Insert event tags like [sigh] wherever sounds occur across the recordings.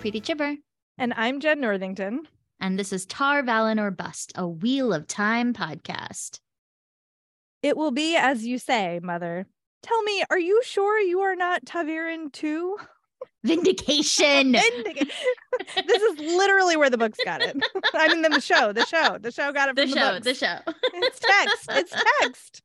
Preeti Chibber. And I'm Jenn Northington. And this is Tar Valon or Bust, a Wheel of Time podcast. It will be as you say, Mother. Tell me, are you sure you are not ta'veren too? [laughs] Vindication. [laughs] Vindic- [laughs] this is literally where the books got it. I mean, the show, the show, the show got it from the from show, the, the show. It's text. It's text.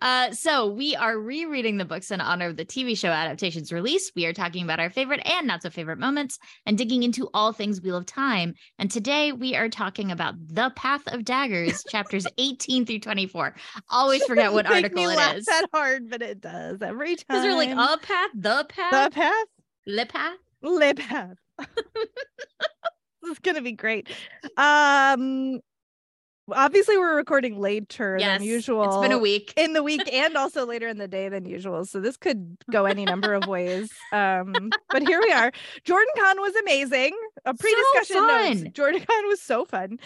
Uh, so we are rereading the books in honor of the TV show adaptation's release. We are talking about our favorite and not so favorite moments and digging into all things Wheel of Time. And today we are talking about The Path of Daggers, chapters [laughs] 18 through 24. Always [laughs] forget what article me it laugh is. That hard, but it does every time. Because we're like, a path, the path, the path, le path. le path. [laughs] this is gonna be great. Um, obviously we're recording later Yes, than usual. It's been a week. in the week and also later in the day than usual. So this could go any number of ways. Um, but here we are. Jordan Con was amazing. A pre-discussion fun. Jordan Con was so fun.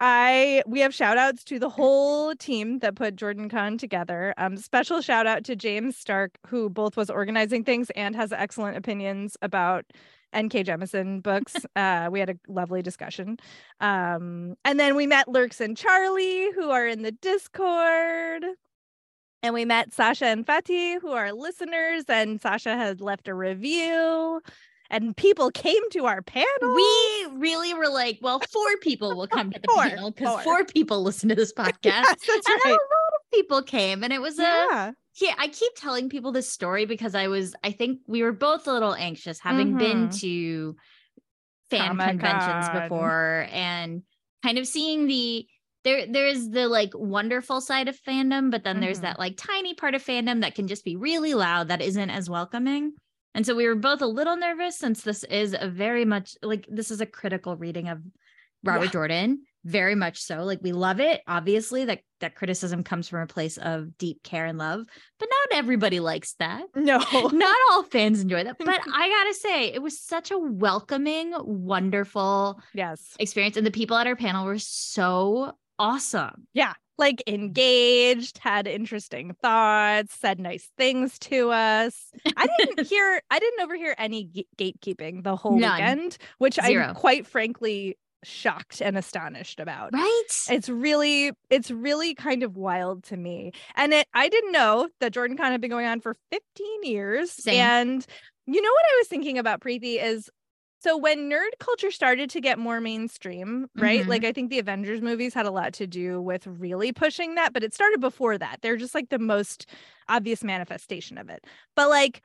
I we have shout outs to the whole team that put Jordan Con together. Um, special shout out to James Stark, who both was organizing things and has excellent opinions about N.K. Jemisin books. [laughs] Uh, we had a lovely discussion. Um, and then we met Lurks and Charlie, who are in the Discord. And we met Sasha and Fatih, who are listeners, and Sasha had left a review. And people came to our panel. We really were like, well, four people will come to the [laughs] Four, panel because four. four people listen to this [laughs] podcast. Yes, that's and right. People came, and it was a Yeah. yeah. I keep telling people this story because I was, I think we were both a little anxious, having been Mhm. to fan conventions Comic-Con. before and kind of seeing the there there's the like wonderful side of fandom but then there's Mhm. that like tiny part of fandom that can just be really loud that isn't as welcoming and so we were both a little nervous since this is a very much like this is a critical reading of Robert Yeah. Jordan very much so like we love it obviously that that criticism comes from a place of deep care and love but not everybody likes that [laughs] No. [laughs] not all fans enjoy that, but [laughs] I gotta say, it was such a welcoming, wonderful yes. experience. And the people at our panel were so awesome. Yeah. Like engaged, had interesting thoughts, said nice things to us. I didn't hear, I didn't overhear any gatekeeping the whole None. weekend, which Zero. I'm quite frankly shocked and astonished about. Right? It's really, it's really kind of wild to me. And it, I didn't know that Jordan Con had been going on for 15 years. Same. And you know what I was thinking about Preeti is so when nerd culture started to get more mainstream, right? Mhm. Like I think the Avengers movies had a lot to do with really pushing that, but it started before that. They're just like the most obvious manifestation of it. But like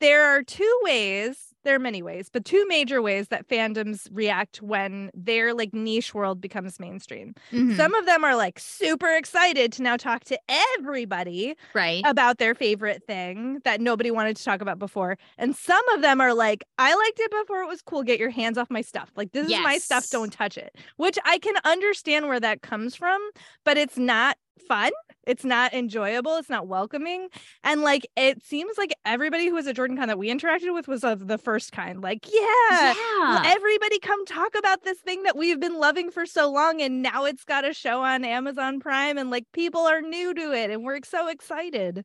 there are two ways, there are many ways, but two major ways that fandoms react when their like niche world becomes mainstream. Mhm. Some of them are like super excited to now talk to everybody right. about their favorite thing that nobody wanted to talk about before. And some of them are like, I liked it before it was cool. Get your hands off my stuff. Like, this is my stuff. Don't touch it. Which I can understand where that comes from, but it's not fun. It's not enjoyable. It's not welcoming. And like, it seems like everybody who was at Jordan Con that we interacted with was of the first kind. Like, yeah. yeah. Everybody come talk about this thing that we've been loving for so long and now it's got a show on Amazon Prime and like people are new to it and we're so excited.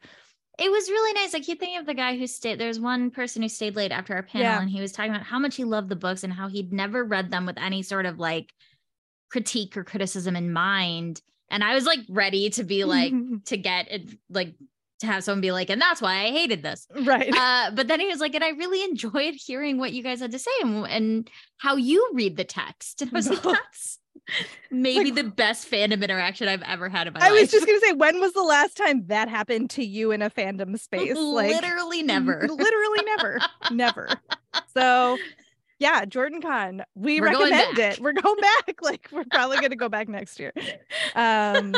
it was really nice. I keep thinking of the guy who stayed. There's one person who stayed late after our panel, Yeah. and he was talking about how much he loved the books and how he'd never read them with any sort of like critique or criticism in mind. And I was like ready to be like [laughs] to get it, like to have someone be like, and that's why I hated this. right. Uh, but then he was like, and I really enjoyed hearing what you guys had to say and, and how you read the text. And I was like, that's maybe Like- the best fandom interaction I've ever had in my I life. was just gonna [laughs] say, when was the last time that happened to you in a fandom space? Like literally never. literally never, [laughs] never. So yeah, Jordan Con, we We're recommend it. We're going [laughs] back. Like we're probably gonna go back next year. [laughs] Um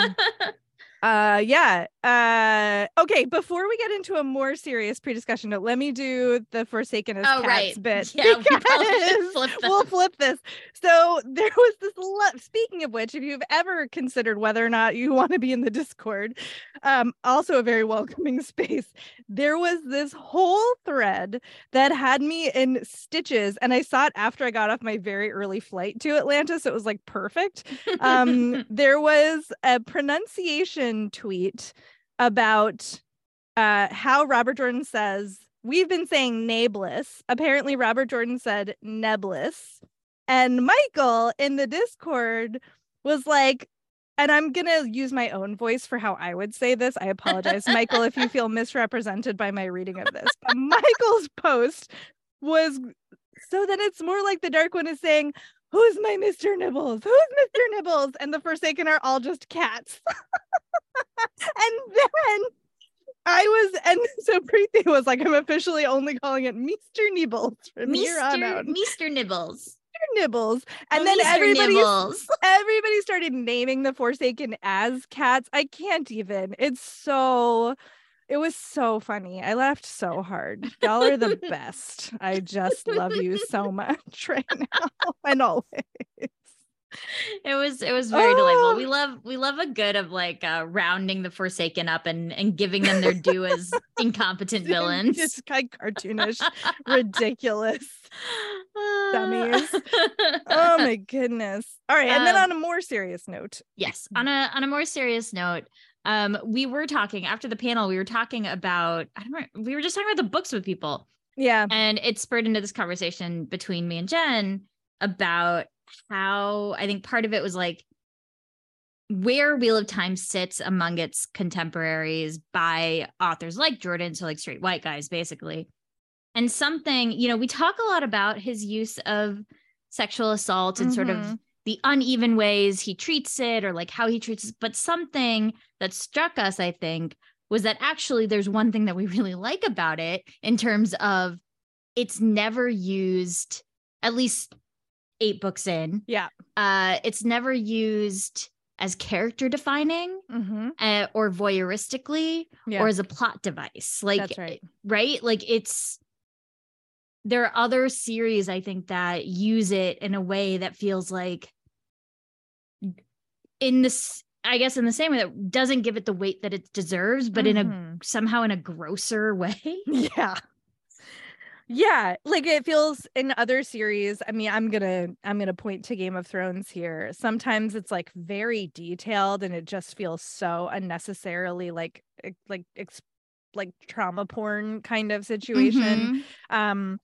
uh yeah uh okay before we get into a more serious pre-discussion note let me do the forsaken as Oh, cats right. bit [laughs] Yeah, we probably should because flip [laughs] we'll flip this. So there was this lo- speaking of which if you've ever considered whether or not you want to be in the discord um also a very welcoming [laughs] space there was this whole thread that had me in stitches and i saw it after i got off my very early flight to atlanta so it was like perfect. Um there was a pronunciation tweet about uh how Robert Jordan says we've been saying Nablus. Apparently, Robert Jordan said Neblus. And Michael in the Discord was like, and I'm going to use my own voice for how I would say this. I apologize, Michael, if you feel misrepresented by my reading of this. But Michael's post was so then it's more like the dark one is saying, Who's my Mr. Nibbles? Who's Mr. Nibbles? And the Forsaken are all just cats. [laughs] and then I was, and [laughs] so Preeti was like, I'm officially only calling it Mr. Nibbles from here on out. Mr. Nibbles. Mr. Nibbles. And Oh, then Mr. everybody Nibbles. everybody started naming the Forsaken as cats. I can't even. It's so it was so funny. I laughed so [laughs] hard. Y'all are the best. I just love you so much [laughs] right now [laughs] and always. It was it was very delightful. Oh. We love we love a good of like uh rounding the Forsaken up and and giving them their due as incompetent villains. It's kind of cartoonish, ridiculous. dummies. Oh my goodness. All right. And then Um, on a more serious note. yes on a on a more serious note um we were talking after the panel we were talking about i don't know we were just talking about the books with people Yeah. and it spurred into this conversation between me and jenn about how i think part of it was like where wheel of time sits among its contemporaries by authors like jordan so like straight white guys basically and something you know we talk a lot about his use of sexual assault and sort of Mhm. The uneven ways he treats it or like how he treats it. But something that struck us, I think, was that actually there's one thing that we [laughs] really like about it in terms of it's never used, at least eight books in. Yeah. Uh, it's never used as character defining Mhm. uh, or voyeuristically Yeah. or as a plot device. Like That's right. right? Like it's there are other series I think that use it in a way that feels like in this I guess in the same way that doesn't give it the weight that it deserves, but in a Mhm. somehow in a grosser way. [laughs] yeah yeah like it feels in other series i mean i'm gonna i'm gonna point to game of thrones here sometimes it's like very detailed and it just feels so unnecessarily like like like trauma porn kind of situation Mhm. um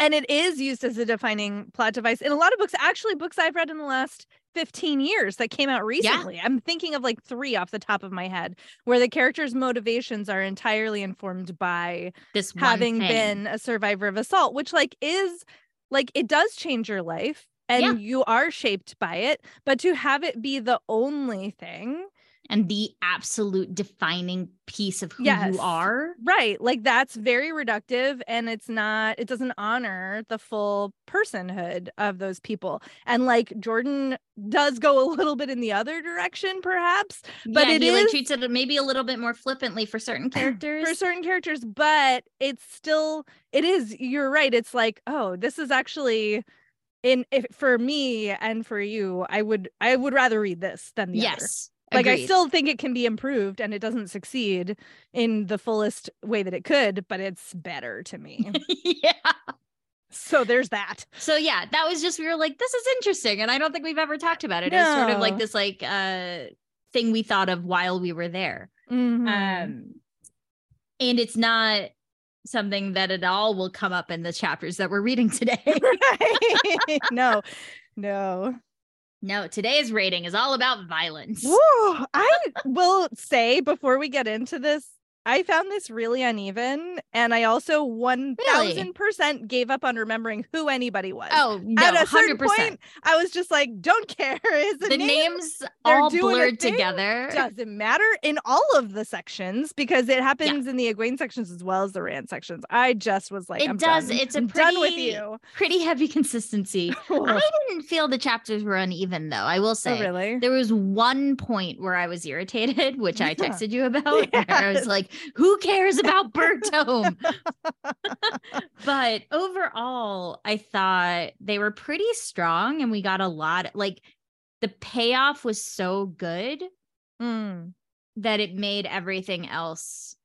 and it is used as a defining plot device in a lot of books actually books i've read in the last 15 years that came out recently i'm thinking of like three off the top of my head where the characters motivations are entirely informed by This having thing. been a survivor of assault which like is like it does change your life and Yeah. you are shaped by it but to have it be the only thing and the absolute defining piece of who Yes. you are. right like that's very reductive and it's not it doesn't honor the full personhood of those people and like jordan does go a little bit in the other direction perhaps But yeah, it like treats it maybe a little bit more flippantly for certain [clears throat] characters. for certain characters but it's still it is you're right it's like oh this is actually in if for me and for you i would i would rather read this than the other yes. Like i still think it can be improved and it doesn't succeed in the fullest way that it could but it's better to me [laughs] yeah. so there's that So yeah, that was just we were like, this is interesting, and I don't think we've ever talked about it. It's sort of like this like uh thing we thought of while we were there. Mhm. Um, and it's not something that at all will come up in the chapters that we're reading today. [laughs] right [laughs] no no no, today's rating is all about violence. I [laughs] will say before we get into this, I found this really uneven, and I also one thousand percent gave up on remembering who anybody was. Oh no, At a certain hundred percent. point, I was just like, don't care. [laughs] Is the, The name names all blurred together. doesn't matter in all of the sections because it happens in the Egwene sections as well as the Rand sections. I just was like, It I'm does. done. It's a I'm done with pretty- you. Pretty heavy [laughs] consistency. [laughs] I didn't feel the chapters were uneven though. I will oh, say. oh, really? There was one point where I was irritated, which I texted you about. where I was Yes. Like, who cares about Bertome? [laughs] but overall, I thought they were pretty strong and we got a lot. Like the payoff was so good Mm, that it made everything else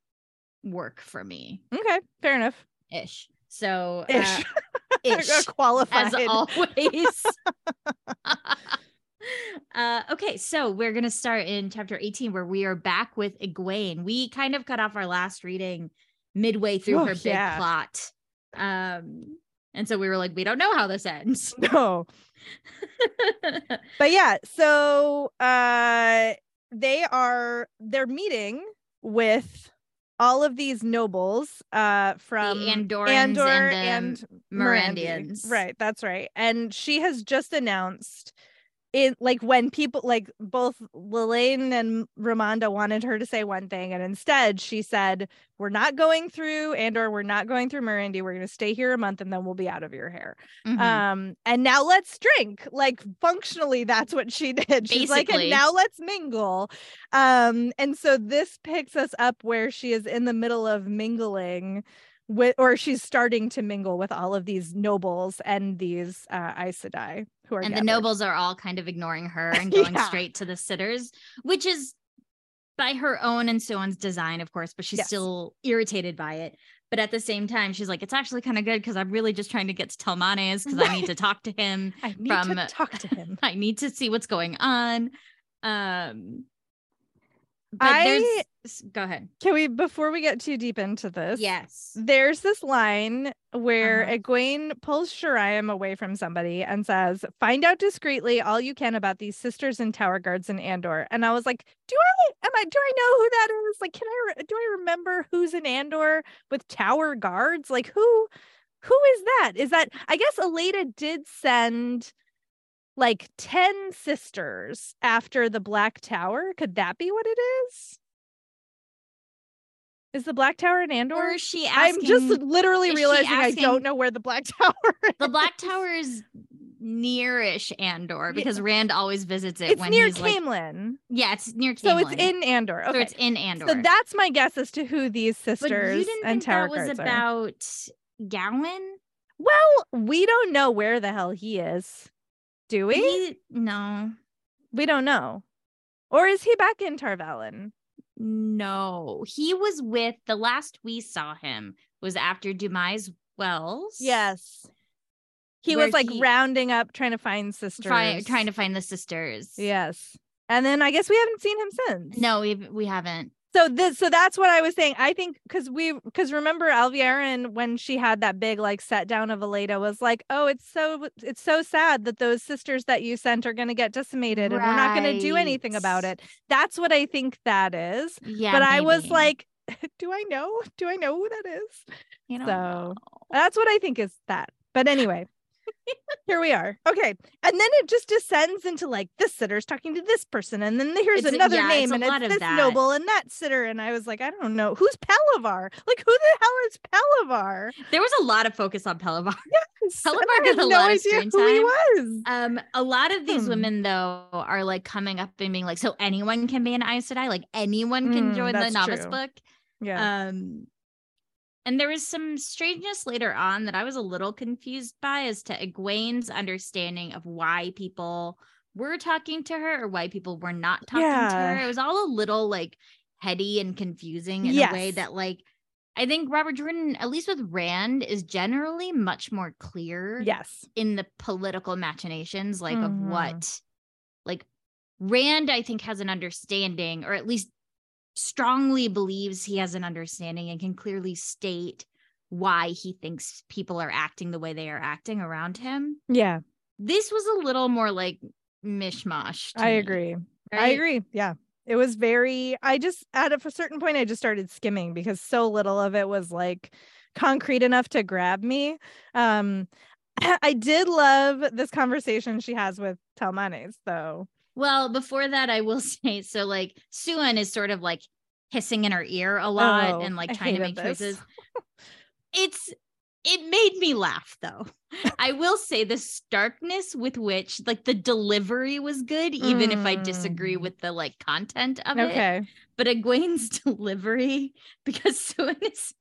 work for me okay, fair enough. ish. So, Ish. uh, [laughs] ish. Qualified. as always. [laughs] uh, okay, so we're gonna start in chapter 18 where we are back with Egwene. We kind of cut off our last reading midway through Oh, her big yeah. plot. Um, and so we were like, we don't know how this ends. [laughs] No. But yeah, so uh they are they're meeting with all of these nobles uh from Andorans Andor and the and Mirandians. Right, that's right. And she has just announced it like when people like both Lelaine and Romanda wanted her to say one thing, and instead she said, We're not going through Andor, we're not going through Mirandy, we're gonna stay here a month and then we'll be out of your hair. Mhm. Um, and now let's drink. Like functionally, that's what she [laughs] did. She's like, and now let's mingle. Um, and so this picks us up where she is in the middle of mingling with or she's starting to mingle with all of these nobles and these uh Aes Sedai who are and the nobles are all kind of ignoring her [laughs] and going Yeah. straight to the sitters, which is by her own and Siuan's design, of course, but she's Yes. still irritated by it. But at the same time, she's like, it's actually kind of good because I'm really just trying to get to Talmanes because I need to talk to him. I need from- to talk to him. [laughs] I need to see what's going on. Um, but I- there's go ahead. Can we before we get too deep into this? Yes. There's this line where Uh-huh. Egwene pulls Sheriam away from somebody and says, "Find out discreetly all you can about these sisters and tower guards in Andor." And I was like, "Do I? Am I? Do I know who that is? Like, can I? Do I remember who's in Andor with tower guards? Like, who? Who is that? Is that? I guess Elaida did send." Like 10 sisters after the Black Tower. Could that be what it is? Is the Black Tower in Andor? Or is she I'm just literally realizing I don't know where the Black [laughs] Tower is. the Black Tower is nearish Andor because Rand always visits it It's when near he's like, yeah, it's near Caemlyn. So it's in Andor. So it's in Andor. So that's my guess as to who these but sisters you didn't and think tower that was guards are. about Gawyn? Well, we don't know where the hell he is. Do we? He- no, we don't know. Or is he back in Tar Valon? no. He was with the last we saw him was after Dumai's Wells. Yes. He was like he- rounding up trying to find sisters. Try, trying to find the sisters. Yes. And then I guess we haven't seen him since. No, we we haven't. So this so that's what I was saying. I think because we because remember Alviarin when she had that big like set down of Elaida was like, oh, it's so it's so sad that those sisters that you sent are gonna get decimated and we're not gonna do anything about it. That's what I think that is. Yeah. but I was like, [laughs] do I know? Do I know who that is? You don't so- know. That's what I think is that. But anyway, [laughs] here we are. Okay. And then it just descends into like this sitter's talking to this person. And then here's It's another yeah, name it's and it's this that. noble and that sitter. And I was like, I don't know. Who's Pelivar? Like, who the hell is Pelivar? There was a lot of focus on Pelivar. [laughs] I got had a no lot of screen who he was. Um, a lot of these Hmm. women though are like coming up and being like, so anyone can be an Aes Sedai, like anyone can Mm, join the novice true. book. Yeah. Um, and there was some strangeness later on that I was a little confused by as to Egwene's understanding of why people were talking to her or why people were not talking to her. It was all a little like heady and confusing in a way that like I think Robert Jordan, at least with Rand, is generally much more clear yes. in the political machinations like of Mhm. what like rand i think has an understanding or at least strongly believes he has an understanding and can clearly state why he thinks people are acting the way they are acting around him Yeah. this was a little more like mishmash I me, agree. I agree. Yeah. It was very, I just, at a certain point, I just started skimming because so little of it was like concrete enough to grab me. Um, [clears throat] I did love this conversation she has with Talmanes, though. Well before that i will [laughs] say so like siuan is sort of like hissing in her ear a lot Oh, and like trying to make this. choices [laughs] it's it made me laugh though. [laughs] I will say the starkness with which like the delivery was good, even if I disagree Mm. with the like content of it. Okay. But Egwene's delivery, because Siuan is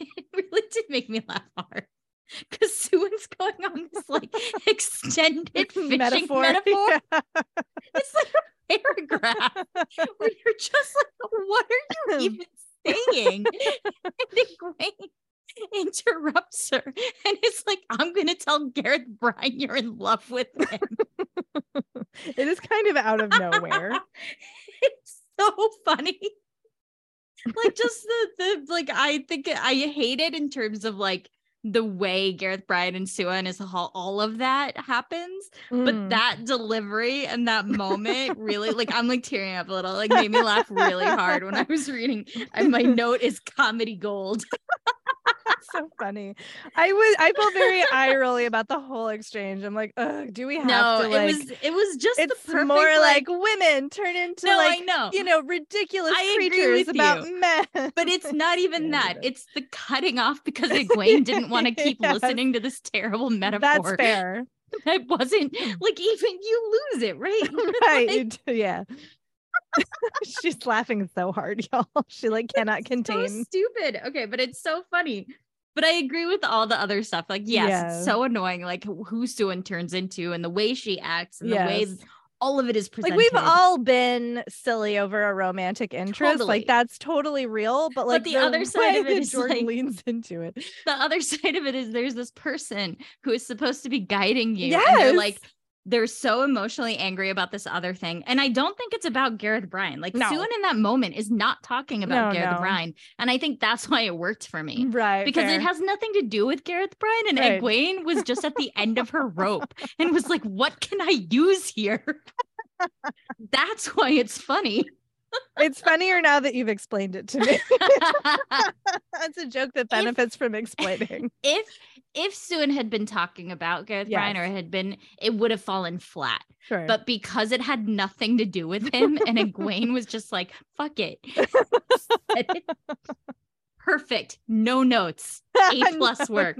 it really did make me laugh hard. [laughs] Because Siuan's going on this like [laughs] extended fishing metaphor. [laughs] Yeah. It's like a paragraph where you're just like, what are you even saying? and Egwene interrupts her and it's like, I'm gonna tell Gareth Bryne you're in love with him. it is kind of out of nowhere. it's so funny. like just the the like I think I hate it in terms of like the way Gareth Bryne and Siuan is how all of that happens. But Mm. that delivery and that moment really like [laughs] I'm like tearing up a little, like made me laugh really hard when I was reading. And my [laughs] note is comedy gold. [laughs] [laughs] so funny. I was I felt very eye rolly about the whole exchange. I'm like, Ugh, do we have No, to like it was it was just the it's perfect more like, like, women turn into no, like I know. you know ridiculous I creatures about you. men. but it's [laughs] not even Yeah, that. it is. The cutting off [laughs] because Egwene didn't want to keep Yes. listening to this terrible metaphor. That's fair. That wasn't like even you lose it, right? right. Like, yeah. [laughs] She's laughing so hard, [laughs] y'all. She like cannot so contain. stupid. Okay, but it's so funny. But I agree with all the other stuff. Like, yes, Yeah. it's so annoying. Like who Siuan turns into and the way she acts and the way all of it is presented. like we've all been silly over a romantic interest Totally. like that's totally real but like the other side of it is, jordan like- leans into it the other [laughs] side of it is there's this person who is supposed to be guiding you. And they're Yes. like, they're so emotionally angry about this other thing. And I don't think it's about Gareth Bryne. Like No. Siuan in that moment is not talking about No, Gareth no. Bryan. And I think that's why it worked for me. right Because fair. it has nothing to do with Gareth Bryne. And Right. Egwene was just at the end of her rope and was like, what can I use here? [laughs] That's why it's funny. It's funnier now that you've explained it to me. [laughs] That's a joke that benefits from explaining. [laughs] If if Siuan had been talking about Gareth Yes. it had been, it would have fallen flat. sure. But because it had nothing to do with him, and Egwene was just like, "Fuck it," [laughs] perfect, no notes, A plus work.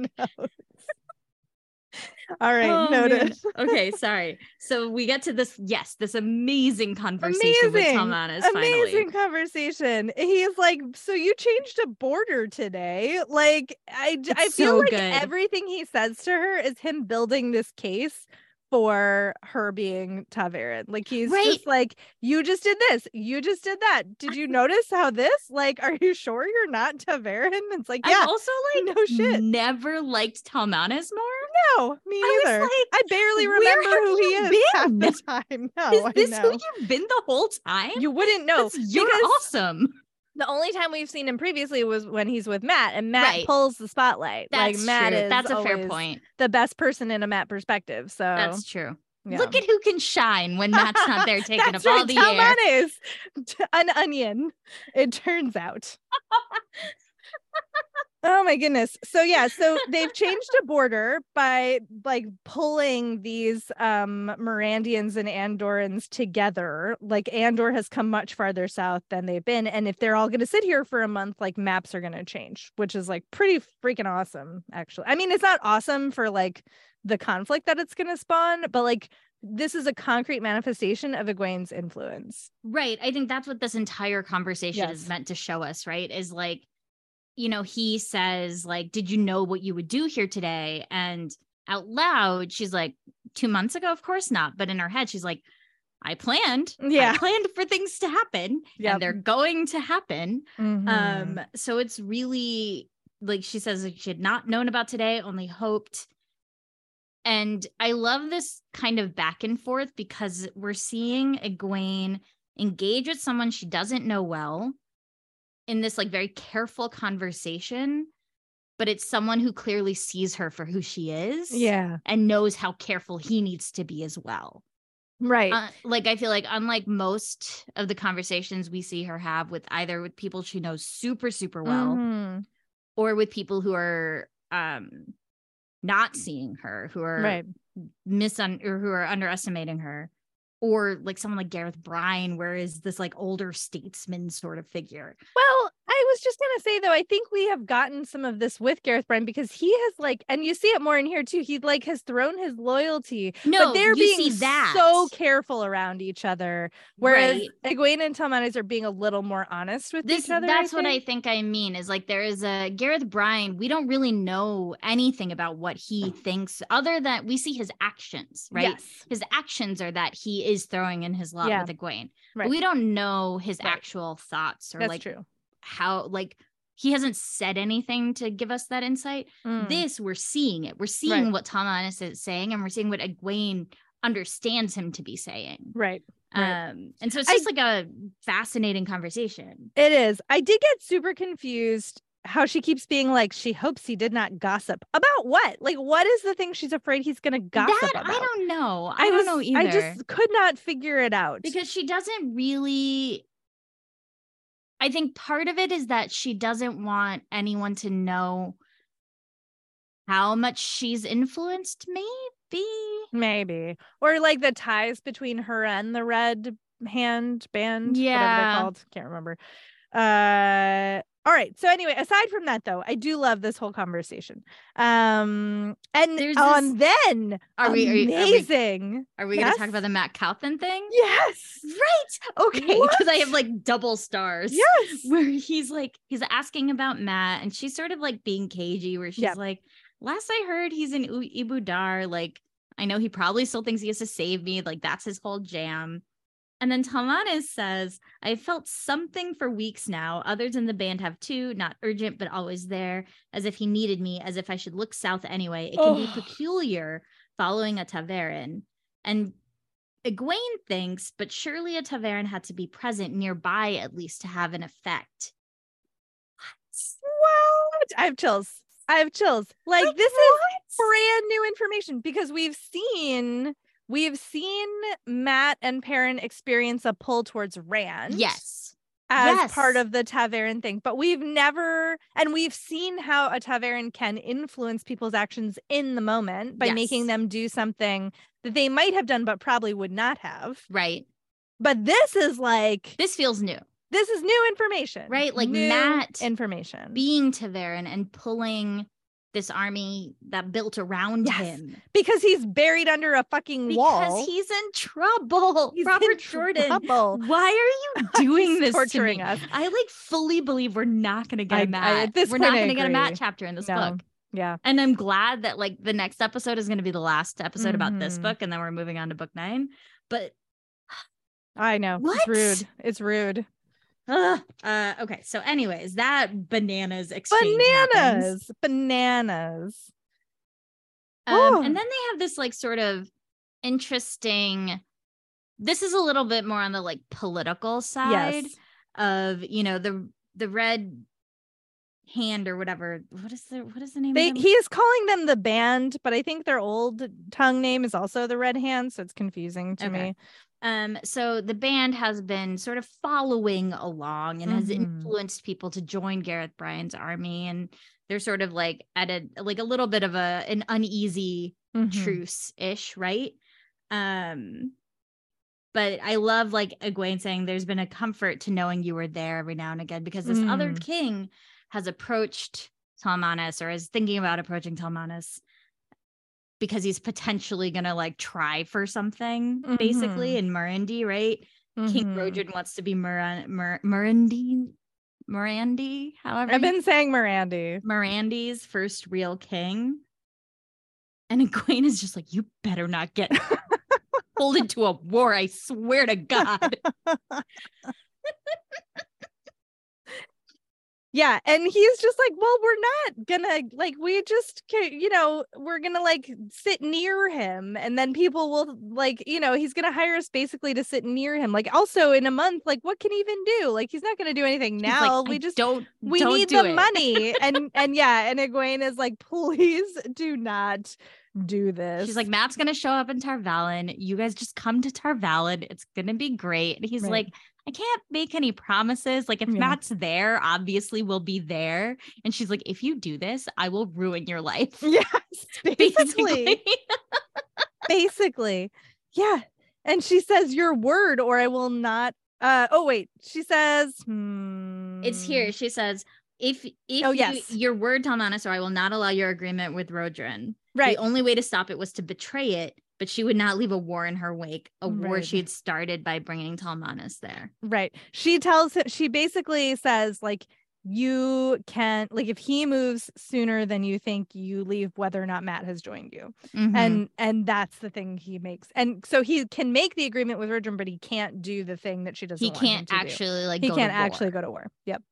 All right Oh, noted. [laughs] Okay, sorry. So we get to this, yes, this amazing conversation with Amazing. Talmanes amazing finally. conversation he's like so you changed a border today like I It's I feel so like good. everything he says to her is him building this case for her being ta'veren. Like he's Right. just like, you just did this, you just did that. Did you notice how this? Like, are you sure you're not ta'veren? It's like, yeah, I've also like no shit. never liked Talmanes more. No, me I like, I barely remember who he is half the [laughs] time. [laughs] No, Is this know. who you've been the whole time? You wouldn't know. That's- you're awesome. the only time we've seen him previously was when he's with Mat, and Mat Right. pulls the spotlight. That's like Mat true. is That's a fair point. The best person in a Mat perspective. So That's true. yeah. Look at who can shine when Mat's not there [laughs] taking up all the air. Is an onion. It turns out. Oh my goodness. So yeah, so they've changed a border by like pulling these um Mirandians and Andorans together. Like Andor has come much farther south than they've been. And if they're all gonna sit here for a month, like maps are gonna change, which is like pretty freaking awesome, actually. I mean, it's not awesome for like the conflict that it's gonna spawn, but like this is a concrete manifestation of Egwene's influence. Right. I think that's what this entire conversation Yes. is meant to show us, right? Is like, you know, he says, like, did you know what you would do here today? And out loud, she's like, two months ago, of course not. But in her head, she's like, I planned. Yeah. I planned for things to happen. Yeah. And they're going to happen. Mhm. Um, so it's really like she says like, she had not known about today, only hoped. And I love this kind of back and forth because we're seeing Egwene engage with someone she doesn't know well in this like very careful conversation, but it's someone who clearly sees her for who she is. yeah, And knows how careful he needs to be as well. right. Uh, like I feel like unlike most of the conversations we see her have with either with people she knows super super well Mhm. or with people who are um not seeing her who are right. misun or who are underestimating her or like someone like Gareth Bryne where is this like older statesman sort of figure? Well, I was just gonna say though, I think we have gotten some of this with Gareth Bryne because he has like, and you see it more in here too. He like has thrown his loyalty, no but they're being that so careful around each other. Whereas Right. Egwene and Talmanes are being a little more honest with this each other. that's what I think. think I mean is like there is a Gareth Bryne we don't really know anything about what he thinks other than we see his actions right Yes. his actions are that he is throwing in his lot Yeah. with Egwene. Right. But we don't know his Right. actual thoughts or That's like true. How like he hasn't said anything to give us that insight. Mm. This we're seeing it. We're seeing Right. what Talmanes is saying and we're seeing what Egwene understands him to be saying. right. Right. Um, and so it's I- just like a fascinating conversation. It is. I did get super confused how she keeps being like she hopes he did not gossip about what like what is the thing she's afraid he's gonna gossip that about I don't know. I, don't was- know either. i just could not figure it out because she doesn't really I think part of it is that she doesn't want anyone to know how much she's influenced maybe. Maybe. Or like the ties between her and the red hand band whatever Yeah. they're called. Can't remember. Uh all right so anyway aside from that though i do love this whole conversation um and There's on then are we are, we- are we amazing are we gonna talk about the Mat Cauthon thing? yes Right. Okay. Because I have like double stars. yes Where he's like, he's asking about Mat, and she's sort of like being cagey, where she's Yep. like, Last I heard, he's in U- Ebou Dar. Like, I know he probably still thinks he has to save me. Like, that's his whole jam. And then Talmanes says, I felt something for weeks now. Others in the band have too, not urgent, but always there, as if he needed me, as if I should look south anyway. It can be Oh. peculiar following a ta'veren. And Egwene thinks, but surely a ta'veren had to be present nearby at least to have an effect. What? I have chills. I have chills. Like Like, this is brand new information because we've seen we've seen Mat and Perrin experience a pull towards Rand. Yes. As part of the ta'veren thing. But we've never and we've seen how a ta'veren can influence people's actions in the moment by making them do something that they might have done but probably would not have. Right. But this is like This feels new. this is new information. Right, like New Mat information. Being ta'veren and pulling this army that built around Yes. him. because he's buried under a fucking Because wall. he's in trouble. He's in Robert Jordan. trouble. Why are you [laughs] doing this torturing to me? us. I like fully believe we're not gonna get I- I- a at Mat. this we're not gonna get a Mat chapter in this No. book. Yeah. And I'm glad that like the next episode is gonna be the last episode about this Mhm. book, and then we're moving on to book nine. But I know. What? It's rude. It's rude. Ugh. [laughs] Uh, okay. So, anyways, that bananas exchange happens. Bananas. Bananas. Um, Oh. and then they have this like sort of interesting. This is a little bit more on the like political side Yes. of you know the the red hand or whatever. What is the what is the name? They of them? he is calling them the band, but I think their old tongue name is also the Red Hand, so it's confusing to Okay. me. Um, so the band has been sort of following along and has Mhm. influenced people to join Gareth Bryne's army, and they're sort of like at a like a little bit of a an uneasy Mhm. truce ish, right? Um, but I love like Egwene saying there's been a comfort to knowing you were there every now and again because this other Mm. king has approached Talmanes or is thinking about approaching Talmanes because he's potentially gonna like try for something basically Mhm. in Murandy, right? King Mhm. Roedran wants to be Muran Mur- Murandy, Murandy, however I've been saying Mirandy. Mirandy's first real king. And [laughs] Egwene is just like, you better not get [laughs] pulled into a war. I swear to God. [laughs] Yeah, and he's just like, well, we're not gonna like, we just, you know, we're gonna like sit near him, and then people will like, you know, he's gonna hire us basically to sit near him. Like, also in a month, like, what can he even do? Like, he's not gonna do anything He's like, now. We just, don't. we don't need do the it." money, [laughs] and and yeah, and Egwene is like, please do not do this. She's like, Mat's gonna show up in Tar Valon. You guys just come to Tar Valon. It's gonna be great. And he's Right. like, I can't make any promises. Like, if Yeah. Mat's there, obviously we'll be there. And she's like, if you do this, I will ruin your life. yes, [laughs] basically. Basically. basically yeah and she says your word or i will not uh oh wait she says hmm, It's here. She says, if if Oh, you- yes. your word, Talmanes, or I will not allow your agreement with Roedran. right The only way to stop it was to betray it, but she would not leave a war in her wake, a war she had started by bringing Talmanes there. right she tells him she basically says like you can like if he moves sooner than you think you leave whether or not mat has joined you Mhm. and and that's the thing he makes and so he can make the agreement with Roedran, but he can't do the thing that she doesn't he can't to do. actually like he can't actually go to war yep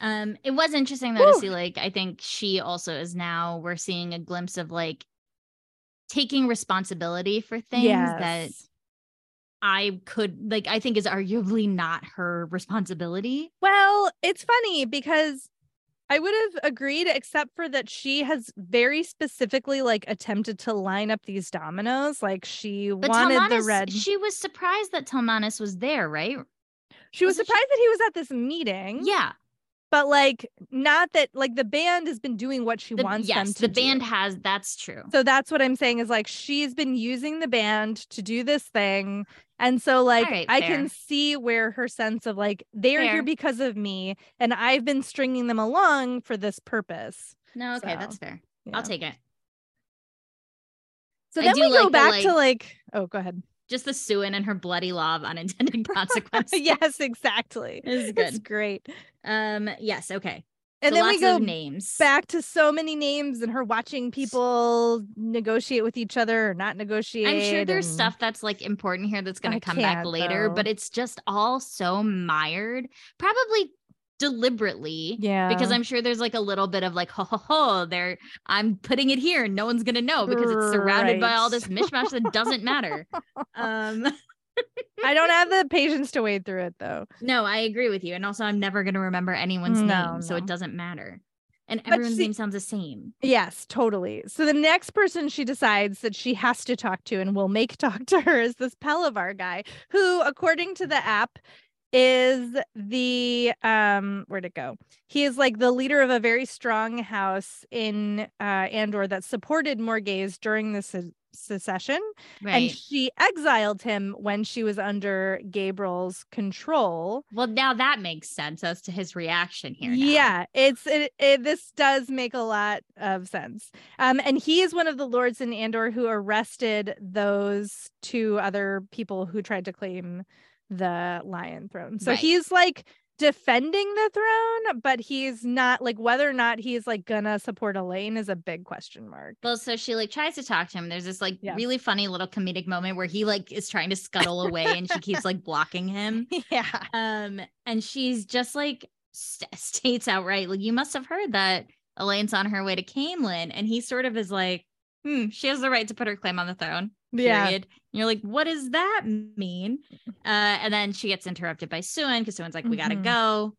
Um, it was interesting though Whew. to see like I think she also is now we're seeing a glimpse of like taking responsibility for things that I could like I think is arguably not her responsibility. Well, it's funny because I would have agreed, except for that she has very specifically like attempted to line up these dominoes. Like she But wanted the red. she was surprised that Talmanes was there, right? she was she- surprised that he was at this meeting. Yeah. But like not that like the band has been doing what she The, wants them yes, to the do. band has that's true. So that's what I'm saying is like she's been using the band to do this thing. And so like right, I fair. can see where her sense of like they're Fair. here because of me and I've been stringing them along for this purpose. No, okay, So, that's fair. Yeah. I'll take it. So I then we like go the, back to like- like oh go ahead. Just the Siuan and her bloody law of unintended [laughs] consequences. yes, exactly. It's It's good. great. Um, yes, okay. And So then we go names. back to so many names and her watching people negotiate with each other or not negotiate. I'm sure there's and- stuff that's like important here that's going to come back later, but it's just all so mired, probably deliberately. Yeah. Because I'm sure there's like a little bit of like, ho ho ho, there, I'm putting it here. No one's gonna know because it's surrounded by all this mishmash that doesn't matter. [laughs] Um, I don't have the [laughs] patience to wade through it though. no, I agree with you. And also I'm never gonna remember anyone's No, name, so it doesn't matter. And But everyone's see- name sounds the same. Yes, totally. So the next person she decides that she has to talk to and will make talk to her is this Pelivar guy, who, according to the app, is the um where'd it go? He is like the leader of a very strong house in uh Andor that supported Morgase during the se- secession. And she exiled him when she was under Gaebril's control. well, now that makes sense as to his reaction here. now. Yeah, it's it, it. This does make a lot of sense. Um, and he is one of the lords in Andor who arrested those two other people who tried to claim the Lion Throne. So Right. he's like defending the throne, but he's not like whether or not he's like gonna support Elayne is a big question mark. Well, so she like tries to talk to him. There's this like Yeah. really funny little comedic moment where he like is trying to scuttle [laughs] away and she keeps like blocking him. yeah, Um, and she's just like st- [laughs] states outright, like, you must have heard that Elayne's on her way to Caemlyn. And he sort of is like, hmm, she has the right to put her claim on the throne. yeah, Period. And you're like, what does that mean? Uh, and then she gets interrupted by Siuan because Siuan's like, we gotta Mhm. go.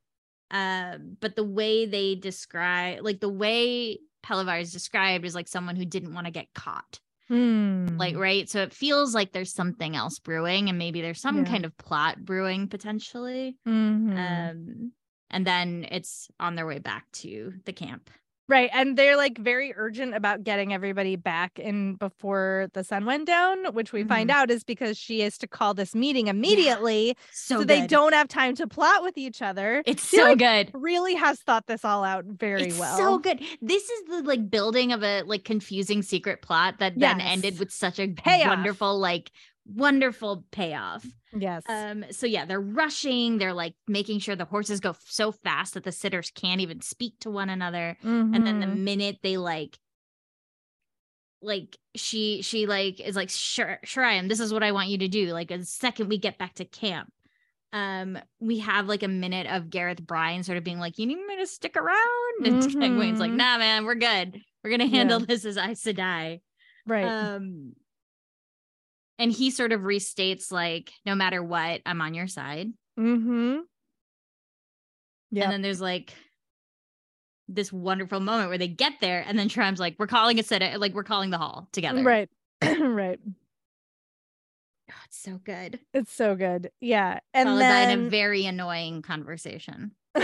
Um, but the way they describe, like the way Pelivar is described is like someone who didn't want to get caught Hmm. like right so it feels like there's something else brewing and maybe there's some Yeah. kind of plot brewing potentially Mhm. um and then it's on their way back to the camp Right. And they're like very urgent about getting everybody back in before the sun went down, which we find Mm-hmm. out is because she is to call this meeting immediately. so, So, they don't have time to plot with each other. it's She, so like, good Really has thought this all out very it's well. so good this is the like building of a like confusing secret plot that then ended with such a Payoff. wonderful like wonderful payoff Yes. Um, so yeah, they're rushing, they're like making sure the horses go f- so fast that the sitters can't even speak to one another. And then the Mhm. minute they like like she she like is like sure sure I am this is what I want you to do like the second we get back to camp um we have like a minute of Gareth Bryne sort of being like you need me to stick around and [laughs] Egwene's like Mhm. nah man we're good we're gonna handle this as Aes Sedai right. um and he sort of restates like no matter what I'm on your side mm-hmm. Yeah. And then there's like this wonderful moment where they get there, and then Sheriam's like, "We're calling a set, like we're calling the hall together." Right. [clears throat] right. Oh, it's so good. It's so good. Yeah. And Followed then by a very annoying conversation. [laughs]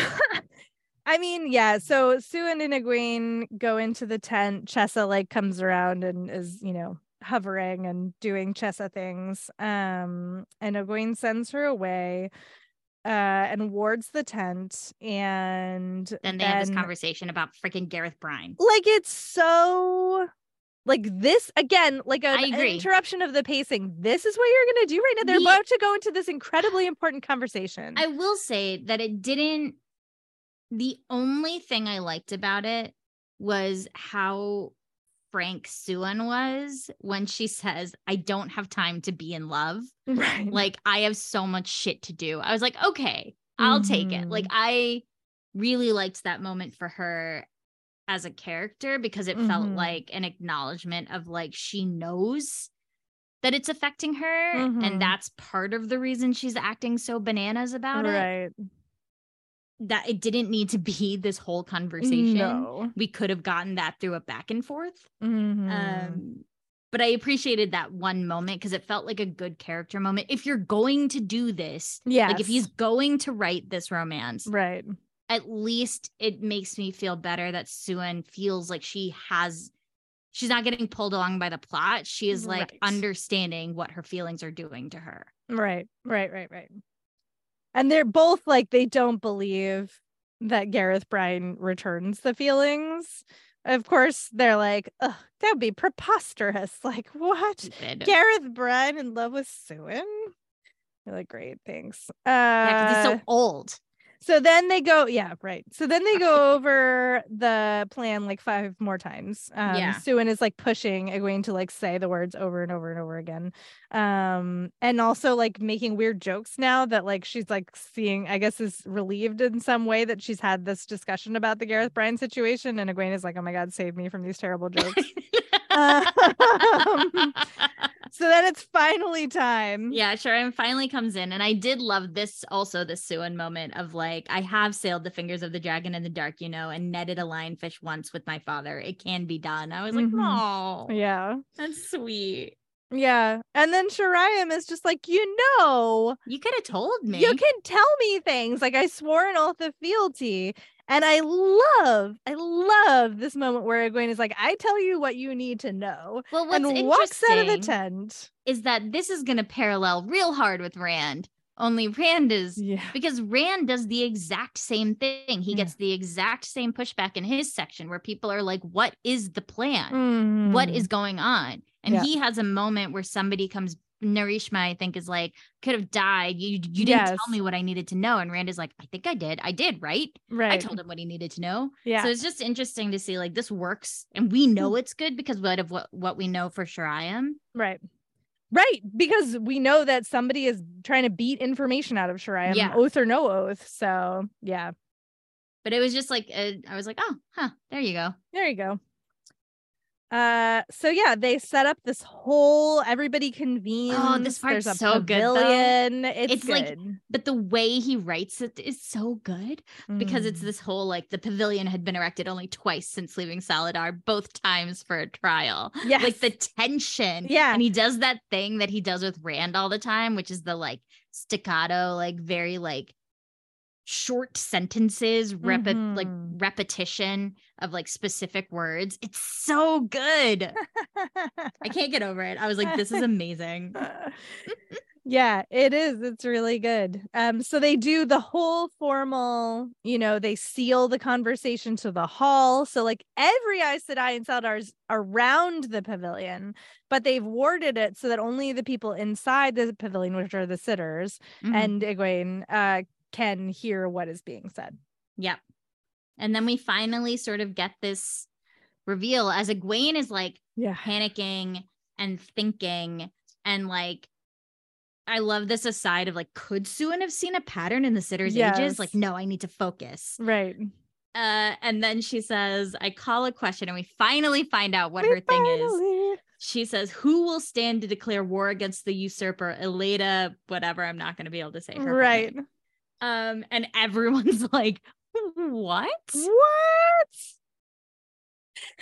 I mean, yeah. So Sue and Egwene go into the tent. Chesa like comes around and is, you know, hovering and doing Chesa things. Um, and Egwene sends her away, uh, and wards the tent. And Then they have this conversation about freaking Gareth Bryne. Like it's so. Like this again, like a, an interruption of the pacing. This is what you're gonna do right now. They're The- about to go into this incredibly important conversation. I will say that it didn't. The only thing I liked about it was how frank Siuan was when she says, "I don't have time to be in love." right. like I have so much shit to do. I was like, okay, I'll take it. Like Mhm. I really liked that moment for her as a character because it felt Mhm. like an acknowledgement of like she knows that it's affecting her Mhm. and that's part of the reason she's acting so bananas about it right. That it didn't need to be this whole conversation No. we could have gotten that through a back and forth Mhm. um but i appreciated that one moment because it felt like a good character moment if you're going to do this yes. like if he's going to write this romance right. at least it makes me feel better that Siuan feels like she has she's not getting pulled along by the plot. She is like Right. understanding what her feelings are doing to her. Right, right, right, right. And they're both like they don't believe that Gareth Bryne returns the feelings. Of course, they're like, Ugh, that would be preposterous. [laughs] Like, what? Gareth Bryne in love with Siuan? You're like, great, thanks. Uh, yeah, he's so old. So then they go, yeah, right. So then they go over the plan like five more times. Um, Yeah. Siuan is like pushing Egwene to like say the words over and over and over again. Um, and also like making weird jokes now that like she's like seeing, I guess, is relieved in some way that she's had this discussion about the Gareth Bryne situation. And Egwene is like, oh my God, save me from these terrible jokes. [laughs] Um, [laughs] so then it's finally time. yeah, Sheriam finally comes in. And I did love this also, the Siuan moment of like, I have sailed the fingers of the dragon in the dark, you know, and netted a lionfish once with my father. It can be done. I was like, Mhm. no, Yeah. that's sweet. Yeah. And then Sheriam is just like, you know, You could have told me. You can tell me things like I swore an oath of fealty. And I love, I love this moment where Egwene is like, I tell you what you need to know. well, what's and walks out of the tent. is that this is going to parallel real hard with Rand. Only Rand is Yeah. because Rand does the exact same thing. He Yeah. gets the exact same pushback in his section where people are like, What is the plan? What mm-hmm. is going on? And Mm. Yeah. he has a moment where somebody comes, Narishma, I think, is like, could have died. You you didn't Yes. tell me what I needed to know. And Rand is like, I think I did. I did, right? right? I told him what he needed to know. Yeah. So it's just interesting to see like this works and we know it's good because what of what what we know for sure I am. right. Right. Because we know that somebody is trying to beat information out of Sheriam, Yeah. oath or no oath. So yeah. But it was just like uh, I was like, oh, huh, there you go. There you go. Uh, so yeah, they set up this whole everybody convenes. Oh, this part's There's so good, though. pavilion. It's, It's like- But the way he writes it is so good because it's Mm. this whole like the pavilion had been erected only twice since leaving Salidar, both times for a trial. Yeah, Like the tension. Yeah. And he does that thing that he does with Rand all the time, which is the like staccato, like very like short sentences, repi- like repetition of like specific words. It's so good. I can't get over it. I was like, this is amazing. [laughs] yeah, it is. It's really good. Um, so they do the whole formal, you know, they seal the conversation to the hall. So like every Aes Sedai and Salidar is around the pavilion, but they've warded it so that only the people inside the pavilion, which are the sitters, Mhm. and Egwene, uh, can hear what is being said. Yep. And then we finally sort of get this reveal as Egwene is like Yeah. panicking and thinking and like I love this aside of like, could Siuan have seen a pattern in the sitters' ages? Like, no, I need to focus. Right. Uh, and then she says, I call a question, and we finally find out what her thing is. She says, Who will stand to declare war against the usurper? Elaida, whatever. I'm not going to be able to say her. Right. name. Um, and everyone's [laughs] like, What? What?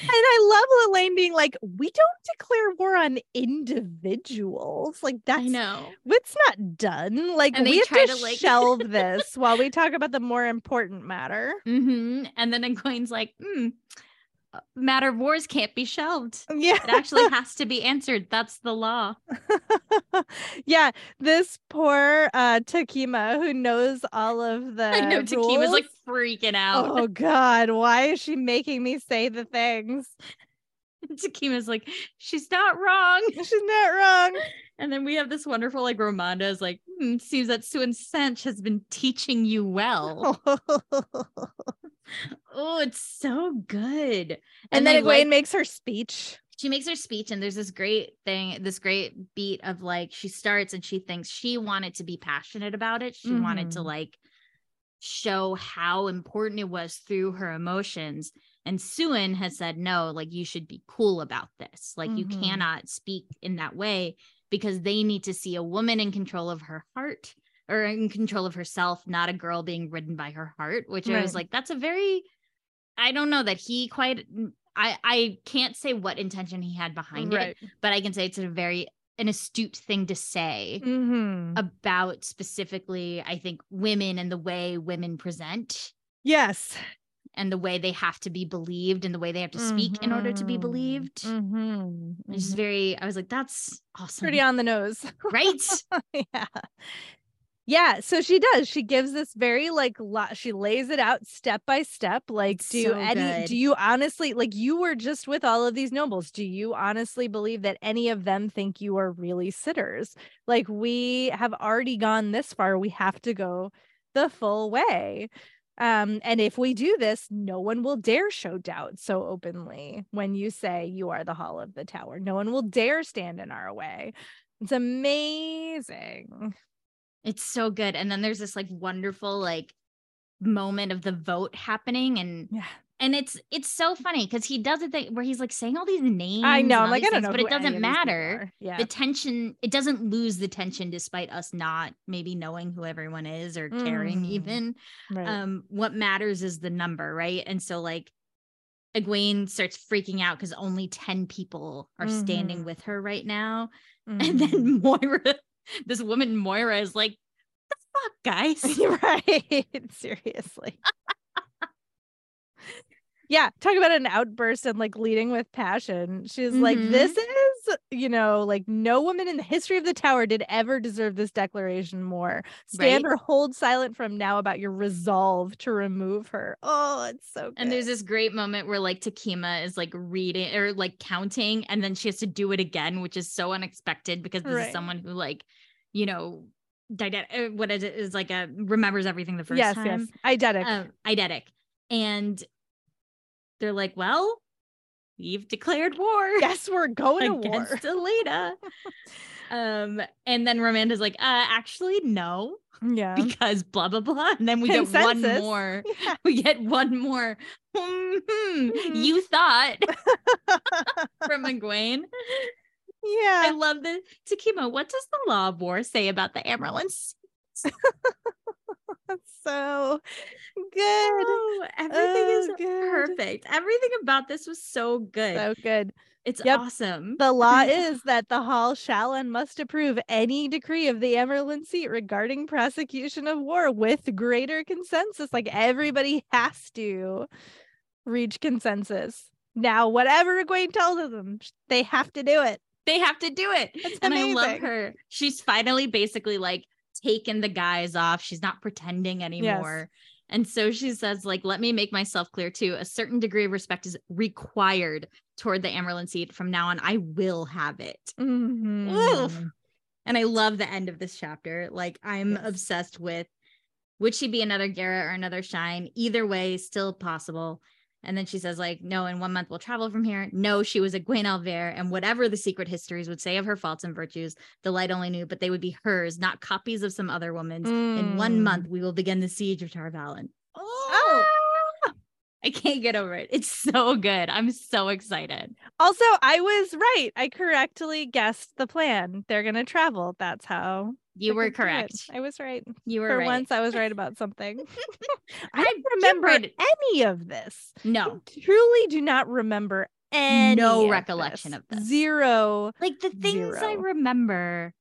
And I love Lelaine being like, we don't declare war on individuals. Like that's I know. it's not done. Like And we have try to, to, like- shelve [laughs] this while we talk about the more important matter. hmm And then Egwene's like, hmm, matter of wars can't be shelved. Yeah. It actually [laughs] has to be answered. That's the law. [laughs] yeah. This poor uh Takima who knows all of the I know Takima's rules. like freaking out. Oh God, why is she making me say the things? [laughs] Takima's like, she's not wrong. [laughs] She's not wrong. And then we have this wonderful like Romanda is like, hmm, seems that Siuan Sanche has been teaching you well. [laughs] oh, it's so good. and, they then Egwene like- makes her speech. she makes her speech and there's this great thing this great beat of like she starts and she thinks she wanted to be passionate about it she wanted to Mhm. like show how important it was through her emotions and Siuan has said no like you should be cool about this like you Mhm. cannot speak in that way because they need to see a woman in control of her heart or in control of herself, not a girl being ridden by her heart, which I was like, that's a very, I don't know that he quite, I, I can't say what intention he had behind it, but I can say it's a very, an astute thing to say Mhm. about specifically, I think, women and the way women present yes. And the way they have to be believed and the way they have to speak in order to be Mhm. believed. Mhm. It's just Mhm. very, I was like, that's awesome. pretty on the nose. right? [laughs] yeah. Yeah, so she does. She gives this very like lot she lays it out step by step like do so any good. do you honestly like you were just with all of these nobles. Do you honestly believe that any of them think you are really sitters? Like we have already gone this far, we have to go the full way. Um, and if we do this, no one will dare show doubt so openly when you say you are the hall of the tower. No one will dare stand in our way. It's amazing. It's so good. And then there's this like wonderful like moment of the vote happening and Yeah. And it's it's so funny because he does it that, where he's like saying all these names. I know. Like, I don't things, know. but it doesn't of these people matter. Yeah. The tension, it doesn't lose the tension despite us not maybe knowing who everyone is or caring Mm. even. right. um what matters is the number right and so like egwene starts freaking out because only 10 people are standing Mhm. with her right now and Mhm. then [laughs] moria this woman moria is like the fuck guys [laughs] right. Seriously. [laughs] yeah. Talk about an outburst and like leading with passion. She's like, Mhm. this is, you know, like no woman in the history of the tower did ever deserve this declaration more. Stand Right. or hold silent from now about your resolve to remove her. Oh, it's so good. and there's this great moment where like takima is like reading or like counting and then she has to do it again which is so unexpected because this Right. is someone who like you know dide- uh, what is it is like a remembers everything the first yes, time Yes, yes. Eidetic. um, eidetic. And they're like, well, we've declared war [laughs] yes, we're going to war. against Elena. [laughs] um, and then Romanda's like, uh, actually, no, Yeah. [laughs] because blah blah blah. And then we get one more. Yeah. We get one more. Mhm, You thought from. I yeah. love the Takima. What does the law of war say about the Amaryllis? That's [laughs] so good. Oh, everything Oh, is good. perfect. Everything about this was so good. So good. It's Yep. awesome. The [laughs] law is that the hall shall and must approve any decree of the Amyrlin seat regarding prosecution of war with greater consensus. Like everybody has to reach consensus. Now, whatever Egwene tells them, they have to do it. they have to do it. It's and I love her. She's finally basically like taken the guys off. She's not pretending anymore. And so she says, like, let me make myself clear too. A certain degree of respect is required toward the Amyrlin seat. From now on, I will have it. Mhm. And I love the end of this chapter. Like, I'm Yes. obsessed with would she be another Gerra or another Shein? Either way, still possible. And then she says, like, no, in one month we'll travel from here. No, she was Egwene al'Vere, and whatever the secret histories would say of her faults and virtues, the light only knew, but they would be hers, not copies of some other woman's. In one Mm. month, we will begin the siege of Tar Valon. Ah! I can't get over it. It's so good. I'm so excited. Also, I was right. I correctly guessed the plan. They're going to travel. That's how You were correct. I was right. You were For right. once, I was [laughs] right about something. [laughs] I don't remember any of this. No, I truly do not remember any No of recollection this. of this. Zero. like the things I remember,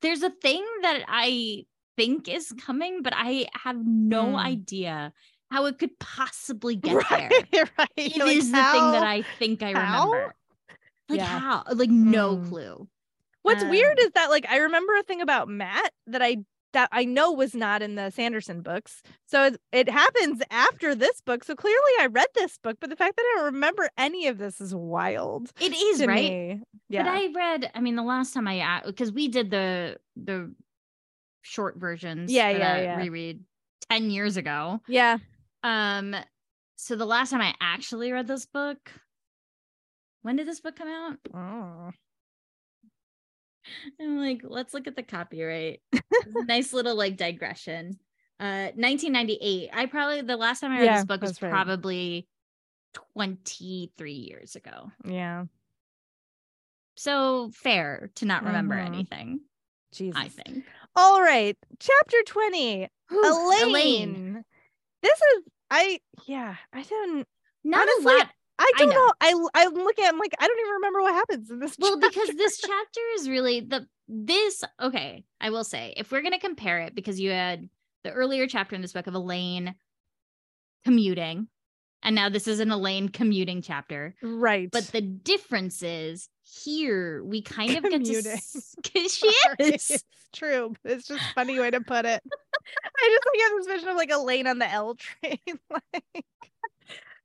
there's a thing that I think is coming, but I have no Hmm. idea how it could possibly [laughs] get right, there. right. It is Like, the thing that I think I how? remember. Like Yeah. how? Like no Hmm. clue. What's weird um, is that like I remember a thing about Mat that I that I know was not in the Sanderson books. So it, it happens after this book. So clearly I read this book, but the fact that I don't remember any of this is wild It is right. me. Yeah. But I read, I mean, the last time I because we did the the short versions Yeah, yeah, that yeah. reread 10 years ago. yeah. Um so the last time I actually read this book, when did this book come out? Oh. [laughs] I'm like, let's look at the copyright. [laughs] Nice little like digression. Uh 1998. I probably the last time I read Yeah, this book was right. probably 23 years ago. Yeah. so fair to not remember Mhm. anything. Jesus. I think. All right. Chapter 20. Whew, Elayne. This is I yeah, I don't Not Honestly, a lot. I I don't know. know. I I'm looking at I'm like I don't even remember what happens in this Well, because this [laughs] chapter is really the this okay, I will say, if we're gonna compare it, because you had the earlier chapter in this book of Elayne commuting, and now this is an Elayne commuting chapter. right. But the difference is here we kind of get to Commuting. s- 'cause [laughs] she is. It's true. It's just a funny way to put it. [laughs] I just like have this vision of like Elayne on the L train, like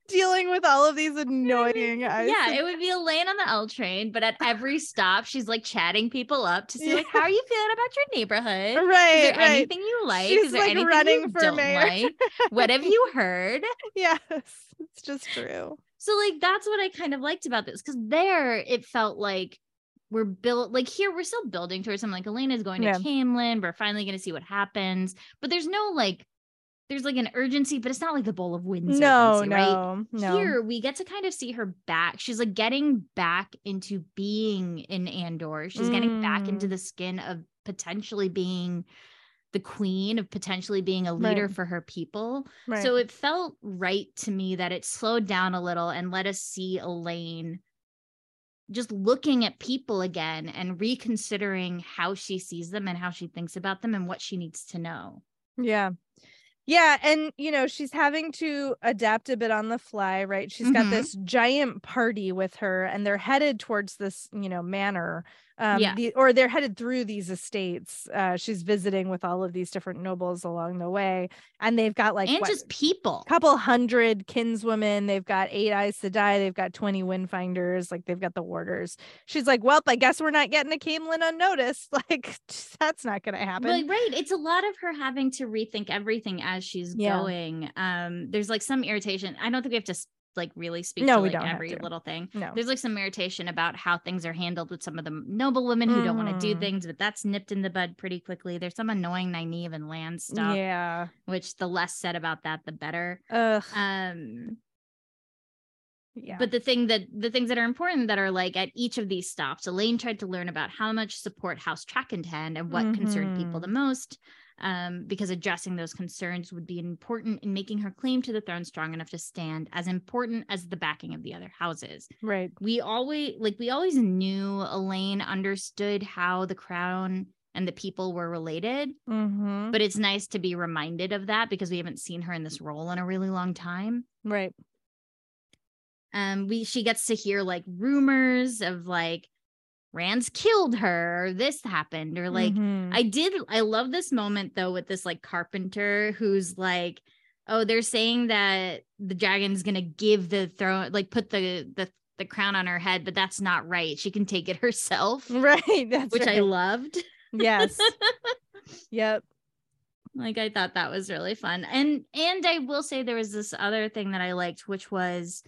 dealing with all of these annoying. Yeah, [laughs] it would be Elayne on the L train, but at every stop, she's like chatting people up to see like, how are you feeling about your neighborhood? right, Is there right. anything you like? She's, Is there like, anything running you for don't mayor. like? What have you heard? [laughs] Yes, it's just true. So like that's what I kind of liked about this because there it felt like we're built like here we're still building towards something like Elena's going to Yeah. We're finally going to see what happens, but there's no like there's like an urgency, but it's not like the bowl of winds. No, urgency, right? no, no. Here we get to kind of see her back. She's like getting back into being in Andor. She's getting back into Mm. the skin of potentially being the queen, of potentially being a leader Right. for her people. right. So it felt right to me that it slowed down a little and let us see Elayne just looking at people again and reconsidering how she sees them and how she thinks about them and what she needs to know. Yeah. Yeah. And, you know, she's having to adapt a bit on the fly, right? She's got Mhm. this giant party with her, and they're headed towards this, you know, manor. Um, Yeah. the, or they're headed through these estates. Uh, she's visiting with all of these different nobles along the way. And they've got like and what, just people. couple hundred kinswomen. They've got eight Aes Sedai. They've got 20 windfinders. Like they've got the warders. She's like, Well, I guess we're not getting a Caemlyn unnoticed. [laughs] Like, [laughs] that's not going to happen. Right, it's a lot of her having to rethink everything as she's Yeah. going. Um, there's like some irritation. I don't think we have to like really speak No, to like every little thing. no. There's like some irritation about how things are handled with some of the noble women who don't want to do things, but that's nipped in the bud pretty quickly. There's some annoying Nynaeve and Lan stuff, Yeah. which the less said about that, the better. Ugh. Um, yeah. but the thing that the things that are important that are like at each of these stops, Elayne tried to learn about how much support House Trackentend and what concerned people the most. Um, because addressing those concerns would be important in making her claim to the throne strong enough to stand, as important as the backing of the other houses. right. We always like we always knew Elayne understood how the crown and the people were related, Mm-hmm. but it's nice to be reminded of that because we haven't seen her in this role in a really long time Right. um we she gets to hear like rumors of like rand's killed her or this happened or like Mhm. i did i love this moment though with this like carpenter who's like oh they're saying that the dragon's gonna give the throne like put the the the crown on her head but that's not right she can take it herself [laughs] right. That's which i loved yes. [laughs] Yep. like i thought that was really fun and and i will say there was this other thing that i liked which was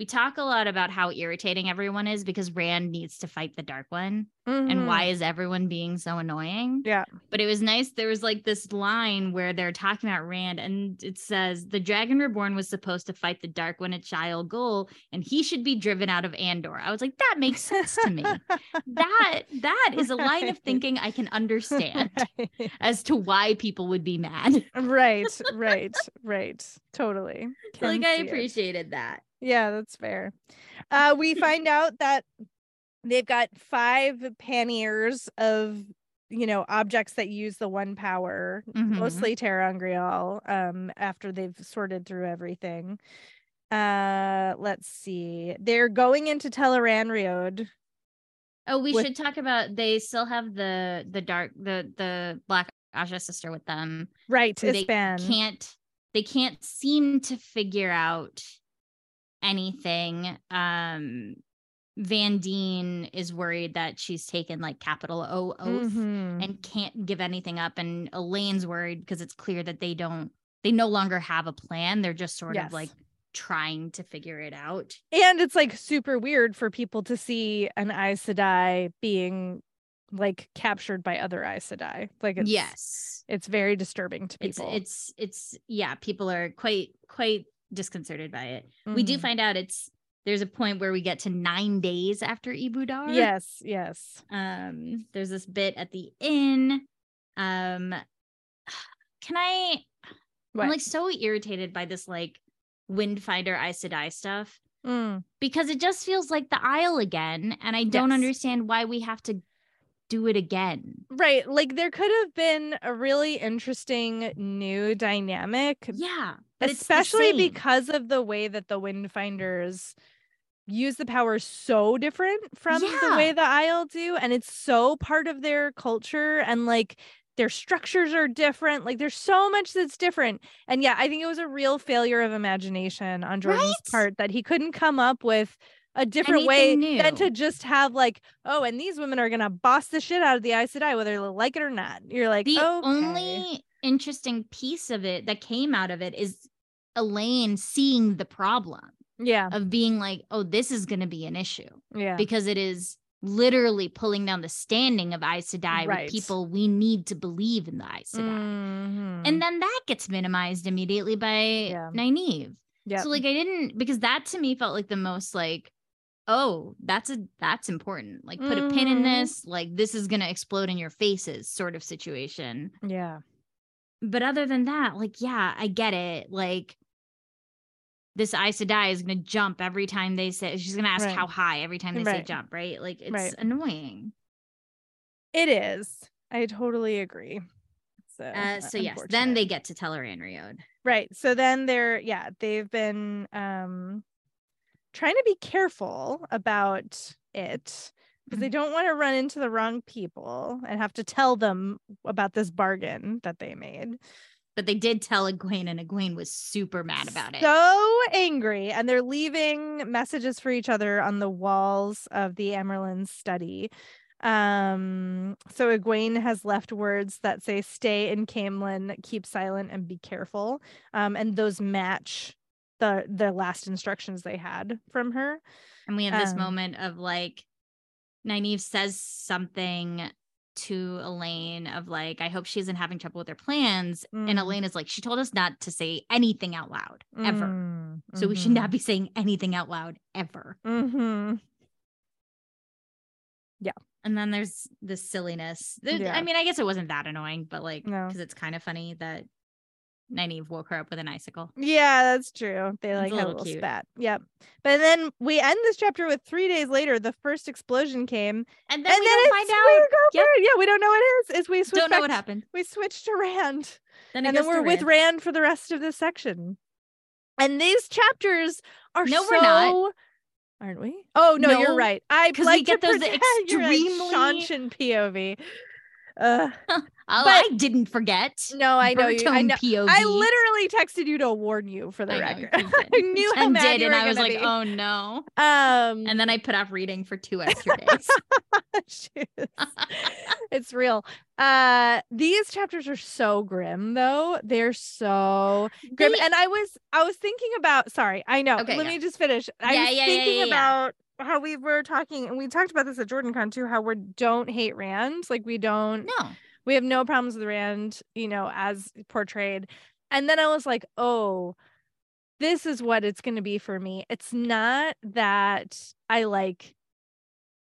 we talk a lot about how irritating everyone is because rand needs to fight the dark one and Mhm. why is everyone being so annoying Yeah. but it was nice there was like this line where they're talking about rand and it says the dragon reborn was supposed to fight the dark one at Shayol Ghul and he should be driven out of andor i was like that makes sense to me [laughs] that that is a line of thinking i can understand [laughs] as to why people would be mad right. [laughs] Right. Right. Totally. So, like i see it. appreciated that Yeah, that's fair. Uh, we find out that they've got five panniers of you know objects that use the one power, Mhm. mostly ter'angreal. Um, after they've sorted through everything. Uh, let's see. They're going into Tel'aran'rhiod. oh we With- should talk about they still have the the dark the the black Ajah sister with them Right, who they can't they can't seem to figure out anything um Vandene is worried that she's taken like capital o oath Mhm. and can't give anything up and elayne's worried because it's clear that they don't they no longer have a plan they're just sort Yes. of like trying to figure it out and it's like super weird for people to see an Aes Sedai being like captured by other Aes Sedai. Like it's yes it's very disturbing to it's people. it's it's yeah people are quite quite disconcerted by it we do Mhm. find out it's there's a point where we get to nine days after Ebou Dar. Yes, yes. Um, there's this bit at the inn. Um, [sighs] can I? What? I'm like so irritated by this like Windfinder Aes Sedai stuff Mm. because it just feels like the Aiel again, and I don't Yes. understand why we have to do it again. Right. Like there could have been a really interesting new dynamic, Yeah, especially because of the way that the Windfinders use the power so different from the Yeah. way the Aiel do. And it's so part of their culture and like their structures are different. Like there's so much that's different. And yeah, I think it was a real failure of imagination on Jordan's Right? part that he couldn't come up with a different way Anything than to just have like, oh, and these women are gonna boss the shit out of the Aes Sedai, whether they like it or not. You're like, the okay. only interesting piece of it that came out of it is Elayne seeing the problem yeah, of being like, oh, this is going to be an issue yeah, because it is literally pulling down the standing of Aes Sedai Right. with people we need to believe in the Aes Sedai. Mhm. And then that gets minimized immediately by Yeah. Nynaeve. Yep. So like I didn't because that to me felt like the most like, oh, that's a that's important. Like put a pin in Mhm. this, like this is gonna explode in your faces sort of situation. yeah, But other than that, like, yeah, I get it. Like this Aes Sedai is gonna jump every time they say she's gonna ask Right. how high every time they say jump, right? Like it's Right. annoying. it is. I totally agree. So, Uh, so yes, then they get to Tel'aran'rhiod. right. So then they're yeah, they've been um trying to be careful about it because they Mm-hmm. don't want to run into the wrong people and have to tell them about this bargain that they made. But they did tell Egwene, and Egwene was super mad about it. So angry. And they're leaving messages for each other on the walls of the Amyrlin study. Um, so Egwene has left words that say stay in Caemlyn, keep silent and be careful. Um, and those match the the last instructions they had from her. And we have this Um, moment of like Nynaeve says something to Elayne of like, I hope she isn't having trouble with her plans. And Mm. Elayne is like, she told us not to say anything out loud ever. Mm, So we should not be saying anything out loud ever. hmm And then there's the silliness. There- Yeah. I mean, I guess it wasn't that annoying, but like, No. because it's kind of funny that Nynaeve woke her up with an icicle. Yeah, that's true. They like a had a little cute. spat. Yep. But then we end this chapter with three days later, the first explosion came. And then and we then don't it's, find out. Yep. Yeah, we don't know what it is. Is we switch Don't know what happened. We switched to Rand. Then and then we're with Rand. Rand for the rest of this section. And these chapters are No, so we're not. aren't we? Oh no, you're No, right. I like we get those you're extremely- Seanchan POV. Uh, [laughs] Oh, I didn't forget. no, I know you. I know. POV. I literally texted you to warn you for the I record. [laughs] did. I knew how Jenn mad did, you and were I was like, be. oh no. Um, And then I put off reading for two [laughs] extra days. It's real. Uh these chapters are so grim though. They're so grim. They- and I was I was thinking about sorry, I know. Okay, Let yeah. me just finish. I Yeah, was yeah, thinking about how we were talking and we talked about this at Jordan Con too, how we don't hate Rand. Like we don't no. we have no problems with Rand, you know, as portrayed. And then I was like, oh, this is what it's going to be for me. It's not that I like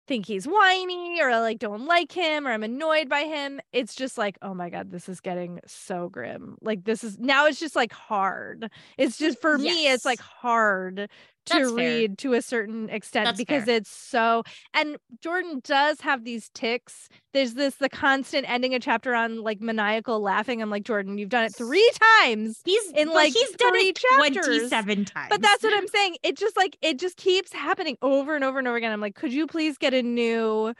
think he's whiny or I like don't like him or I'm annoyed by him. It's just like, oh my god, this is getting so grim. Like this is now it's just like hard. It's just for me it's like Yes. Hard to That's fair. read to a certain extent That's because fair. it's so and Jordan does have these ticks. There's this the constant ending a chapter on like maniacal laughing. I'm like, Jordan, you've done it three times. He's In, like, he's done it chapters. 27 times. But that's what I'm saying. It just like it just keeps happening over and over and over again. I'm like, could you please get a new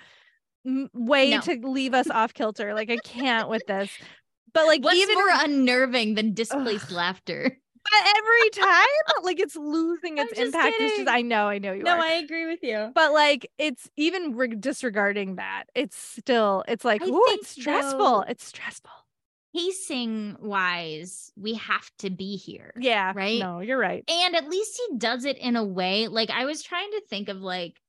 way No. to leave us off kilter? Like I can't with this. But like What's even more unnerving than displaced Ugh. laughter? But every time, like it's losing its impact. It's kidding. just I know, I know you No, are. I agree with you. but like it's even re- disregarding that. It's still it's like think, it's stressful. though- It's stressful. Pacing wise, we have to be here. Yeah. Right? No, you're right. And at least he does it in a way like I was trying to think of like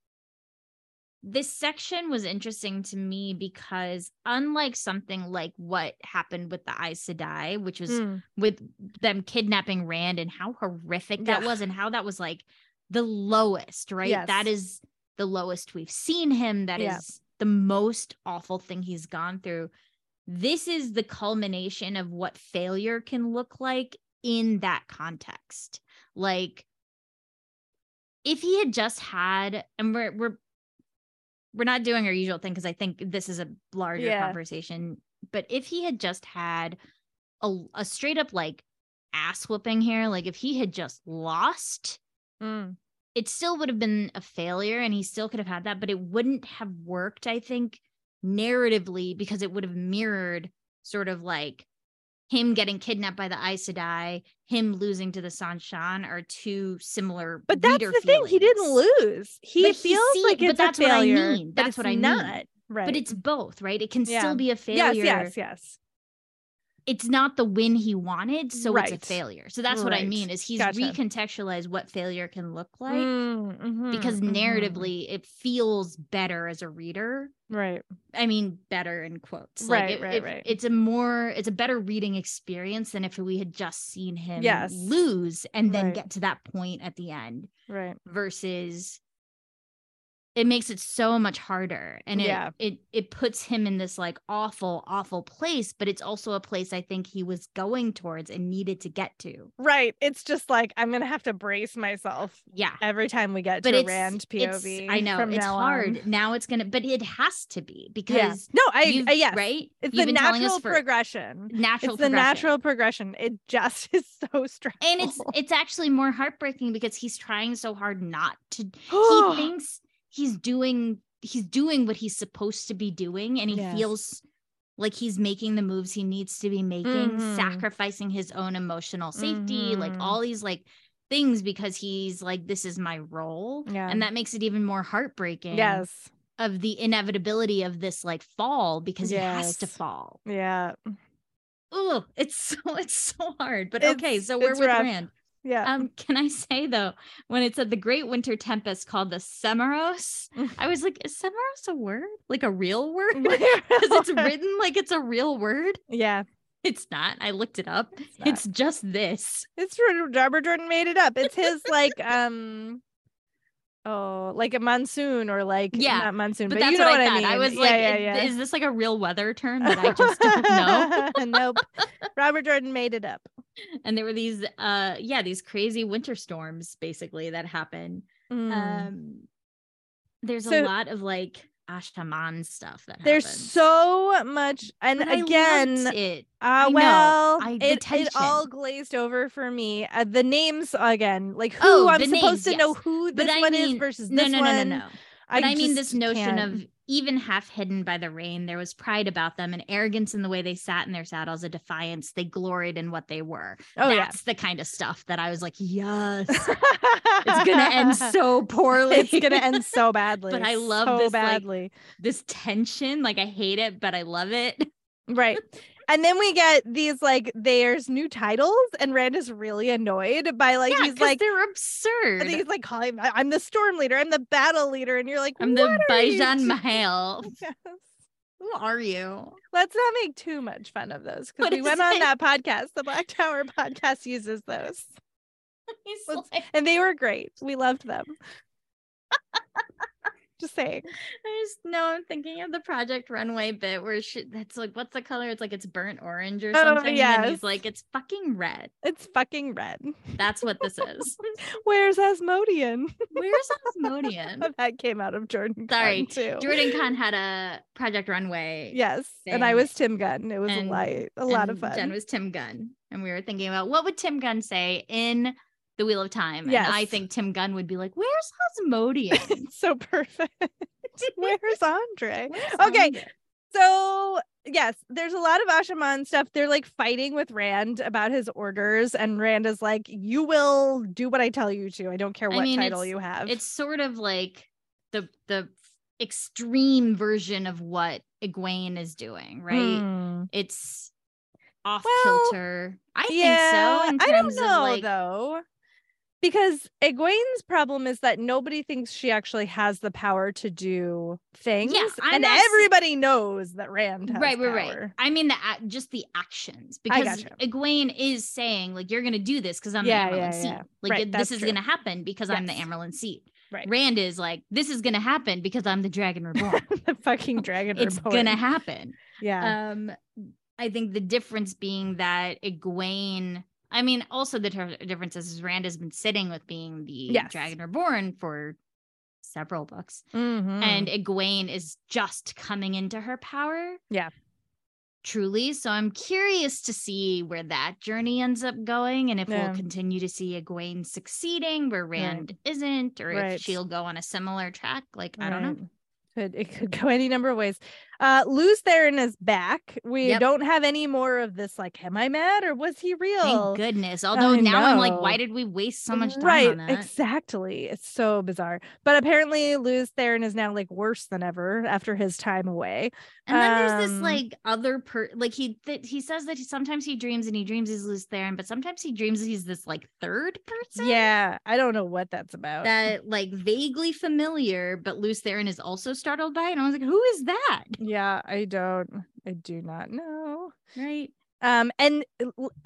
this section was interesting to me because unlike something like what happened with the Aes Sedai, which was Mm, with them kidnapping Rand and how horrific that Yeah. was and how that was like the lowest, right? Yes. That is the lowest we've seen him. That is Yeah. the most awful thing he's gone through. This is the culmination of what failure can look like in that context. Like if he had just had, and we're we're we're not doing our usual thing because I think this is a larger Yeah. conversation. But if he had just had a, a straight up like ass whooping here, like if he had just lost, Mm. it still would have been a failure and he still could have had that, but it wouldn't have worked, I think, narratively because it would have mirrored sort of like him getting kidnapped by the Aes Sedai, him losing to the Seanchan are two similar. But that's the thing. He didn't lose. He But he feels see- like but that's a what I mean. That's what I mean. not. Right. But it's both, right? It can Yeah. still be a failure. yes, yes, yes. It's not the win he wanted, so it's a failure. So that's what I mean is he's Gotcha. recontextualized what failure can look like Mm, mhm, because mhm. narratively it feels better as a reader right. i mean better in quotes Right, like it- right, it- right. it's a more it's a better reading experience than if we had just seen him Yes. lose and then Right. get to that point at the end Right. versus it makes it so much harder and it, Yeah. it it puts him in this like awful awful place but it's also a place i think he was going towards and needed to get to Right. It's just like I'm gonna have to brace myself yeah every time we get but to a Rand it's- POV. i know it's hard on. now it's gonna but it has to be because Yeah. No, I you've- uh, yes. right It's You've the been telling us natural progression. natural It's the progression. natural progression. It just [laughs] is so stressful. and it's it's actually more heartbreaking because he's trying so hard not to he [gasps] thinks he's doing he's doing what he's supposed to be doing and he Yes. feels like he's making the moves he needs to be making Mhm. sacrificing his own emotional safety like Mhm. all these like things because he's like this is my role Yeah. and that makes it even more heartbreaking yes. of the inevitability of this like fall because he has to fall Yeah. oh it's [laughs] so it's so hard but It's- okay so we're with rough. rand Yeah. um, can I say though, when it said the Great Winter Tempest called the Semaros, I was like, is Semaros a word? Like a real [laughs] word? Because it's written like it's a real word. Yeah. It's not. I looked it up. It's. It's just this. It's Robert Jordan made it up. It's his like um oh like a monsoon or like Yeah, not monsoon, But, but, that's you know what, what, I thought. mean. I, was like, yeah, is- yeah. is this like a real weather term that I just don't [laughs] know? nope. Robert Jordan made it up. And there were these uh yeah, these crazy winter storms basically that happen. Mm. Um there's So- a lot of like Asha'man stuff that There's happens. so much, and But again, it. Ah, I well, I- it, it all glazed over for me. Uh, the names again, like who Oh, I'm supposed names, to know yes. who But this I one is versus no, this no, no, one. no, no. But I, mean, this notion can't. of even half hidden by the rain, there was pride about them and arrogance in the way they sat in their saddles, a defiance. They gloried in what they were. oh That's the kind of stuff that I was like, yes, [laughs] it's gonna end so poorly. it's gonna end so [laughs] badly. But I love so this, like, badly. this tension. Like I hate it, but I love it. right. [laughs] And then we get these like there's new titles, and Rand is really annoyed by like yeah, he's like they're absurd. and he's like calling "I- I'm the storm leader, I'm the battle leader, and you're like I'm the "What are you Bajan doing?" Mahal. [laughs] Yes. Who are you? Let's not make too much fun of those because we went on that podcast. The Black Tower podcast uses those, [laughs] like, and they were great. We loved them. [laughs] Just saying. I just know I'm thinking of the Project Runway bit where she that's like, what's the color? It's like it's burnt orange or Oh, something. And yes. he's like, it's fucking red. It's fucking red. That's what this is. [laughs] Where's Asmodean? Where's [laughs] Asmodean? that came out of Jordan. Sorry, too. Jordan Con had a Project Runway. Yes, and I was Tim Gunn. It was and- a light, a lot of fun. Jenn was Tim Gunn. And we were thinking about what would Tim Gunn say in The Wheel of Time? And I think Tim Gunn would be like, [laughs] Where's Asmodean? It's [laughs] so perfect. Where's Andre? [laughs] Where's Okay. Andre?" So yes, there's a lot of Asha'man stuff. They're like fighting with Rand about his orders, and Rand is like, "You will do what I tell you to. I don't care I what mean, title you have." it's sort of like the the extreme version of what Egwene is doing, right? Hmm. It's off Well, kilter. I yeah, think so. In I don't know of like, though. Because Egwene's problem is that nobody thinks she actually has the power to do things, I'm and not everybody knows that Rand has right, right, right. I mean the just the actions because gotcha. Egwene is saying like you're gonna do this because I'm Yeah, the Amyrlin yeah, seat. yeah. Like Right, this is true. gonna happen because I'm the Yes. Amyrlin seat. Right. Rand is like this is gonna happen because I'm the Dragon [laughs] Reborn. the fucking dragon. Reborn. It's Reborn. gonna happen. Yeah. Um, I think the difference being that Egwene. I mean, also the ter- difference is, Rand has been sitting with being the Yes. Dragon Reborn for several books, Mhm. and Egwene is just coming into her power. Yeah. Truly. So I'm curious to see where that journey ends up going and if Yeah. we'll continue to see Egwene succeeding where Right. Rand isn't, or Right. if she'll go on a similar track. Like, I don't know. Could it could go any number of ways. Uh Lews Therin is back. We Yep. don't have any more of this like, am I mad or was he real? Thank goodness. Although I now I'm like, why did we waste so much time right, on that? exactly. It's so bizarre. But apparently Lews Therin is now like worse than ever after his time away. And then there's this Um, like other per like he th- he says that he, sometimes he dreams and he dreams he's Lews Therin, but sometimes he dreams he's this like third person. Yeah, I don't know what that's about. That like vaguely familiar, but Lews Therin is also startled by it. And I was like, who is that? Yeah, I don't I do not know. Right. Um and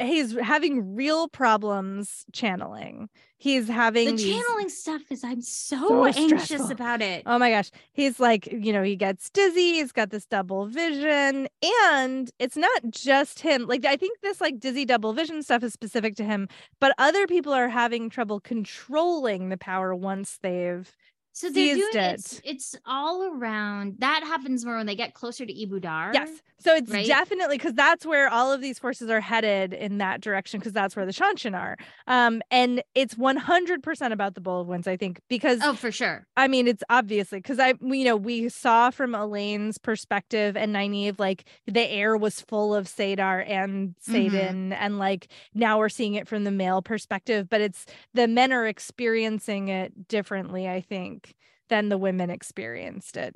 he's having real problems channeling. He's having The these- channeling stuff is I'm so, So anxious stressful. about it. Oh my gosh. He's like, you know, he gets dizzy. He's got this double vision. And it's not just him. Like, I think this like dizzy double vision stuff is specific to him, but other people are having trouble controlling the power once they've. So they're doing seized it's, it. it's all around. That happens more when they get closer to Ebou Dar. Yes. So it's right? definitely because that's where all of these forces are headed in that direction because that's where the Shanshan are. Um, and it's 100% about the Bowl of Winds, I think, because Oh, for sure. I mean, it's obviously because I, you know, we saw from Elayne's perspective and Nynaeve, like the air was full of saidar and saidin, and like now we're seeing it from the male perspective, but it's the men are experiencing it differently, I think, than the women experienced it.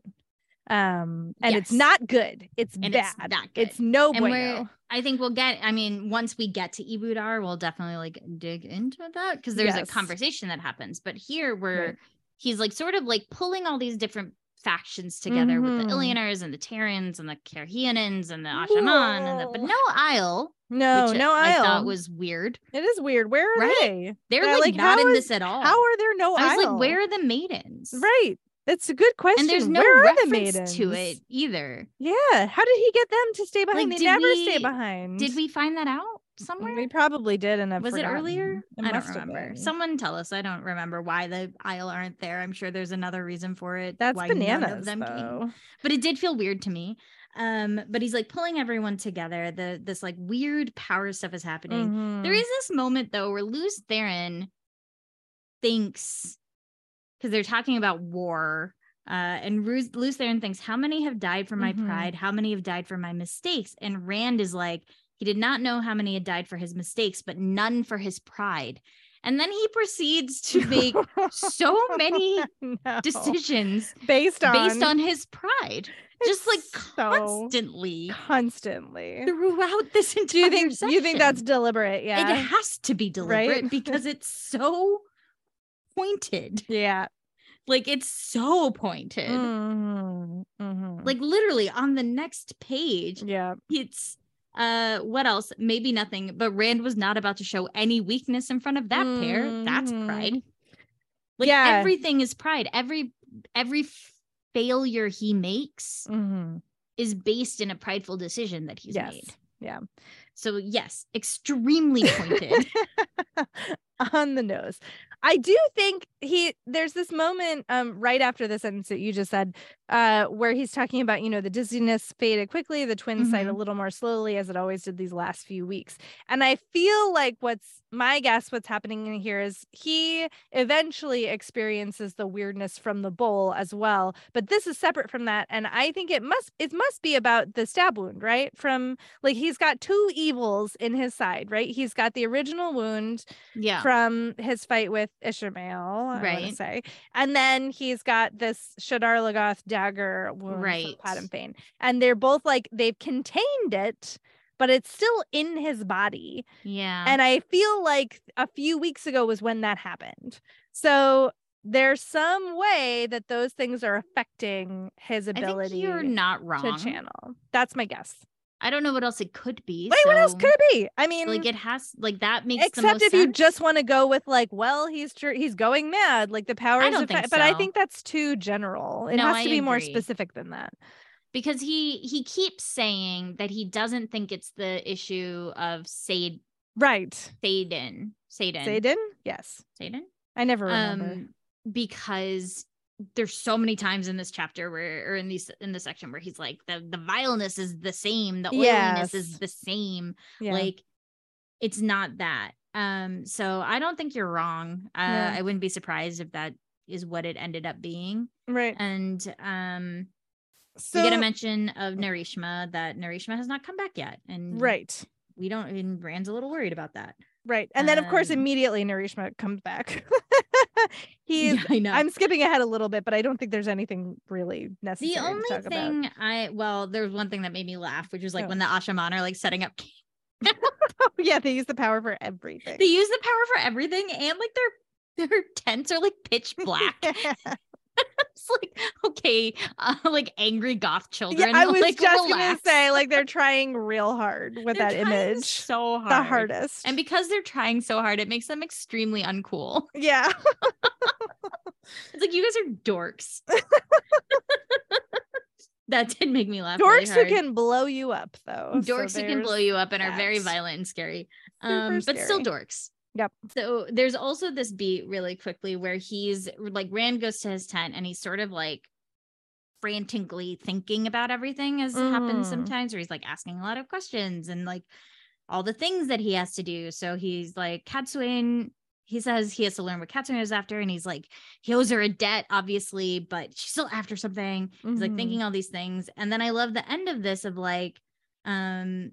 Um, and it's not good. It's And bad. it's not good. It's no and bueno. I think we'll get I mean once we get to Ebou Dar we'll definitely like dig into that because there's Yes. a conversation that happens but here we're Right. he's like sort of like pulling all these different factions together with the Mhm. Illianers and the Tairens and the Cairhienin and the Asha'man and the but no Aiel No, which no, I Aiel. thought was weird It is weird. Where are Right? they? they're like, like, not in is- this at all How are there no I was Aiel? like where are the maidens Right. That's a good question. and there's no Where are the reference to it either Yeah. How did he get them to stay behind? Like, they never stay behind. did we find that out somewhere We probably did, and was it earlier? It I don't remember. Someone tell us. I don't remember why the Aiel aren't there. I'm sure there's another reason for it. That's why bananas, them came. though. But it did feel weird to me. Um, but he's like pulling everyone together. The this like weird power stuff is happening. There Mhm. is this moment though where Lews Therin thinks because they're talking about war. Uh, and Lews, Lews Therin thinks, How many have died for my Mhm. pride? How many have died for my mistakes? And Rand is like, He did not know how many had died for his mistakes, but none for his pride. And then he proceeds [laughs] to make so many [laughs] No. decisions based on based on his pride, just like It's so constantly constantly. throughout this entire Do you think you think that's deliberate? Yeah. It has to be deliberate Right? because [laughs] it's so pointed. yeah. Like it's so pointed. Mhm, mhm. Like literally on the next page, yeah. it's uh what else? Maybe nothing, but Rand was not about to show any weakness in front of that pair. That's pride. Mhm. Like Yeah. everything is pride. Every every failure he makes Mhm. is based in a prideful decision that he's Yes. made. Yeah. So yes, extremely pointed. [laughs] on the nose. I do think he there's this moment um right after the sentence that you just said uh where he's talking about you know the dizziness faded quickly the twins sight a little more slowly as it always did these last few weeks and I feel like what's my guess what's happening in here is he eventually experiences the weirdness from the bowl as well but this is separate from that and I think it must it must be about the stab wound right from like he's got two evils in his side right he's got the original wound yeah. from his fight with Ishamael, I want to Right. say. And then he's got this Shadar Logoth dagger wound Right. from Fain. And they're both like they've contained it, but it's still in his body. Yeah. And I feel like a few weeks ago was when that happened. So there's some way that those things are affecting his ability you're not wrong. to channel. That's my guess. I don't know what else it could be. Wait, what else could it be? I mean, like it has like that makes the except if you just want to go with like, well, he's tr- he's going mad, like the powers. don't of think fa- But I think that's too general. It No, has I to be more specific than that. because he he keeps saying that he doesn't think it's the issue of Sad Right. Saden Saden Zayden? Yes. Saden I never remember. um because there's so many times in this chapter where or in these in the section where he's like the the vileness is the same the oiliness Yes. is the same yeah. like it's not that um so i don't think you're wrong uh Yeah. i wouldn't be surprised if that is what it ended up being right. and um So we get a mention of narishma that narishma has not come back yet and right. we don't and rand's a little worried about that Right. And then of course Um, immediately Narishma comes back. [laughs] [laughs] [laughs] He's yeah, i know I'm skipping ahead a little bit, but I don't think there's anything really necessary the only to talk about. thing i well there was one thing that made me laugh which was like Oh. when the asha'man are like setting up [laughs] oh, yeah, they use the power for everything. they use the power for everything and like their their tents are like pitch black [laughs] it's like okay uh, like angry goth children yeah, I [laughs] was like, just relax. gonna say, like they're trying real hard with They're that image. so hard the hardest. and because they're trying so hard it makes them extremely uncool [laughs] yeah. it's like you guys are dorks that did make me laugh really Dorks who can blow you up though. so dorks who can blow you up and are very violent and scary um but still dorks Yep. so there's also this beat really quickly where he's like rand goes to his tent and he's sort of like frantically thinking about everything as happens Mhm. sometimes where he's like asking a lot of questions and like all the things that he has to do so he's like Cadsuane he says he has to learn what Cadsuane is after and he's like he owes her a debt obviously but she's still after something He's like thinking all these things. And then I love the end of this of like, um,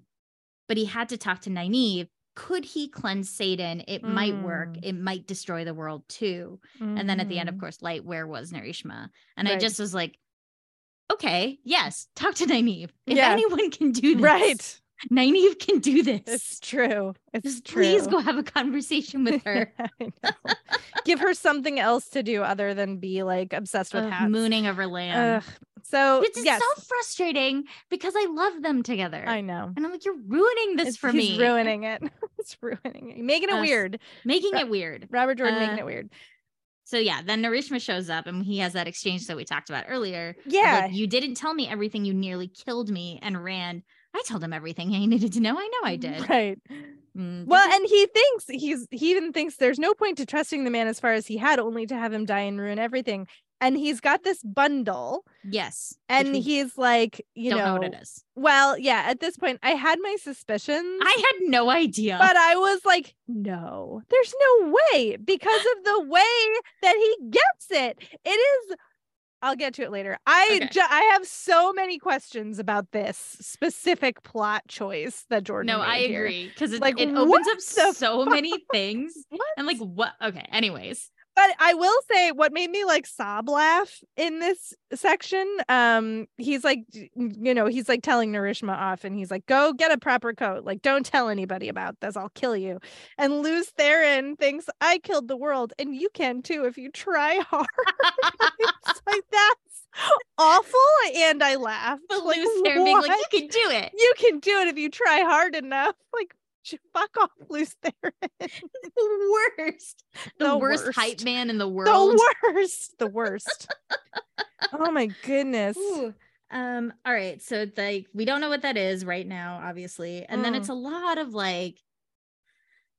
but he had to talk to Nynaeve. Could he cleanse saidin? It might work. Mm. It might destroy the world too. And then at the end, of Mhm. course, light, where was Narishma? And I just was like, okay, yes, talk to Nynaeve. If Yeah. anyone can do this, right. Nynaeve can do this. It's true. It's just true. please go have a conversation with [laughs] her. [laughs] Give her something else to do other than be like obsessed with Ugh, hats. mooning over Lan. Ugh. So It's yes, so frustrating because I love them together. I know. And I'm like, you're ruining this It's- for me. ruining it. [laughs] it's ruining it. Making it Us. weird. making Ra- it weird. Robert Jordan Uh, making it weird. So yeah, then Narishma shows up and he has that exchange that we talked about earlier. of, like, Yeah. you didn't tell me everything. You nearly killed me and ran. I told him everything he needed to know. I know I [laughs] did. Right. Mm, Well, and he thinks he's he even thinks there's no point to trusting the man as far as he had, only to have him die and ruin everything. And he's got this bundle, yes. and he's like, you don't know, know what it is. well, yeah. At this point, I had my suspicions. I had no idea. but I was like, no, there's no way because of the [laughs] way that he gets it. It is. I'll get to it later. I Okay. ju- I have so many questions about this specific plot choice that Jordan. no, I here. agree because it, Like, it opens up so many [laughs] things. What? And like what? Okay. Anyways, but I will say what made me like sob laugh in this section. Um, he's like, you know, he's like telling Narishma off, and he's like, "Go get a proper coat. Like, don't tell anybody about this. I'll kill you." And Lews Therin thinks I killed the world, and you can too if you try [laughs] hard. it's like that's awful, and I laugh. but Like, Lews Therin being like, you can do it. You can do it if you try hard enough. Like, [laughs] fuck off, Lews Therin. [laughs] the worst. The, The worst, worst. hype man in the world. The worst. The worst. [laughs] oh my goodness. Ooh. Um, all right. So it's like we don't know what that is right now, obviously. And then Mm. it's a lot of like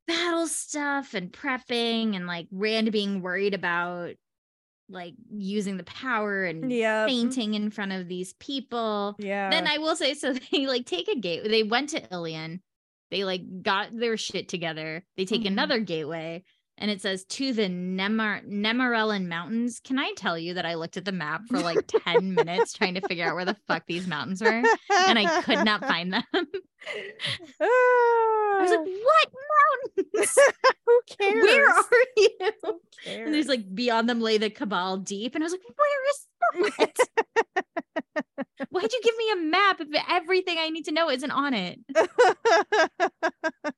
battle stuff and prepping and like Rand being worried about like using the power and Yeah. fainting in front of these people. Yeah. Then I will say so they like take a gate. They went to Illian. They like got their shit together. They take Mhm. another gateway and it says to the Nemar Nemarellin Mountains. Can I tell you that I looked at the map for like [laughs] 10 minutes trying to figure out where the fuck these mountains were and I could not find them. [laughs] I was like, [sighs] what mountains? [laughs] who cares? Where are you? Who And there's like beyond them lay the cabal deep. And I was like, where is that? Why'd you give me a map if everything I need to know isn't on it? [laughs]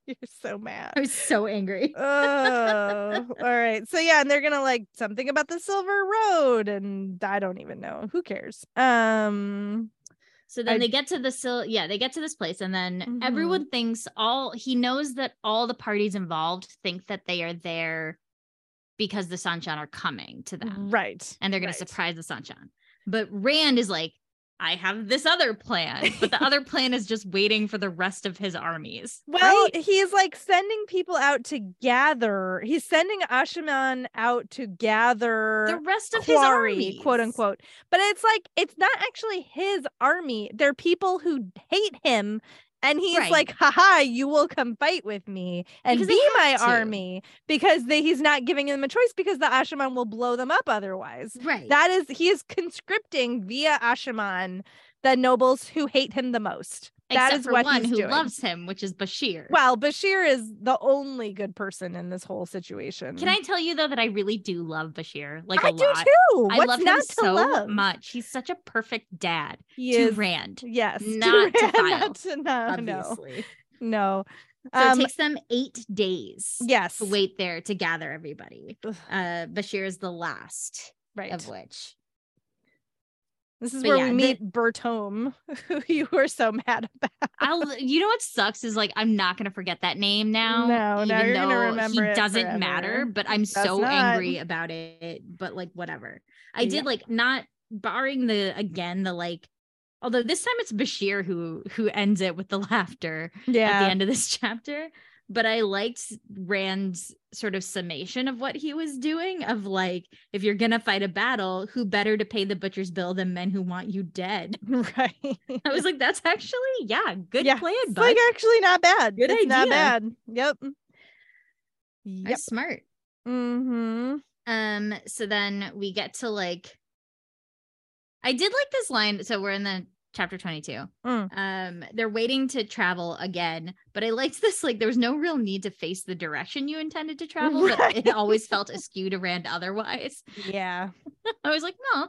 You're so mad. I was so angry. oh, [laughs] all right. So yeah, and they're gonna like something about the Silver Road, and I don't even know. Who cares? Um. So then I- they get to the sil- yeah, they get to this place and then Mhm. everyone thinks all he knows that all the parties involved think that they are there because the Seanchan are coming to them Right. and they're going right. to surprise the Seanchan. But Rand is like I have this other plan, but the [laughs] other plan is just waiting for the rest of his armies. Well, right? he's like sending people out to gather. He's sending Asha'man out to gather the rest of his army, quote unquote. But it's like it's not actually his army. They're people who hate him. And he's Right. like, haha, you will come fight with me and Because be my to. army because they, he's not giving them a choice because the Asha'man will blow them up otherwise. Right. That is, he is conscripting via Asha'man the nobles who hate him the most. Except that is for what one who doing. loves him, which is Bashere. Well, Bashere is the only good person in this whole situation. Can I tell you though that I really do love Bashere? Like I a do lot. too. I What's love him to so love? much. He's such a perfect dad He to is. Rand, Yes. not to [laughs] file, not to- no, no, obviously. no. So Um, it takes them eight days yes. to wait there to gather everybody. Uh, Bashere is the last right. of which. This is but where yeah, we the- meet Bertome, [laughs] who you were so mad about. I'll. You know what sucks is like I'm not gonna forget that name now. No, now you're gonna remember he doesn't matter. But I'm Does so not. angry about it. But like whatever. I Yeah. did like not barring the again the like. Although this time it's Bashere who who ends it with the laughter. at the end of this [laughs] chapter. But I liked Rand's sort of summation of what he was doing of like, if you're gonna fight a battle, who better to pay the butcher's bill than men who want you dead? [laughs] right. I was like, that's actually, yeah, good Yeah, plan, It's like actually not bad. Good it's not bad. Yep. Yep. That's smart. Mm-hmm. Um, so then we get to like I did like this line. So we're in the chapter 22. Mm. Um, they're waiting to travel again, but I liked this. Like, there was no real need to face the direction you intended to travel, but it always felt askew to Rand otherwise. Yeah. [laughs] I was like, no,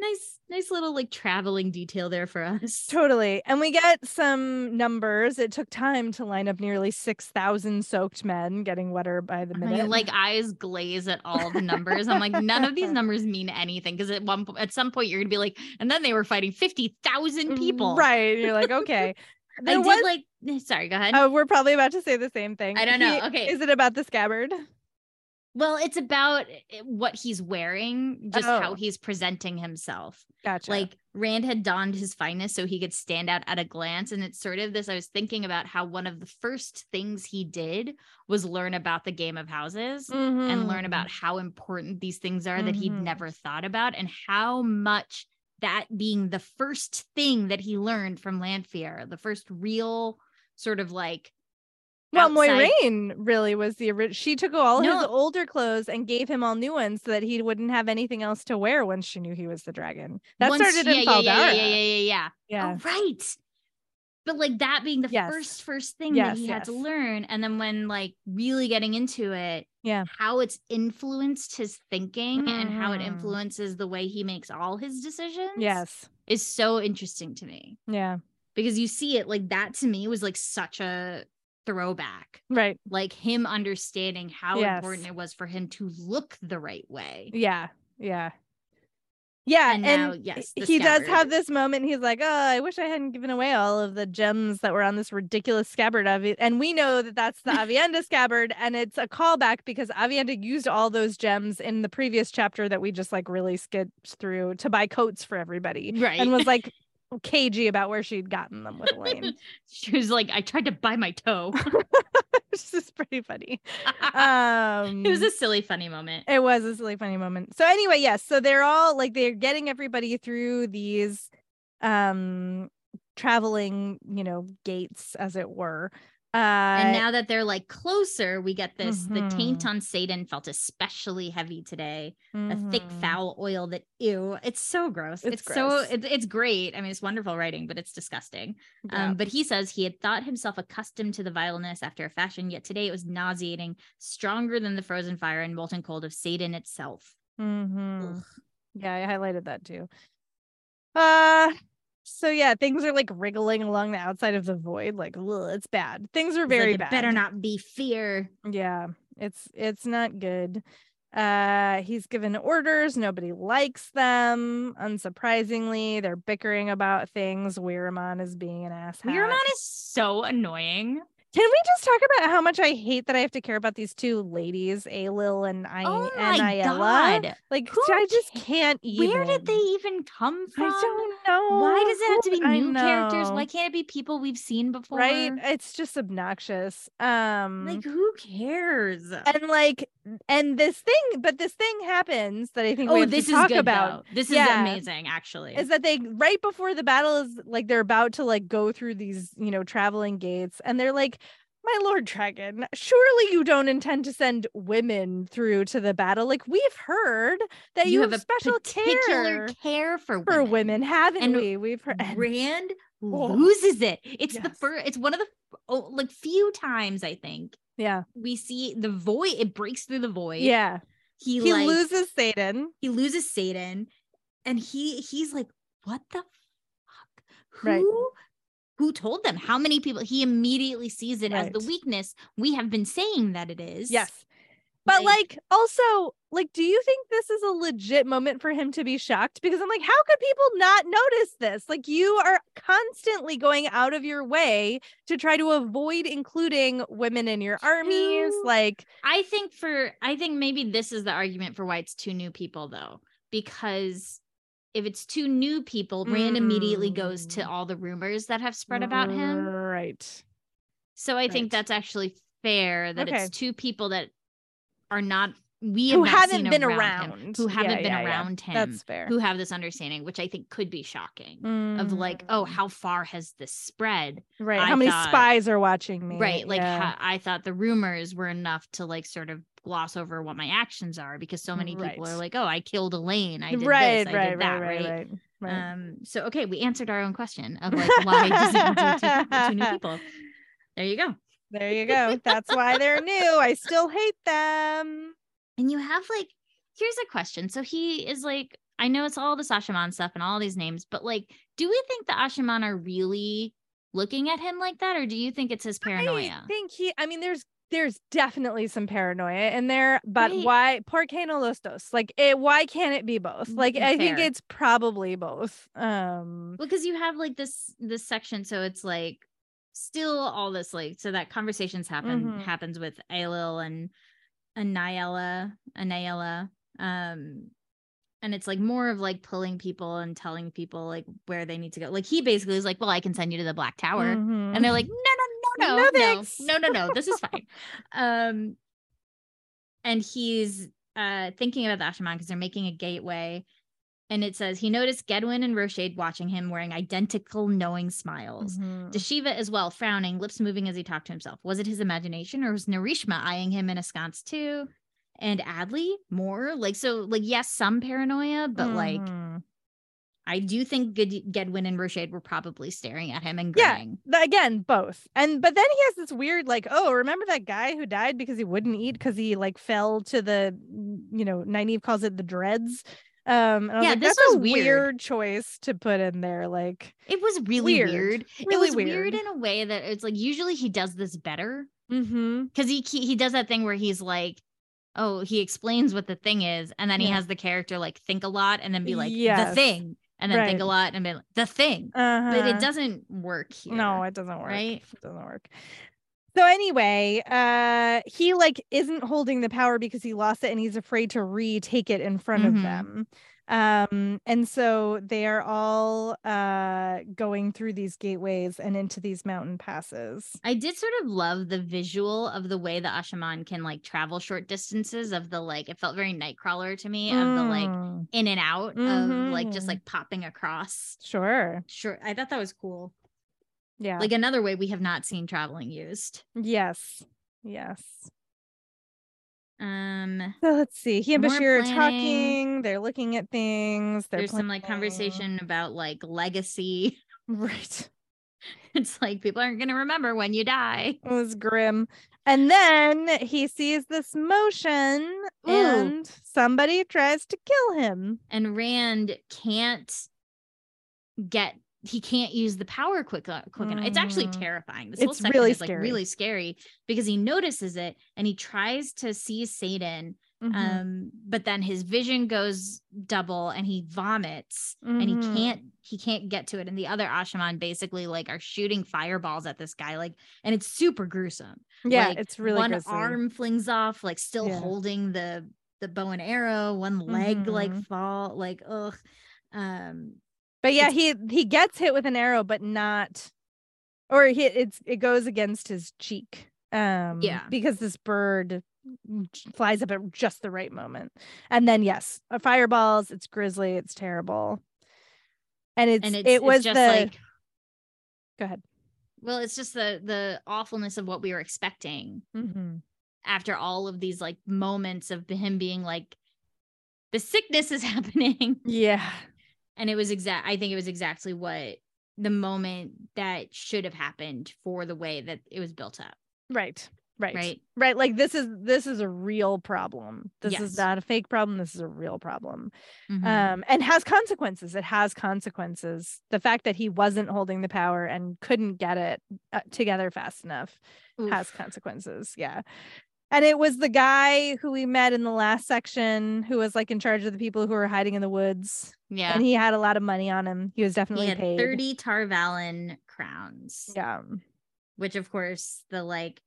nice, nice little like traveling detail there for us. Totally. And we get some numbers. It took time to line up nearly 6,000 soaked men getting wetter by the minute. like eyes glaze at all the numbers. I'm like, none of these [laughs] numbers mean anything because at one at some point you're gonna be like, and then they were fighting fifty thousand people. Right. You're like, okay. [laughs] I There did like. eh, Sorry, go ahead. Oh, we're probably about to say the same thing. I don't know. He- Okay. Is it about the scabbard? Well, it's about eh, what he's wearing, just how Oh. he's presenting himself. Gotcha. Like Rand had donned his finest so he could stand out at a glance. And it's sort of this I was thinking about how one of the first things he did was learn about the game of houses and learn Mhm. about how important these things are that he'd Mhm. never thought about and how much that being the first thing that he learned from Lanfear, the first real sort of like Well, outside- Moiraine really was the original. She took all his older clothes and gave him all new ones so that he wouldn't have anything else to wear once she knew he was the dragon. That once- started in yeah, Fal Dara. yeah, yeah, yeah, yeah, yeah, yeah. Yeah. Oh, right. But like that being the Yes. first first thing Yes, that he had to learn, and then when like really getting into it, Yeah. how it's influenced his thinking and how it Mhm. influences the way he makes all his decisions. Yes. is so interesting to me Yeah. because you see it like that to me was like such a throwback, Right. like him understanding how Yes. important it was for him to look the right way. Yeah. Yeah. Yeah. And And, now, yes, he does have this moment. He's like, Oh, I wish I hadn't given away all of the gems that were on this ridiculous scabbard. Avi-" And we know that that's the [laughs] Aviendha scabbard. And it's a callback because Aviendha used all those gems in the previous chapter that we just like really skipped through to buy coats for everybody. Right. And was like cagey about where she'd gotten them with Elayne. [laughs] she was like, I tried to buy my toh. [laughs] this is pretty funny. [laughs] Um it was a silly, funny moment. It was a silly funny moment. So anyway, yes. So they're all like they're getting everybody through these um traveling, you know, gates as it were. Uh and now that they're like closer, we get this. The taint Mhm. on saidin felt especially heavy today. A thick, foul oil that ew, it's so gross. It's It's, so gross. it, it's great. I mean, it's wonderful writing, but it's disgusting. Yeah. Um, but he says he had thought himself accustomed to the vileness after a fashion, yet today it was nauseating, stronger than the frozen fire and molten cold of saidin itself. Mhm. Yeah, I highlighted that too. Uh So yeah, things are like wriggling along the outside of the void. Like, ugh, it's bad. Things are He's like, very bad. Better not be fear. Yeah, it's it's not good. Uh he's given orders, nobody likes them. Unsurprisingly, they're bickering about things. Weiramon is being an ass. Miramon is so annoying. Can we just talk about how much I hate that I have to care about these two ladies, Ailil and I oh and my Ayala? god. Like Who I just can't even. Where did they even come from? I don't know. Why does it have to be I new characters? Why can't it be people we've seen before? Right? It's just obnoxious. Um Like who cares? and like and this thing, but this thing happens that I think we oh, this to is talk good about. though. This Yeah. is amazing, actually. is that they right before the battle is like they're about to like go through these you know traveling gates and they're like my lord dragon surely you don't intend to send women through to the battle like we've heard that you, have, a special particular care care for for women haven't And we we've heard and- Rand loses it. It's the first. It's one of the oh, like few times I think yeah we see the void. It breaks through the void. yeah he, he like, loses saidin he loses saidin, and he he's like, what the fuck? Who Right. Who told them? How many people? He immediately sees it as the weakness we have been saying that it is. yes but Like- like also like do you think this is a legit moment for him to be shocked because i'm like how could people not notice this like you are constantly going out of your way to try to avoid including women in your armies like I think for I think maybe this is the argument for why it's two new people though, because if it's two new people, Rand immediately goes to Mm. all the rumors that have spread about him. right So I think that's actually fair that Okay. it's two people that are not we who have not haven't been around, him, who haven't Yeah, been yeah, yeah. around him, that's fair who have this understanding, which I think could be shocking. Of like, oh, Mm. how far has this spread? right I how many thought- spies are watching me right like Yeah. i thought the rumors were enough to like sort of gloss over what my actions are because so many people are like oh i killed elayne i did right this i right did that right right, right right. Right um so okay we answered our own question of like why doesn't he do two, two new [laughs] people? There you go. There you go. That's why they're new. I still hate them. And you have like here's a question. So he is like i know it's all the sashaman stuff and all these names but like do we think the asha'man are really looking at him like that or do you think it's his paranoia? I think he. I mean, there's there's definitely some paranoia in there, but why? Por qué no los dos? Like, it, why can't it be both? Like, Mm, I think it's probably both. Um, because you have like this this section so it's like still all this like so that conversations happen Mhm. happens with Ailil and Anaiyella Anaiyella um and it's like more of like pulling people and telling people like where they need to go like he basically is like well I can send you to the black tower mhm. and they're like no no no No, no no thanks. no no no this is fine [laughs] um and he's uh thinking about the Asha'man because they're making a gateway and it says he noticed Gedwyn and Rochaid watching him wearing identical knowing smiles. Mhm. Dashiva as well, frowning, lips moving as he talked to himself. Was it his imagination or was Narishma eyeing him in askance too? And Adley more like so like yes, some paranoia, but like Mhm. I do think Ged- Gedwyn and Rochaid were probably staring at him and Yeah. grinning. The- again, both. And but then he has this weird, like, oh, remember that guy who died because he wouldn't eat because he like fell to the, you know, Nynaeve calls it the dreads. Um, Yeah, like, this that's a was weird. weird choice to put in there. Like, It was really Weird. weird. It was weird. weird. in a way that it's like usually he does this better mm-hmm. because he he he does that thing where he's like oh he explains what the thing is and then he has the character like think a lot and then be like the thing and then think a lot and be like the thing uh but it doesn't work here No, it doesn't work. right? It doesn't work. So anyway, uh he like isn't holding the power because he lost it and he's afraid to retake it in front Mhm. of them. Um and so they are all uh going through these gateways and into these mountain passes. I did sort of love the visual of the way the Asha'man can like travel short distances of the like it felt very Nightcrawler to me of the like Mm, in and out of like just Mhm. like popping across. sure. Sure, I thought that was cool. Yeah. Like another way we have not seen traveling used. yes. Yes. Um So let's see. He and Bashere are talking. They're looking at things. There's some like conversation about like legacy. [laughs] Right. It's like people aren't going to remember when you die. It was grim. And then he sees this motion Ooh. and somebody tries to kill him. And Rand can't get he can't use the power quick uh, quick enough. It's actually Mm. terrifying. This whole It's section really is like scary. really scary because he notices it and he tries to see saidin. Mhm. Um, but then his vision goes double and he vomits and he Mhm. can't he can't get to it. And the other Asha'man basically like are shooting fireballs at this guy, like, and it's super gruesome. yeah, like, it's really one grisly. arm flings off, like still Yeah. holding the the bow and arrow, one leg like Mhm. fall, like ugh. Um, But yeah, It's- he he gets hit with an arrow, but not, or he it's it goes against his cheek. Um, Yeah. because this bird flies up at just the right moment, and then yes, uh, fireballs. It's grisly. It's terrible, and it's, and it's, it it's was just the. like go ahead. well, it's just the the awfulness of what we were expecting Mhm. after all of these like moments of him being like, the sickness is [laughs] happening. Yeah, and it was exact i think it was exactly what the moment that should have happened for the way that it was built up right, right, right right. Like this is this is a real problem. This Yes. is not a fake problem. This is a real problem. Mhm. um and has consequences it has consequences the fact that he wasn't holding the power and couldn't get it uh, together fast enough has consequences yeah and it was the guy who we met in the last section who was like in charge of the people who were hiding in the woods yeah. and he had a lot of money on him. He was definitely he had paid. 30 Tar Valon crowns. Yeah. Which of course the like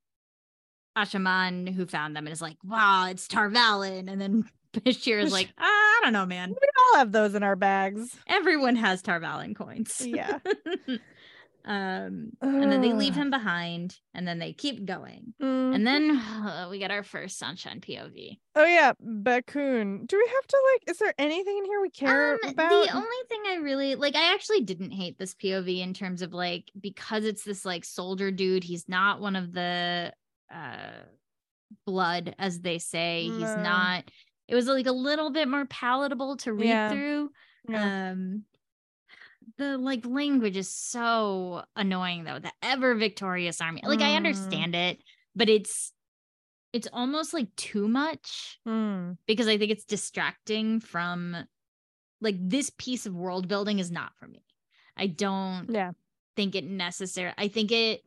asha'man who found them is like wow it's Tar Valon. And then [laughs] bashere is like "Ah, i don't know man. We all have those in our bags. Everyone has Tar Valon coins. Yeah [laughs] um and then they leave him behind and then they keep going Mm. and then uh, [sighs] we get our first Seanchan pov oh yeah Bakuun. do we have to like is there anything in here we care Um, about The only thing I really like, I actually didn't hate this POV in terms of like because it's this like soldier dude. He's not one of the uh blood, as they say. He's not. It was like a little bit more palatable to read Yeah. through. Yeah. Um, the like language is so annoying though. The ever victorious army. Like I Mm. understand it, but it's it's almost like too much Mm. because I think it's distracting from like this piece of world building is not for me. I don't yeah think it necessary. I think it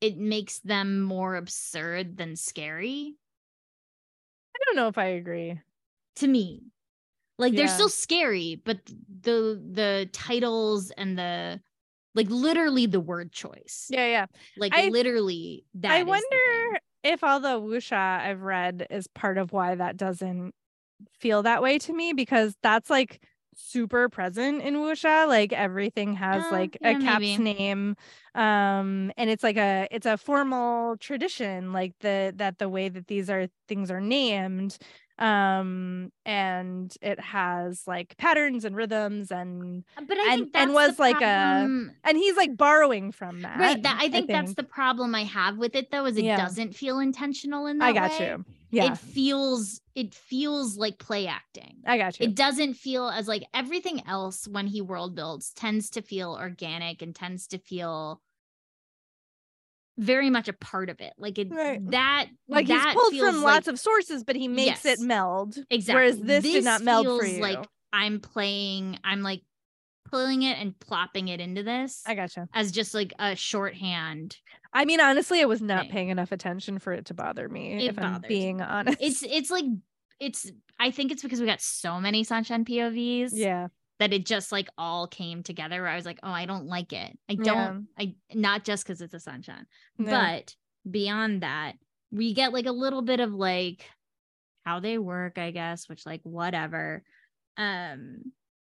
it makes them more absurd than scary I don't know if I agree. to me. Like they're still scary, but the the titles and the like literally the word choice. Yeah, yeah. Like I- literally that I is the thing. wonder if all the wuxia I've read is part of why that doesn't feel that way to me because that's like super present in wuxia. Like everything has Uh, like yeah, a cap's maybe. name, um, and it's like a it's a formal tradition, like the that the way that these are things are named um and it has like patterns and rhythms and But I and- and was like a- and he's like borrowing from that right that i think that's the problem i have with it though is it Yeah. doesn't feel intentional in that i got way. you. Yeah. it feels it feels like play acting. I got you. It doesn't feel as like everything else when he world builds tends to feel organic and tends to feel very much a part of it. Like it Right. that like that he's pulled from like- lots of sources but he makes Yes. it meld exactly. whereas this, did not meld for you. like i'm playing i'm like pulling it and plopping it into this i gotcha. as just like a shorthand i mean honestly i was not Thing. paying enough attention for it to bother me It if i'm being honest it's it's like it's i think it's because we got so many Seanchan povs yeah that it just like all came together where i was like oh i don't like it i don't Yeah. i not just because it's a Seanchan No. but beyond that we get like a little bit of like how they work i guess which like whatever um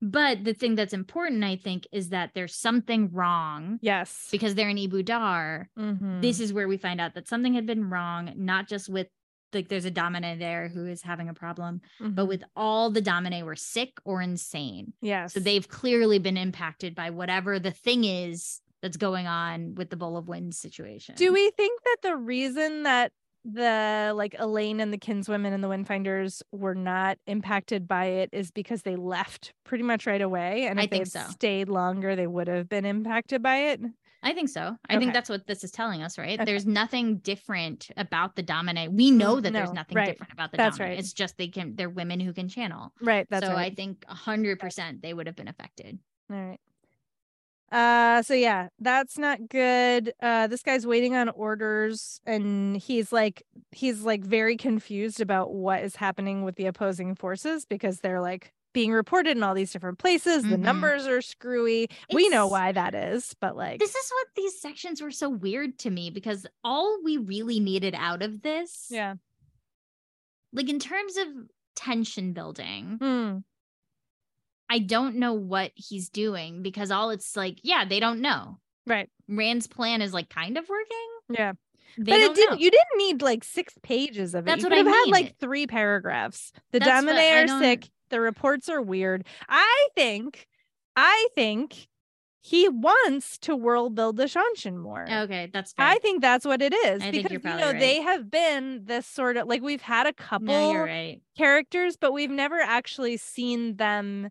but the thing that's important i think is that there's something wrong yes because they're in Ebou Dar Mhm. this is where we find out that something had been wrong not just with like there's a damane there who is having a problem but Mhm. with all the damane were sick or insane yes so they've clearly been impacted by whatever the thing is that's going on with the bowl of wind situation do we think that the reason that the like elayne and the kinswomen and the windfinders were not impacted by it is because they left pretty much right away and if they'd so. stayed longer they would have been impacted by it I think so. I Okay. think that's what this is telling us, right? Okay. There's nothing different about the dominant. We know Mm, that there's nothing right. different about the That's damane. right. It's just they can they're women who can channel. right that's so right I think hundred percent they would have been affected. all right Uh so yeah, that's not good. Uh this guy's waiting on orders and he's like he's like very confused about what is happening with the opposing forces because they're like being reported in all these different places. The Mhm. numbers are screwy. we know why that is, but like This is what these sections were so weird to me because all we really needed out of this, yeah. like in terms of tension building, Mm, I don't know what he's doing because all it's like, yeah, they don't know. right. Rand's plan is like kind of working. Yeah. They but it didn't know. you didn't need like six pages of it. That's you what could I have had like three paragraphs. The That's are sick. The reports are weird. I think, I think he wants to world build the Seanchan more. Okay, that's fair. I think that's what it is I because you know probably they have been this sort of like we've had a couple no, right. characters, but we've never actually seen them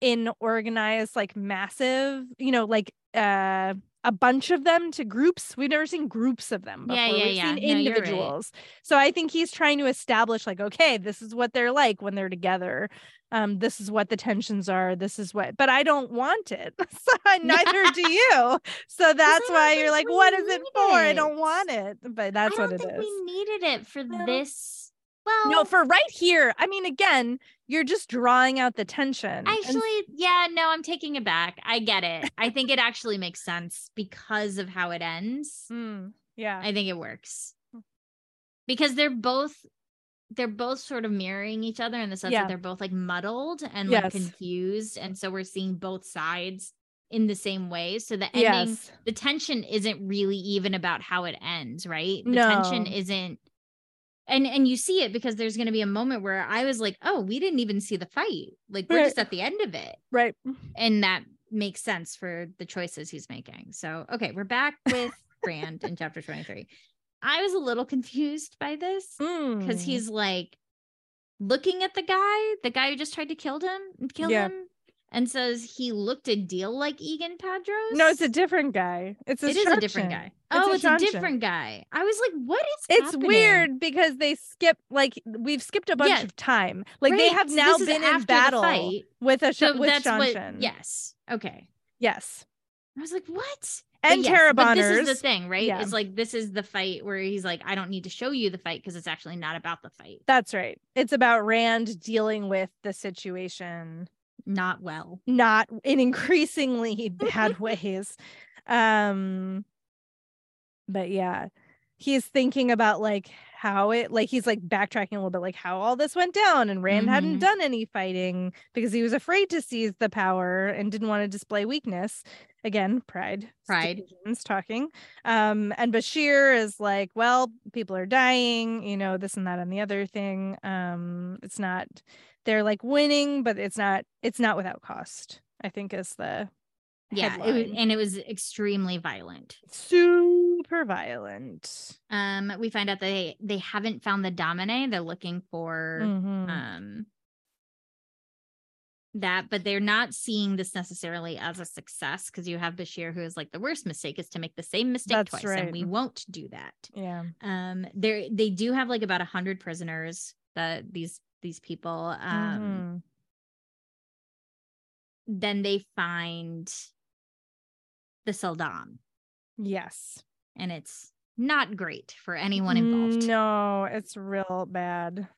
in organized like massive, you know, like uh a bunch of them to groups. We've never seen groups of them before. Yeah, yeah, We've yeah. seen No, you're right. individuals. So I think he's trying to establish like, okay, this is what they're like when they're together. Um, this is what the tensions are. This is what, but I don't want it. [laughs] so neither do you. So [laughs] that's why you're like, what is it for? I don't want it. But that's I don't what it think is. we needed it for this. Well, No, for right here. I mean, again, you're just drawing out the tension. and Actually, yeah, no, I'm taking it back. I get it. I think it actually makes sense because of how it ends. Mm, yeah. I think it works. Because they're both they're both sort of mirroring each other in the sense Yeah. that they're both like muddled and Yes. like confused. And so we're seeing both sides in the same way. So the ending, yes. the tension isn't really even about how it ends, right? The tension isn't and and you see it because there's going to be a moment where I was like, "Oh, we didn't even see the fight. Like we're Right. just at the end of it." Right. and that makes sense for the choices he's making. So, okay, we're back with [laughs] Rand in chapter 23. I was a little confused by this because Mm. he's like looking at the guy, the guy who just tried to kill him, and kill Yeah. him, and says he looked a deal like Eagan Padros. No, it's a different guy. It's a it is a different guy. It's oh, a it's a different guy. I was like, what is It's happening? weird because they skip like we've skipped a bunch Yeah. of time. Like they have so now been in battle with a sh- So with that's Seanchan. Yes. Okay. Yes. I was like, what? But And yes, but this is the thing, right? Yeah. It's like this is the fight where he's like, I don't need to show you the fight because it's actually not about the fight. That's right. It's about Rand dealing with the situation Not well. not in increasingly [laughs] bad [laughs] ways. Um but yeah, he's thinking about like how it like he's like backtracking a little bit like how all this went down and Rand hadn't Mhm. done any fighting because he was afraid to seize the power and didn't want to display weakness. Again, pride. Pride. Talking. Um and Bashere is like, well, people are dying, you know, this and that and the other thing. Um it's not they're like winning, but it's not it's not without cost. I think is the Yeah. It was, and it was extremely violent. super violent. Um, we find out they they haven't found the damane. They're looking for Mhm. um that, but they're not seeing this necessarily as a success because you have Bashere who is like the worst mistake is to make the same mistake That's twice, right. and we won't do that. yeah. um there they do have like about a hundred prisoners that these these people um Mhm. then they find the sul'dam Yes. and it's not great for anyone involved No, it's real bad.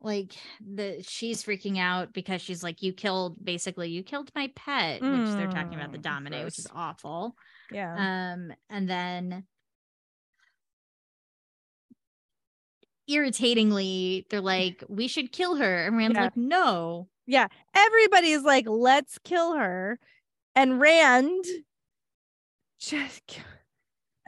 like the she's freaking out because she's like you killed basically you killed my pet which they're talking about the Mm, damane which is awful Yeah. um and then irritatingly they're like we should kill her and Rand's Yeah. like no yeah. Everybody's like, let's kill her. And Rand just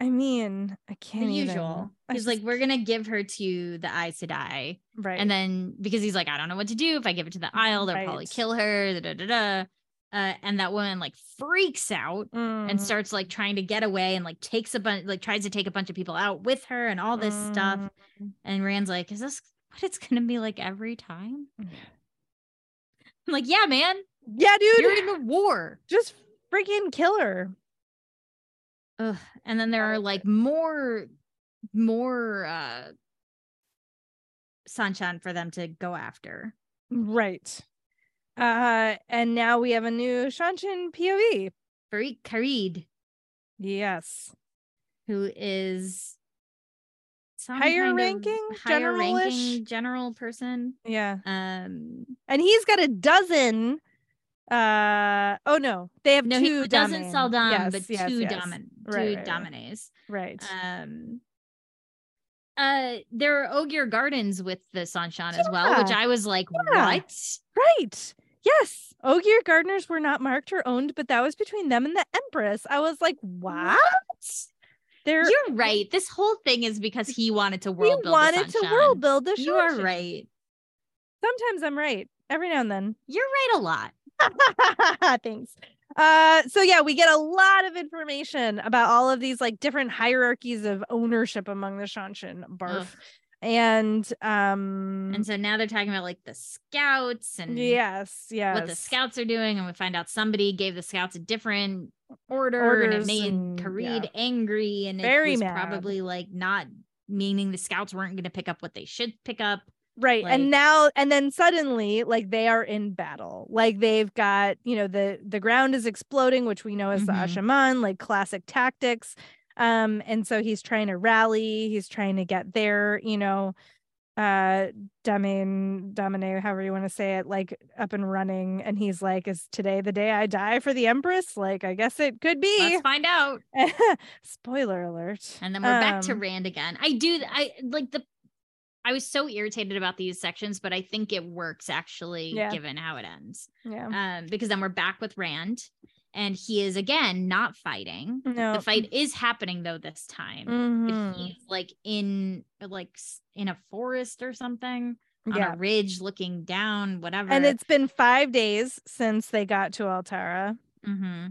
I mean, I can't even. usual. I He's like, we're gonna give her to the to die, right. and then because he's like, I don't know what to do if I give it to the mm-hmm. Aiel, they'll probably kill her. Da, da, da, da. Uh, and that woman like freaks out and Mm, starts like trying to get away and like takes a bunch, like tries to take a bunch of people out with her and all this stuff. mm. And Rand's like, is this what it's gonna be like every time? I'm like, yeah, man, Yeah, dude. you're in a war. just freaking kill her. Ugh. And then there are like more, more uh Seanchan for them to go after. Right. Uh and now we have a new Seanchan POV. Furyk Karede, Yes. who is some Higher ranking, higher general-ish? ranking general person. Yeah. Um, And he's got a dozen. Uh oh no, they have no, two. he doesn't domain. sell dom, Yes, but yes, two yes. domin, two Right, right, right. damanes. Right. Um, uh, there are Ogier Gardens with the Seanchan as well, which I was like, Yeah. what? Right. Yes. Ogier gardeners were not marked or owned, but that was between them and the Empress. I was like, what? They're You're right. This whole thing is because he wanted to world build. the wanted to world build the You are right. Sometimes I'm right. Every now and then. You're right a lot. [laughs] Thanks. Uh, so yeah, we get a lot of information about all of these like different hierarchies of ownership among the Seanchan. Barf. Ugh. And um And so now they're talking about like the scouts and yes, yes. what the scouts are doing, and we find out somebody gave the scouts a different order, and it Orders made and- Karede yeah. angry, and Very it was mad. probably like not meaning the scouts weren't going to pick up what they should pick up. Right. Like- and now and then suddenly like they are in battle. Like they've got, you know, the the ground is exploding, which we know is the Mhm. Asha'man, like classic tactics. Um and so he's trying to rally, he's trying to get there, you know, uh Damane Damane, however you want to say it, like up and running and he's like is today the day I die for the empress? Like I guess it could be. Let's find out. [laughs] Spoiler alert. And then we're back to Um, Rand again. I do. I like the. I was so irritated about these sections, but I think it works actually, Yeah. given how it ends. Yeah. Um, because then we're back with Rand, and he is again not fighting. No. The fight is happening though this time. Mhm. he's like in like in a forest or something on Yeah. a ridge looking down, whatever. And it's been five days since they got to Altara. hmm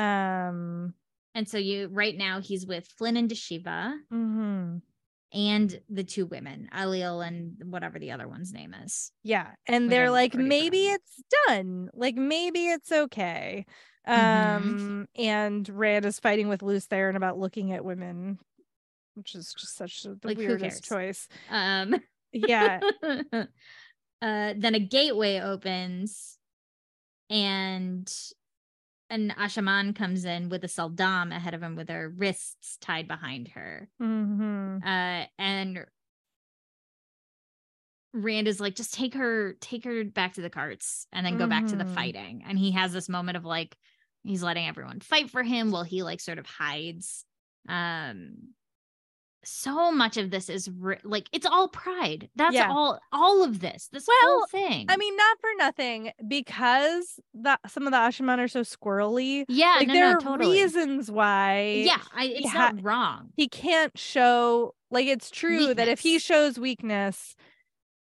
Um, and so you right now he's with Flynn and Dashiva mhm. and the two women, Ailil and whatever the other one's name is. yeah. And they're like, maybe it's done. Like, maybe it's okay. Mhm. Um, and Rand is fighting with Lews Therin about looking at women, which is just such the Like, weirdest choice. Um Yeah. [laughs] uh then a gateway opens and an Asha'man comes in with a sul'dam ahead of him with her wrists tied behind her. hmm Uh and Rand is like, just take her, take her back to the carts and then go back to the Mhm. fighting. And he has this moment of like, he's letting everyone fight for him while he like sort of hides. Um so much of this is ri- like it's all pride. That's Yeah. all all of this. This Well, whole thing. I mean, not for nothing, because the some of the Asha'man are so squirrely. yeah, like no, there no, are totally. reasons why yeah, I, it's ha- not wrong. he can't show like it's true that if he shows weakness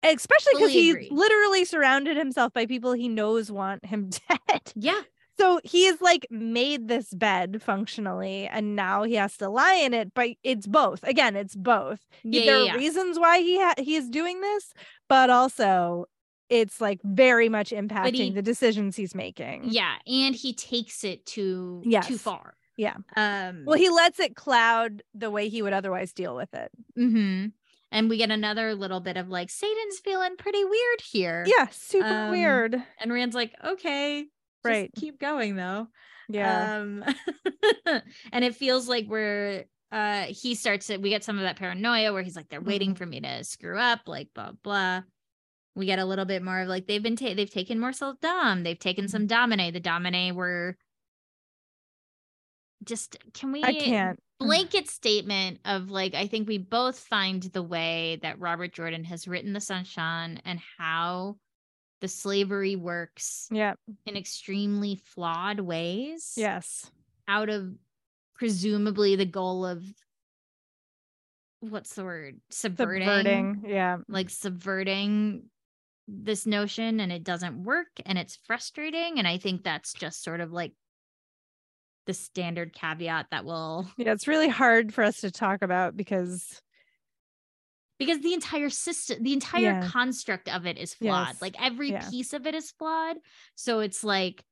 especially because he agree. literally surrounded himself by people he knows want him [laughs] dead Yeah, so he's like made this bed functionally and now he has to lie in it but it's both again it's both yeah, there yeah, are yeah. reasons why he ha- he's doing this but also it's like very much impacting he- the decisions he's making Yeah, and he takes it to too far. Yeah. Um. well he lets it cloud the way he would otherwise deal with it hmm And we get another little bit of like saidin's feeling pretty weird here. yeah super Um, weird And Rand's like, okay, just Right. keep going though. yeah Um. [laughs] and it feels like we're uh he starts it. We get some of that paranoia where he's like, they're waiting Mhm. for me to screw up, like blah blah. We get a little bit more of like they've been ta- they've taken more sul'dam, they've taken Mm-hmm. some damane. The damane were just can we i can't blanket statement of like I think we both find the way that Robert Jordan has written the Seanchan and how the slavery works yeah in extremely flawed ways yes. out of presumably the goal of what's the word? Subverting, subverting yeah. like subverting this notion and it doesn't work and it's frustrating and I think that's just sort of like the standard caveat that will yeah it's really hard for us to talk about because because the entire system the entire Yeah. construct of it is flawed Yes. like every Yeah. piece of it is flawed so it's like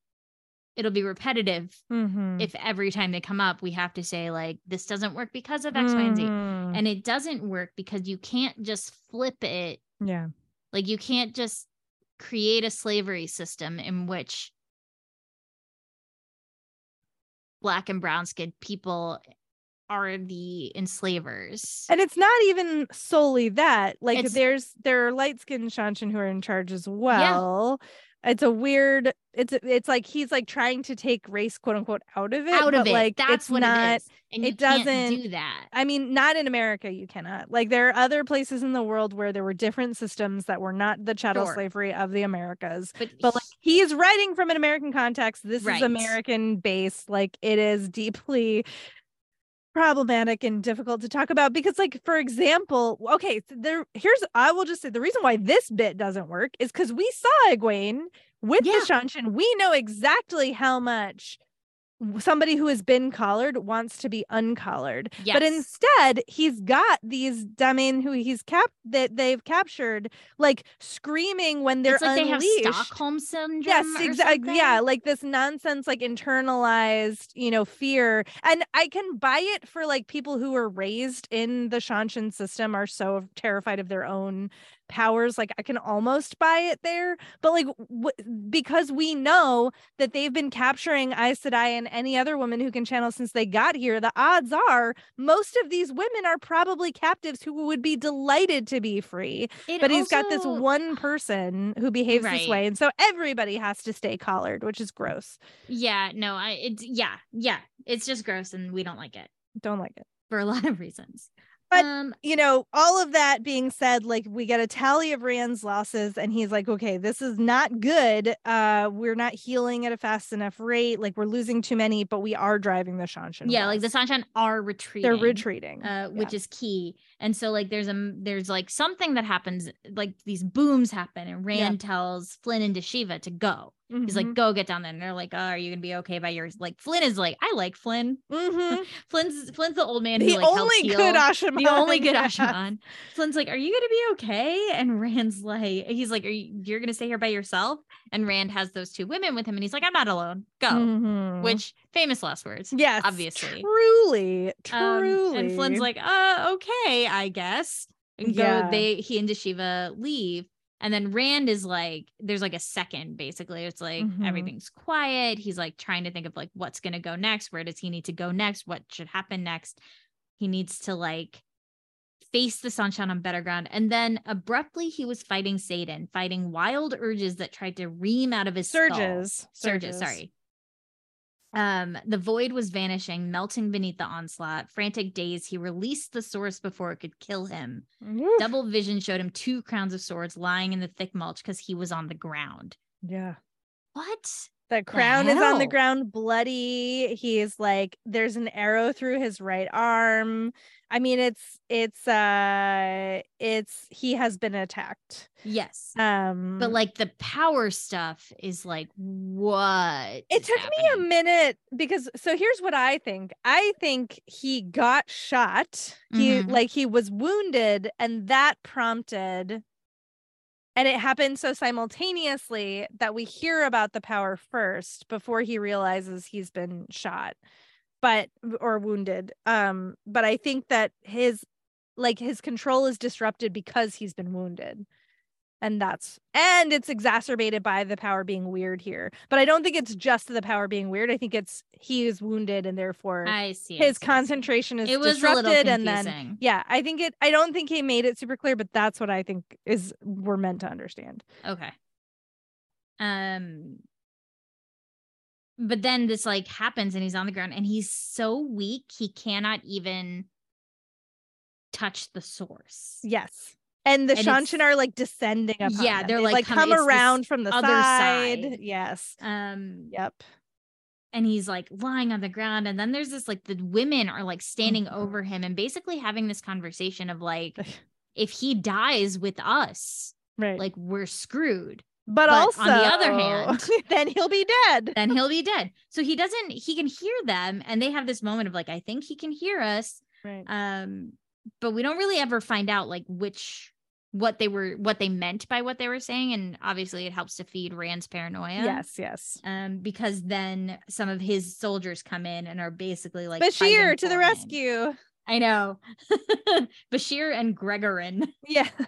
it'll be repetitive Mhm. if every time they come up we have to say like this doesn't work because of x y and z Mhm. and it doesn't work because you can't just flip it yeah like you can't just create a slavery system in which black and brown skinned people are the enslavers. And it's not even solely that. Like It's- there's there are light skinned Seanchan who are in charge as well. It's a weird it's it's like he's like trying to take race quote unquote out of it. Out of but it. like That's it's what not it is. And it doesn't- do that. I mean, not in America, you cannot. Like, there are other places in the world where there were different systems that were not the chattel Sure. slavery of the Americas. But, But like, he is writing from an American context. This Right. is American based. Like, it is deeply problematic and difficult to talk about because, like, for example, okay, so there. Here's I will just say the reason why this bit doesn't work is because we saw Egwene with Yeah. the Seanchan. We know exactly how much somebody who has been collared wants to be uncollared. yes. But instead, he's got these damane who he's kept that they've captured, like screaming when they're it's like unleashed. they have Stockholm syndrome. Yes, exactly. Yeah, like this nonsense, like internalized, you know, fear. And I can buy it for like people who were raised in the Seanchan system are so terrified of their own powers. Like I can almost buy it there. But like w- because we know that they've been capturing Aes Sedai and any other woman who can channel since they got here, the odds are most of these women are probably captives who would be delighted to be free It but he's got this one person who behaves this way and so everybody has to stay collared which is gross Yeah, no, I it's yeah, yeah. It's just gross and we don't like it don't like it for a lot of reasons. But- um you know all of that being said like we get a tally of rand's losses and he's like okay this is not good uh we're not healing at a fast enough rate like we're losing too many but we are driving the seanchan yeah, like the west. Seanchan are retreating. they're retreating uh, which is key. And so like there's a there's like something that happens like these booms happen and Rand tells Flinn and Dashiva to go. He's like, go get down there. And they're like, oh, are you gonna be okay by yours? Like Flinn is like, I like Flinn. Mhm. [laughs] Flinn's Flinn's the old man the who like helps only heal. good Asha'man the only good [laughs] yeah. Asha'man. Flinn's like, "Are you gonna be okay?" And Rand's like, "He's like, are you you're gonna stay here by yourself?" And Rand has those two women with him, and he's like, "I'm not alone. Go." Mhm. Which famous last words. yes obviously. truly Um, truly and Flinn's like, "Uh, okay, I guess." And go. Yeah. They he and Dashiva leave. And then Rand is like, there's like a second basically. It's like Mhm. everything's quiet. He's like trying to think of like what's gonna go next. Where does he need to go next? What should happen next? He needs to like face the Seanchan on better ground. And then abruptly he was fighting saidin, fighting wild urges that tried to ream out of his skull. surges Surges, sorry. Um, the void was vanishing, melting beneath the onslaught. Frantic days, he released the source before it could kill him. Oof. Double vision showed him two crowns of swords lying in the thick mulch because he was on the ground. yeah What? The crown is on the ground, bloody. He's like, there's an arrow through his right arm. I mean, it's it's uh it's he has been attacked. Yes. Um But like the power stuff is like what? It took me a minute because so here's what I think. I think he got shot. He Mhm. like he was wounded and that prompted and it happens so simultaneously that we hear about the power first before he realizes he's been shot but or wounded um but i think that his like his control is disrupted because he's been wounded and that's and it's exacerbated by the power being weird here but i don't think it's just the power being weird i think it's he is wounded and therefore I see. His I see. concentration is It was disrupted and then yeah i think it i don't think he made it super clear but that's what i think is we're meant to understand Okay. Um but then this like happens and he's on the ground and he's so weak he cannot even touch the source. yes and the And Seanchan are like descending upon Yeah, them. they're, They, like, like coming- come around from the other side. side. Yes. Um Yep. and he's like lying on the ground and then there's this like the women are like standing Mhm. over him and basically having this conversation of like [laughs] if he dies with us, Right. like we're screwed. but, but also on the other hand- [laughs] then he'll be dead. then he'll be dead. So he doesn't he can hear them and they have this moment of like I think he can hear us. Right. Um but we don't really ever find out like which what they were what they meant by what they were saying and obviously it helps to feed Rand's paranoia. Yes, yes. Um because then some of his soldiers come in and are basically like Bashere to the him. rescue. I know. [laughs] Bashere and Gregorin. [laughs] Yeah. [laughs]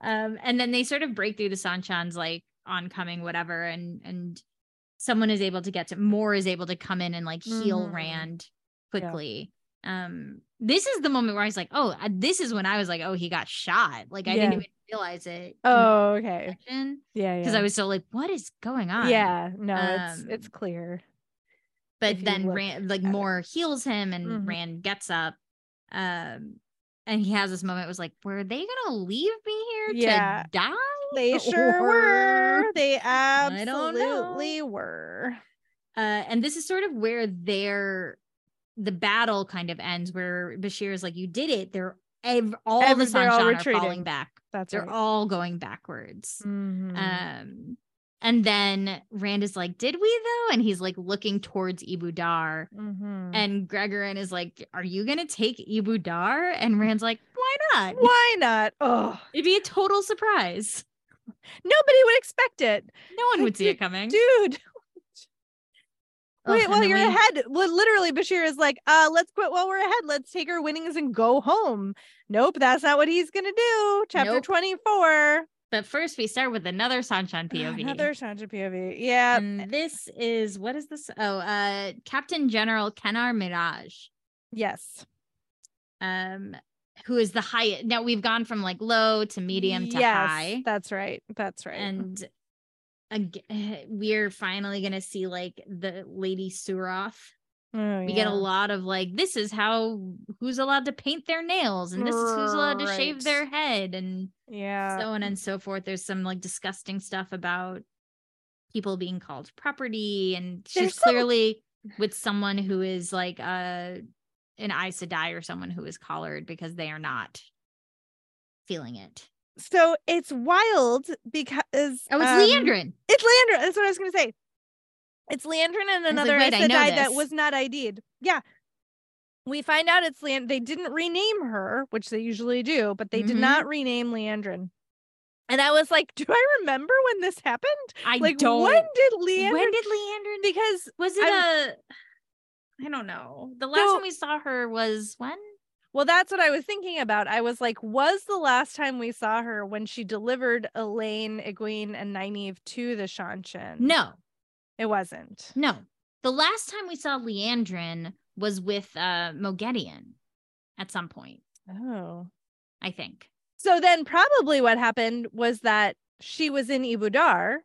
Um and then they sort of break through the Seanchan's like oncoming whatever and and someone is able to get to Morr is able to come in and like heal Mhm. Rand quickly. Um, this is the moment where I was like, oh, this is when I was like, oh, he got shot. Like I Yeah. didn't even realize it. Oh, okay. because Yeah, yeah. I was so like, what is going on? yeah, no, it's Um, it's clear. but then Rand like at it. Morr heals him and Mhm. Rand gets up. Um, and he has this moment. Was like, were they gonna leave me here Yeah. to die? They sure Or- were. They I don't know. absolutely were. Uh, and this is sort of where their the battle kind of ends, where Bashere is like, "You did it." They're ev- all Every- the they're all are falling back. That's They're right. all going backwards. Mhm. Um, and then Rand is like, "Did we though?" And he's like looking towards Ebou Dar. Mhm. And Gregorin is like, Are you gonna take Ebou Dar? And Rand's like, Why not? Why not? Oh, It'd be a total surprise. nobody would expect it, No one would see it coming. dude. Wait, and well, you're we- ahead. Well, literally, Bashere is like, uh, let's quit while we're ahead. Let's take our winnings and go home. Nope, that's not what he's gonna do. Chapter Nope. 24. But first, we start with another Seanchan POV. Another Seanchan POV. Yeah. and this is what is this? Oh, uh, Captain General Kennar Miraj, Yes. um, who is the highest. Now we've gone from like low to medium to yes, high, That's right. That's right. and ag- we're finally gonna see like the Lady Suroth. Oh, we get a lot of like this is how who's allowed to paint their nails and this is who's allowed to shave their head and Yeah. so on and so forth there's some like disgusting stuff about people being called property and she's There's clearly with someone who is like uh an Aes Sedai or someone who is collared because they are not feeling it so it's wild because oh it's um, Liandrin It's Liandrin. That's what I was gonna say. It's Liandrin and another wait, Aes that was not ID'd. Yeah. We find out it's Leand. They didn't rename her, which they usually do, but they did Mhm. not rename Liandrin. And I was like, [laughs] do I remember when this happened? I like, don't when did Liandrin? when did Liandrin because was it a I don't know. The last So- time we saw her was when? Well, that's what I was thinking about. I was like, was the last time we saw her when she delivered Elayne, Egwene, and Nynaeve to the Seanchan? No, it wasn't. no. The last time we saw Liandrin was with uh Moghedien at some point, Oh. I think. So then probably what happened was that she was in Ebou Dar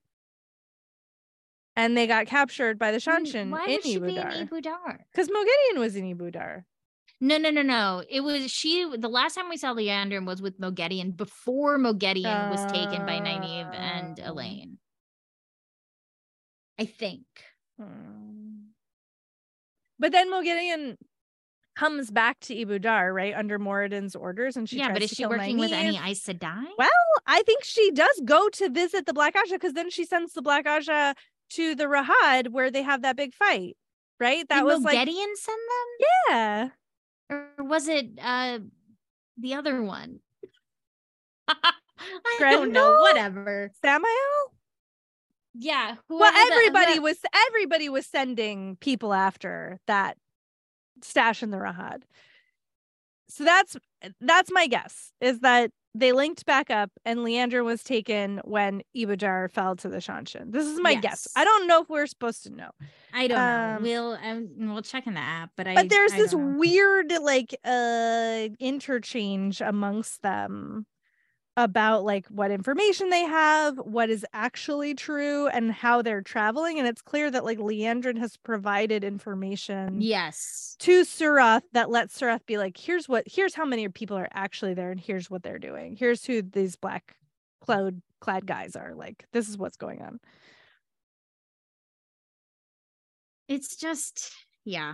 and they got captured by the Seanchan Why in would she be in Ebou Dar. Ibudar? Because Moghedien was in Ebou Dar. No, no, no, no. It was she. The last time we saw Liandrin was with Moghedien before Moghedien was taken by Nynaeve and Oh. Elayne. I think. Hmm. But then Moghedien comes back to Ebou Dar, right, under Moridin's orders, and she yeah, but is to she working with any Nynaeve. Aes Sedai? Well, I think she does go to visit the Black Ajah because then she sends the Black Ajah to the Rahad where they have that big fight, right? That Did was Moghedien like, send them? yeah. Or was it uh the other one? [laughs] I don't know. Whatever. Samael? Yeah. Well, everybody the- was everybody was sending people after that stash in the Rahad. So that's that's my guess is that they linked back up and Leander was taken when Ebou Dar fell to the Seanchan. This is my guess. I don't know if we're supposed to know. I don't know. um, We'll um, we'll check in the app, but I. But there's I this know. weird like uh interchange amongst them about like what information they have, what is actually true, and how they're traveling. And it's clear that like Liandrin has provided information Yes. to Suroth that lets Suroth be like, here's what here's how many people are actually there, and here's what they're doing. Here's who these black cloud clad guys are. Like, this is what's going on. It's just yeah.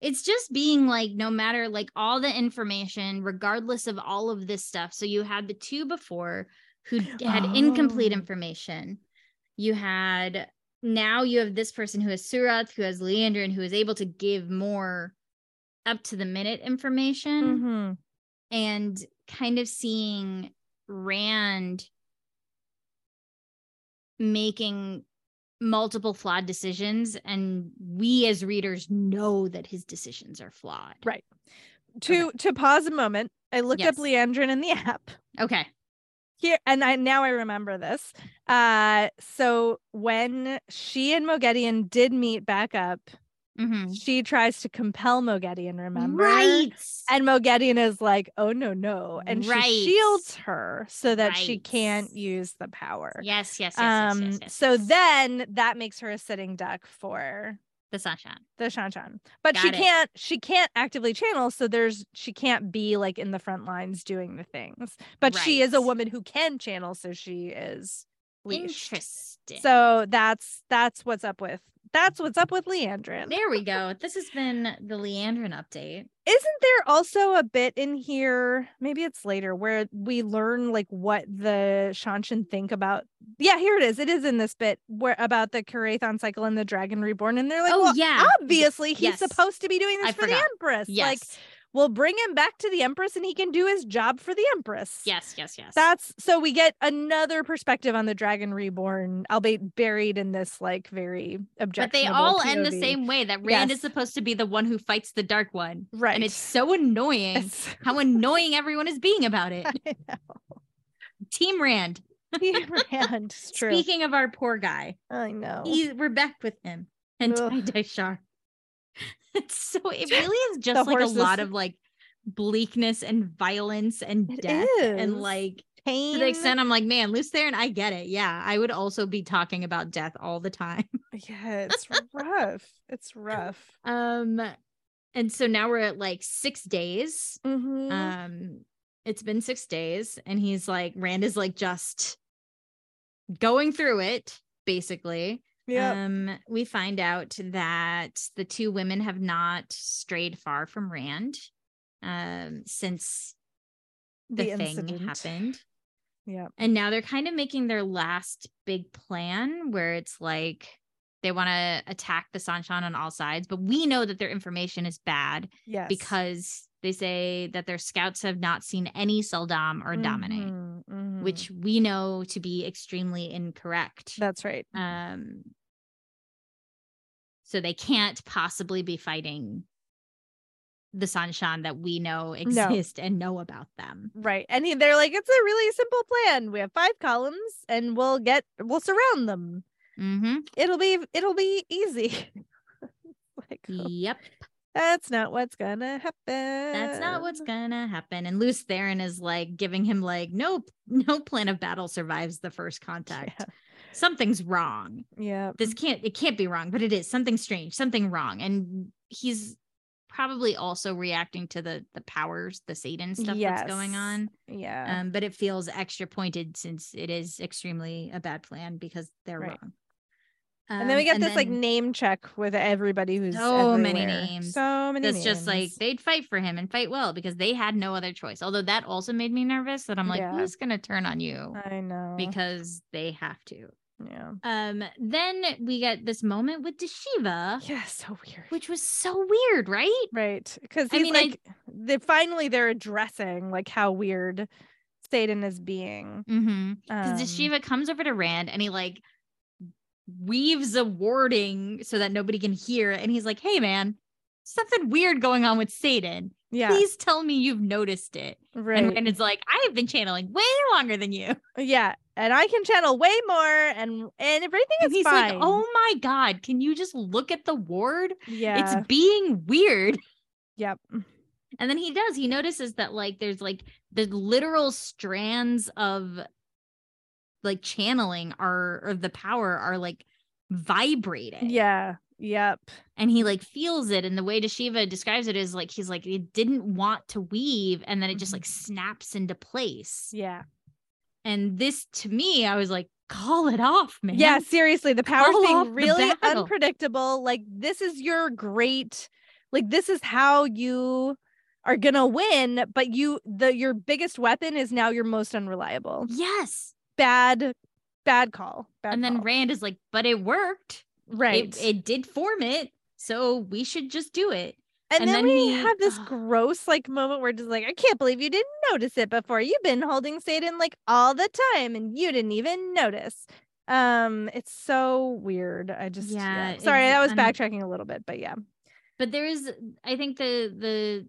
It's just being like no matter like all the information, regardless of all of this stuff. So you had the two before who had incomplete Oh. information. You had now you have this person who has Suroth, who has Leander, and who is able to give more up to the minute information. Mhm. and kind of seeing Rand making multiple flawed decisions and we as readers know that his decisions are flawed. Right. To to pause a moment, I looked up Liandrin in the app. Okay. here and I now I remember this. Uh so when she and Moghedien did meet back up, Mhm. she tries to compel Moghedien, remember? Right. And Moghedien is like, oh no, no. And Right. she shields her so that she can't use the power. Yes, yes, yes, yes, um yes, yes, so then that makes her a sitting duck for the Seanchan. the Shan. But she it. can't she can't actively channel, so there's she can't be like in the front lines doing the things. But she is a woman who can channel, so she is leashed. Interesting. So that's that's what's up with that's what's up with Liandrin. there we go. This has been the Liandrin update. Isn't there also a bit in here? Maybe it's later where we learn like what the Seanchan think about. Yeah, here it is. It is in this bit where about the Karaethon cycle and the Dragon Reborn, and they're like, Oh, well, yeah. obviously he's Yes. supposed to be doing this I for forgot. the Empress. Yes. Like, we'll bring him back to the Empress, and he can do his job for the Empress. yes, yes, yes. That's so we get another perspective on the Dragon Reborn, albeit buried in this like very objective. but they all end the same way that Rand is supposed to be the one who fights the dark one. right? And it's so annoying It's- how annoying everyone is being about it. [laughs] Team Rand. [laughs] He ran. It's true. Speaking of our poor guy, I know. he, we're back with him and Ugh. Tai'daishar. It's [laughs] so it really is just like a lot of like bleakness and violence and It death is. and like pain. to the extent I'm like, man, Lews Therin, I get it. Yeah, I would also be talking about death all the time. yeah, it's [laughs] rough. It's rough. Um, and so now we're at like six days. Mhm. Um, it's been six days, and he's like, Rand is like just going through it, basically. Yeah. Um, we find out that the two women have not strayed far from Rand um since the, thing incident. happened. Yeah. And now they're kind of making their last big plan where it's like they want to attack the Seanchan on all sides, but we know that their information is bad Yes. because they say that their scouts have not seen any sul'dam or damane, Mhm, mhm. which we know to be extremely incorrect. that's right. Um, so they can't possibly be fighting the Seanchan that we know exist and know about them. Right. And he, they're like, it's a really simple plan. We have five columns and we'll get we'll surround them. hmm It'll be it'll be easy. [laughs] like Yep. that's not what's gonna happen. That's not what's gonna happen. And Lews Therin is like giving him like no no plan of battle survives the first contact. Yeah. Something's wrong. Yeah. This can't it can't be wrong, but it is something strange, something wrong. And he's probably also reacting to the the powers, the saidin stuff that's going on. Yeah. Um, but it feels extra pointed since it is extremely a bad plan because they're Right. wrong. and then we Um, get this like name check with everybody who's So many names. So many that's just like they'd fight for him and fight well because they had no other choice. Although that also made me nervous that I'm like, Yeah. who's gonna turn on you? I know. Because they have to. Yeah. Um, then we get this moment with Dashiva, Yeah, so weird. which was so weird, right? Right. Because I he's mean, I- like they finally they're addressing like how weird saidin is being. Mm-hmm. Because Um, Dashiva comes over to Rand and he like weaves a warding so that nobody can hear. And he's like, hey man, something weird going on with saidin. yeah. Please tell me you've noticed it. right. And Rand is like, I have been channeling way longer than you. yeah. And I can channel way more and and everything And is he's fine. like, oh my God, can you just look at the ward? yeah. It's being weird. [laughs] yep. And then he does, he notices that like there's like the literal strands of like channeling are of the power are like vibrating. Yeah. Yep. And he like feels it. And the way Dashiva describes it is like he's like it didn't want to weave and then it just like mm-hmm. snaps into place. Yeah. And this to me, I was like, call it off, man. Yeah, seriously, the power's Call being really unpredictable. Like this is your great like this is how you are going to win, but you the your biggest weapon is now your most unreliable. Yes. Bad bad call. Bad and then call. Rand is like, but it worked. right. It, it did form it. So we should just do it. And, and then, then we he- have this [gasps] gross like moment where it's like, I can't believe you didn't notice it before. You've been holding saidin like all the time and you didn't even notice. Um, it's so weird. I just Yeah, yeah. Sorry, that was un- backtracking a little bit, but yeah. But there is, I think the the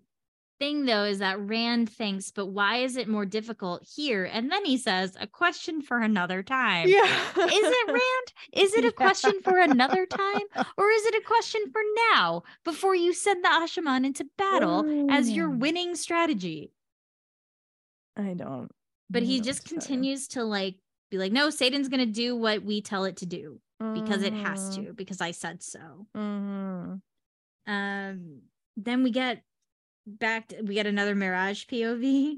thing though is that Rand thinks, but why is it more difficult here? And then he says, a question for another time. Yeah. Is it [laughs] Rand? Is it a question for another time? Or is it a question for now before you send the Asha'man into battle as your winning strategy? I don't. But I he don't just know what to tell you. continues to like be like, no, saidin's gonna do what we tell it to do because it has Mhm. to, because I said so. Mhm. Um, then we get back to, we get another Miraj POV.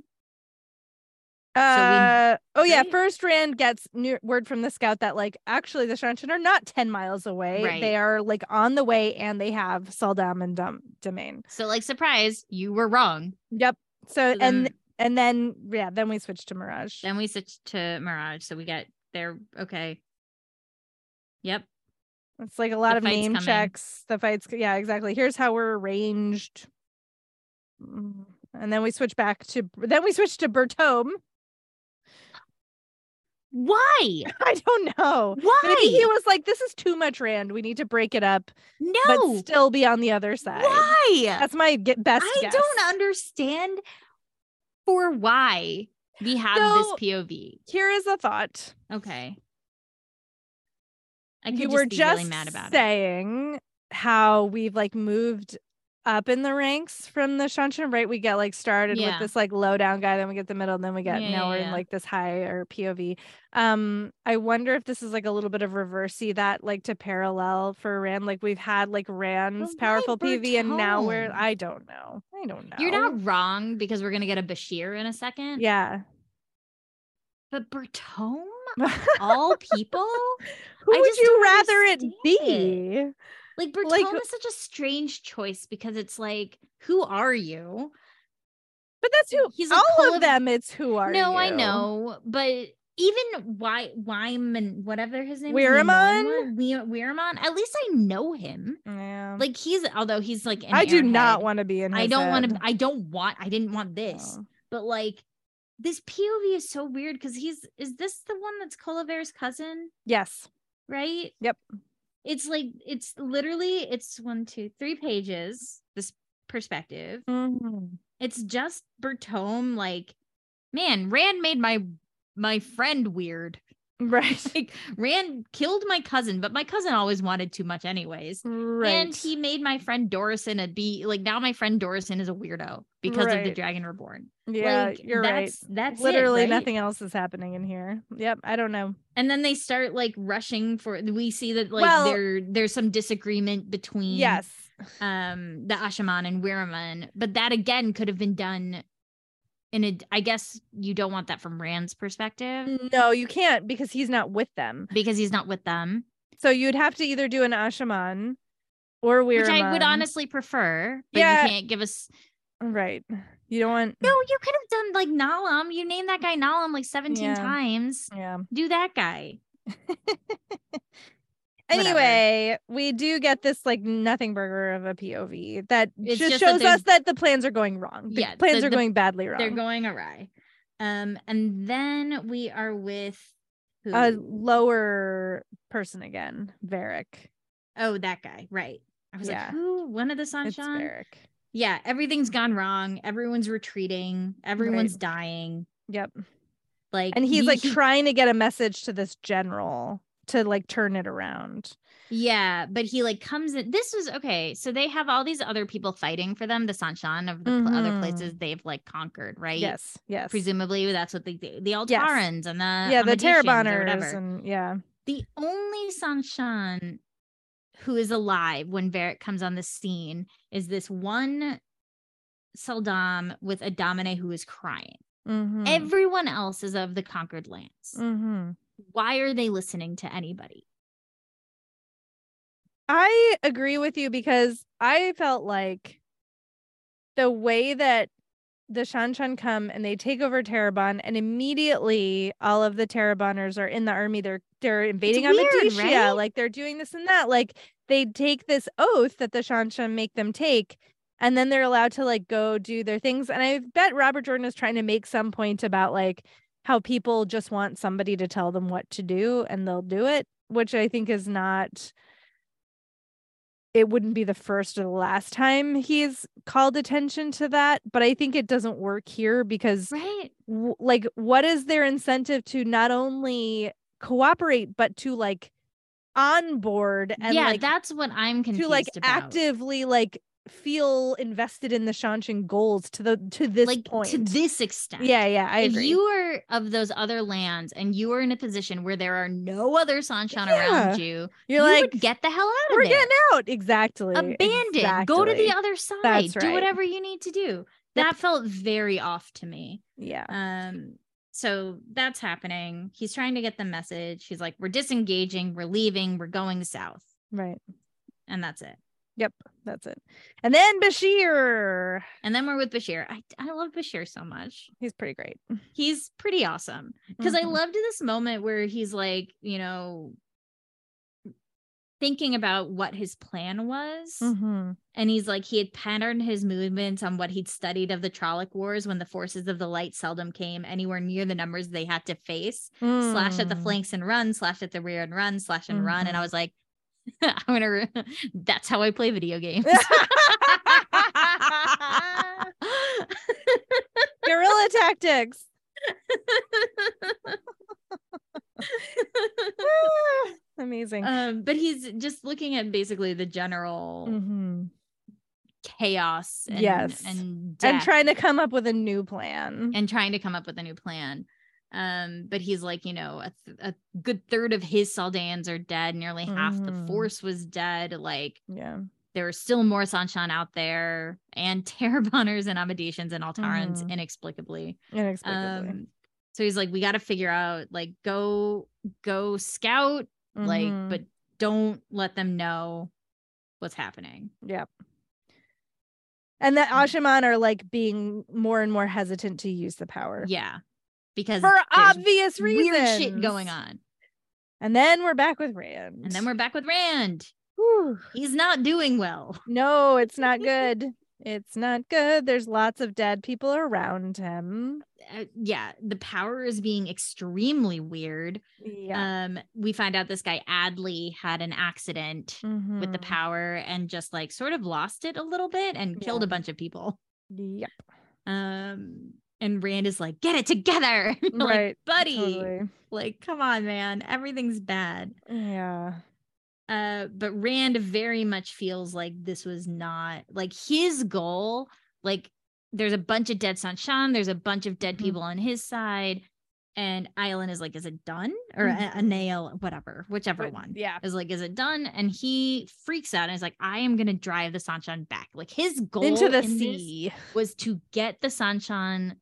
Uh, oh yeah. right? First, Rand gets new word from the scout that like actually the Seanchan are not ten miles away. Right. They are like on the way, and they have sul'dam and Dum- damane. So like surprise, you were wrong. Yep. So So and then- and then yeah, then we switch to Miraj. Then we switch to Miraj. So we get there. Okay. Yep. It's like a lot The of name coming. checks. The fights, yeah, exactly. Here's how we're arranged. Mm, And then we switch back to then we switch to Bertome. Why? [laughs] I don't know. Why? Maybe he was like, "This is too much, Rand. We need to break it up, no. but still be on the other side." Why? That's my get best I guess. don't understand for why we have So- this POV. Here is a thought. Okay. I could you just were be just really mad about it. saying how we've like moved up in the ranks from the Seanchan, right? We get like started Yeah. with this like low down guy, then we get the middle, and then we get Yeah, now yeah, we're in like this higher POV. Um, I wonder if this is like a little bit of reversey that like to parallel for Rand. Like we've had like Rand's powerful PV, and now we're I don't know. I don't know. You're not wrong because we're gonna get a Bashere in a second. Yeah. But Bertome, [laughs] all people, Who I would you rather it be? Like Bertome Like- is such a strange choice because it's like, who are you? But that's who He's all of of- them. It's who are you? no, I know, but even why Wyman, whatever his name Weiramon? is, one, At least I know him. Yeah. Like he's, although he's like, I do not want to be in. I don't want to. I don't want. I didn't want this. No. But like, this POV is so weird because he's. Is this the one that's Colavaere's cousin? Yes. Right. Yep. It's like it's literally it's one, two, three pages. This perspective. Mhm. It's just Bertome. Like, man, Rand made my my friend weird. Right. [laughs] Like Rand killed my cousin, but my cousin always wanted too much anyways. Right. And he made my friend Dorison a be like now my friend Dorison is a weirdo because of the Dragon Reborn. yeah, like, you're right. that's, That's it, Literally right? nothing else is happening in here. Yep. I don't know. And then they start like rushing for we see that like Well- there there's some disagreement between Yes. um the Asha'man and Weiramon, but that again could have been done in a I guess you don't want that from Rand's perspective No, you can't because he's not with them. because he's not with them, So you'd have to either do an Asha'man or Weiramon. which I would honestly prefer, but Yeah. you can't give us Right. You don't want. No, you could have done like Nalaam. You named that guy Nalaam like 17 Yeah. times. Yeah. Do that guy. [laughs] Whatever. Anyway, we do get this like nothing burger of a POV that just just that shows us that the plans are going wrong. The Yeah, plans the- are the- going badly wrong. They're going awry. Um, and then we are with who? a lower person again, Varric. oh, that guy, right. I was Yeah. like, who? One of the It's Seanchan? Varric. Yeah, everything's gone wrong. Everyone's retreating. Everyone's dying. Yep. Like And he's he- like trying to get a message to this general to like turn it around. Yeah, but he like comes in. This was okay. So they have all these other people fighting for them, the Seanchan of the pl- other Mhm. places they've like conquered, right? Yes. Yes. Presumably that's what they do. The Yes. Altarans and the yeah, the Amadicians or Taraboners whatever. and yeah. the only Seanchan who is alive when Varric comes on the scene is this one sul'dam with a damane who is crying. Mhm. Everyone else is of the conquered lands. Mhm. Why are they listening to anybody? I agree with you because I felt like the way that the Seanchan come and they take over Tarabon and immediately all of the Taraboners are in the army. They're they're invading weird, Amadicia. right? Like they're doing this and that. Like they take this oath that the Seanchan make them take and then they're allowed to like go do their things. And I bet Robert Jordan is trying to make some point about like how people just want somebody to tell them what to do and they'll do it, which I think is not it wouldn't be the first or the last time he's called attention to that but i think it doesn't work here because right w- like what is their incentive to not only cooperate but to like on board and yeah like that's what i'm confused to like about. actively like feel invested in the Seanchan goals to the to this like point. to this extent. Yeah, yeah, I if agree. you are of those other lands and you are in a position where there are no other Seanchan Yeah. around you You're you like get the hell out of we're there. getting out. Exactly. abandon go to the other side. That's do whatever you need to do. That felt very off to me. Yeah, um so that's happening. He's trying to get the message. He's like we're disengaging. We're leaving. We're going south. Right. and that's it Yep, that's it. And then Bashere. and then we're with bashere i, I love bashere so much He's pretty great. he's pretty awesome because i Mhm. loved this moment where he's like you know thinking about what his plan was Mhm. and he's like he had patterned his movements on what he'd studied of the Trolloc Wars when the forces of the light seldom came anywhere near the numbers they had to face. Slash at the Mm. flanks and run, slash at the rear and run, slash and run. And I Mhm. was like, [laughs] I'm gonna. Re- [laughs] That's how I play video games. [laughs] Guerrilla tactics. Amazing. um, but he's just looking at basically the general Mhm. chaos and, Yes. and And trying to come up with a new plan. and trying to come up with a new plan. Um, but he's like, you know, a, th- a good third of his Saldaeans are dead. Nearly half the Mhm. force was dead. Like yeah. there was still more Seanchan out there, and [laughs] Taraboners and Amadicians and Altarans Mhm. inexplicably. Inexplicably. Um, so he's like, we got to figure out, like, go go scout, like, Mhm. but don't let them know what's happening. Yep. And that Asha'man are like being more and more hesitant to use the power. Yeah, because For obvious reasons. weird shit going on. And then we're back with Rand. And then we're back with Rand. Whew. He's not doing well. [laughs] No, it's not good. it's not good. There's lots of dead people around him. Uh, yeah, the power is being extremely weird. Yeah. Um, we find out this guy Adley had an accident with the Mhm. power and just like sort of lost it a little bit and killed a bunch of people. Yep. Um, and Rand is like, get it together, [laughs] like, right. buddy. Totally. Like, come on, man, everything's bad. Yeah. Uh, but Rand very much feels like this was not like his goal. Like, there's a bunch of dead Seanchan, there's a bunch of dead Mhm. people on his side, and Island is like, is it done? Or a, a Mhm. nail, whatever, whichever But- one. Yeah. Is like, is it done? And he freaks out and is like, I am gonna drive the Seanchan back. Like his goal Into the sea. was to get the Seanchan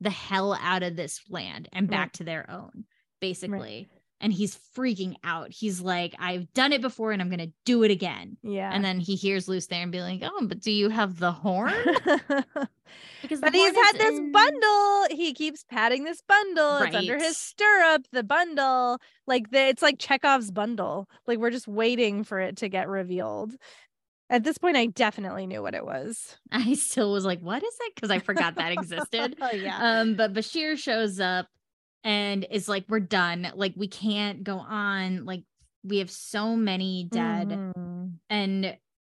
the hell out of this land and Right. back to their own, basically. And he's freaking out. He's like, I've done it before and I'm gonna do it again. Yeah. And then he hears Luce there and be like, Oh, but do you have the horn? [laughs] Because but he's had this in- bundle. He keeps patting this bundle. It's under his stirrup, the bundle. Like the, it's like Chekhov's bundle. Like we're just waiting for it to get revealed. At this point, I definitely knew what it was. [laughs] I still was like, What is it? Because I forgot that existed. oh [laughs] yeah. um but bashere shows up and is like we're done like we can't go on like we have so many dead Mhm. and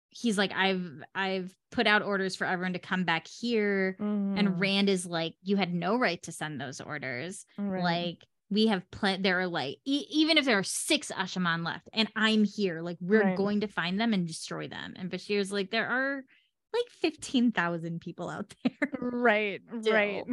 he's like i've i've put out orders for everyone to come back here Mhm. and rand is like you had no right to send those orders Right. like we have plenty there are like e- even if there are six ashaman left and i'm here like we're Right. going to find them and destroy them and bashere's like there are like 15,000 people out [laughs] there right, right.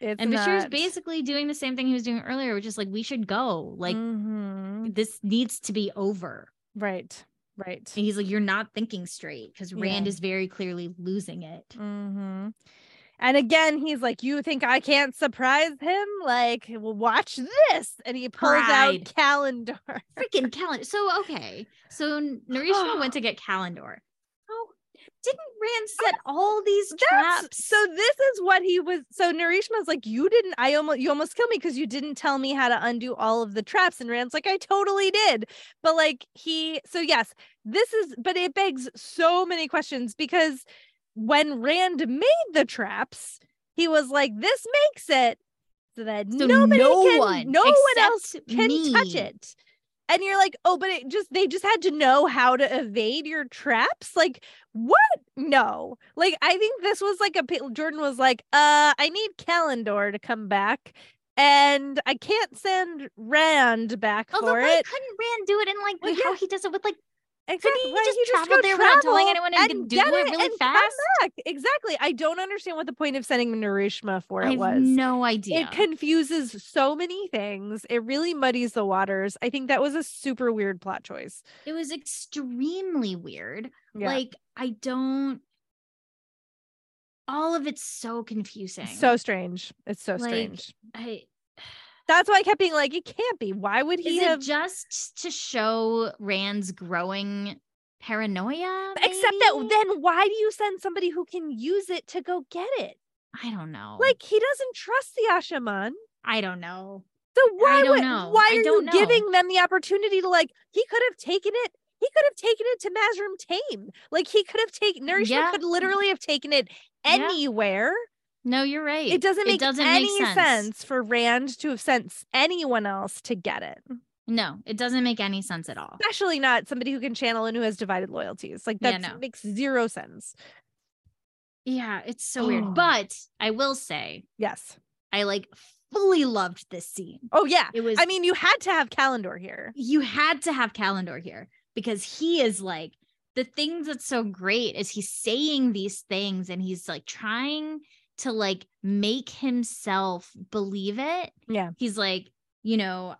It's and Bashere's not- basically doing the same thing he was doing earlier, which is like, we should go. Like, Mhm. this needs to be over. right, right. And he's like, You're not thinking straight because Rand Yeah. is very clearly losing it. hmm And again, he's like, "You think I can't surprise him? Like, well, watch this!" And he pulls Pride. out Callandor. Freaking Callandor. So, okay. So, Narishma went [gasps] to get Callandor. Oh, didn't Rand set all these That's traps? so. This is what he was. So Narishma's like, "You didn't. I almost. You almost killed me because you didn't tell me how to undo all of the traps." And Rand's like, "I totally did." But like he. So yes, this is. But it begs so many questions because when Rand made the traps, he was like, "This makes it." So that So nobody no can, one no one else can touch it. and you're like, oh, but it just they just had to know how to evade your traps. Like, what? No. Like, I think this was like a Jordan was like, uh, I need Callandor to come back. And I can't send Rand back Although, for why it. couldn't Rand do it in like Well, how yeah. he does it with like Exactly. he right, just you travel go there without telling anyone and and do get it really fast? Exactly. I don't understand what the point of sending Narishma for I it have was. no idea. It confuses so many things. It really muddies the waters. I think that was a super weird plot choice. it was extremely weird. Yeah. Like I don't all of it's so confusing. so strange. It's so Like, strange. I That's why I kept being like, it can't be. Why would he is have? it just to show Rand's growing paranoia? Except that then why do you send somebody who can use it to go get it? I don't know. Like he doesn't trust the Asha'man. I don't know. So why would, know. why are you know. giving them the opportunity to like he could have taken it he could have taken it to Mazrim Taim. Like he could have taken Narishma Yeah. could literally have taken it anywhere. No, you're right. It doesn't make doesn't any make sense. for Rand to have sent anyone else to get it. No, it doesn't make any sense at all. Especially not somebody who can channel and who has divided loyalties. Like Yeah, that no. makes zero sense. Yeah, it's so Oh. weird. [gasps] But I will say, Yes. I like fully loved this scene. Oh yeah. It was I mean, you had to have Callandor here. you had to have Callandor here because he is like the things that's so great is he's saying these things and he's like trying to like make himself believe it. Yeah. He's like, you know,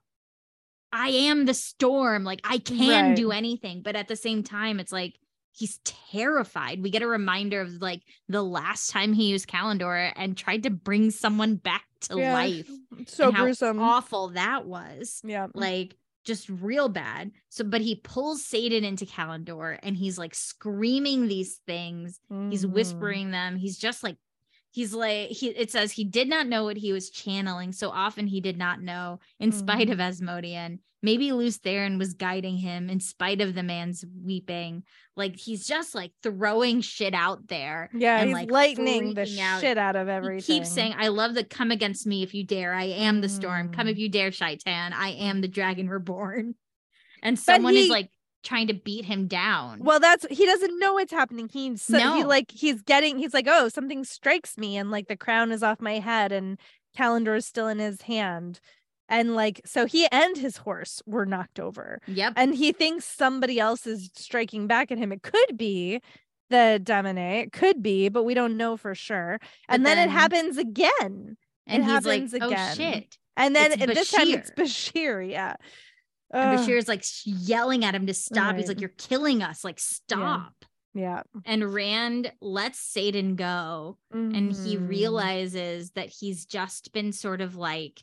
I am the storm, like I can Right. do anything, but at the same time it's like he's terrified. We get a reminder of like the last time he used Callandor and tried to bring someone back to Yeah. life. [laughs] So gruesome. awful that was yeah. like just real bad. So, but he pulls saidin into Callandor and he's like screaming these things. He's Mhm. whispering them. He's just like, he's like, he, it says he did not know what he was channeling. So often he did not know, in spite of Asmodean. Maybe Lews Therin was guiding him in spite of the man's weeping. Like he's just like throwing shit out there. Yeah, and, he's like, lightning the out. shit out of He everything. keeps saying, I love the come against me if you dare. I am the storm. Come Mm. if you dare, Shaitan. I am the dragon reborn. And someone he- is like trying to beat him down. Well, that's he doesn't know what's happening. He's so, he like he's getting he's like, oh, something strikes me, and like the crown is off my head, and Callandor is still in his hand, and like so he and his horse were knocked over, yep. and he thinks somebody else is striking back at him. It could be the damane, it could be, but we don't know for sure. And then, then- it happens again, and it he's like, happens oh again. shit. and then this time it's. Bashere, yeah. And Bashere's like yelling at him to stop. He's like, You're killing us. Like, stop. yeah, And Rand lets saidin go. And he Mhm. realizes that he's just been sort of like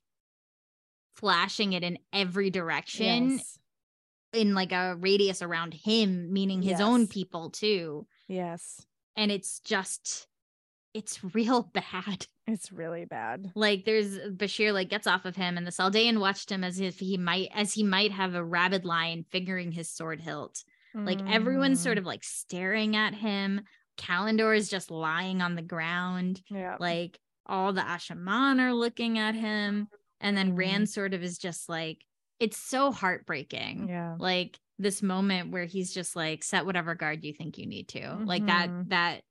flashing it in every direction Yes. in like a radius around him, meaning his own people too. Yes, And it's just, it's real [laughs] bad. It's really bad. Like there's Bashere like gets off of him, and the Saldaean watched him as if he might, as he might have a rabid lion fingering his sword hilt. Like everyone's Mm. sort of like staring at him. Callandor is just lying on the ground. yeah. Like all the Asha'man are looking at him. And then Mhm. Rand sort of is just like, it's so heartbreaking. Yeah. Like this moment where he's just like, set whatever guard you think you need to. Like that, Mhm. that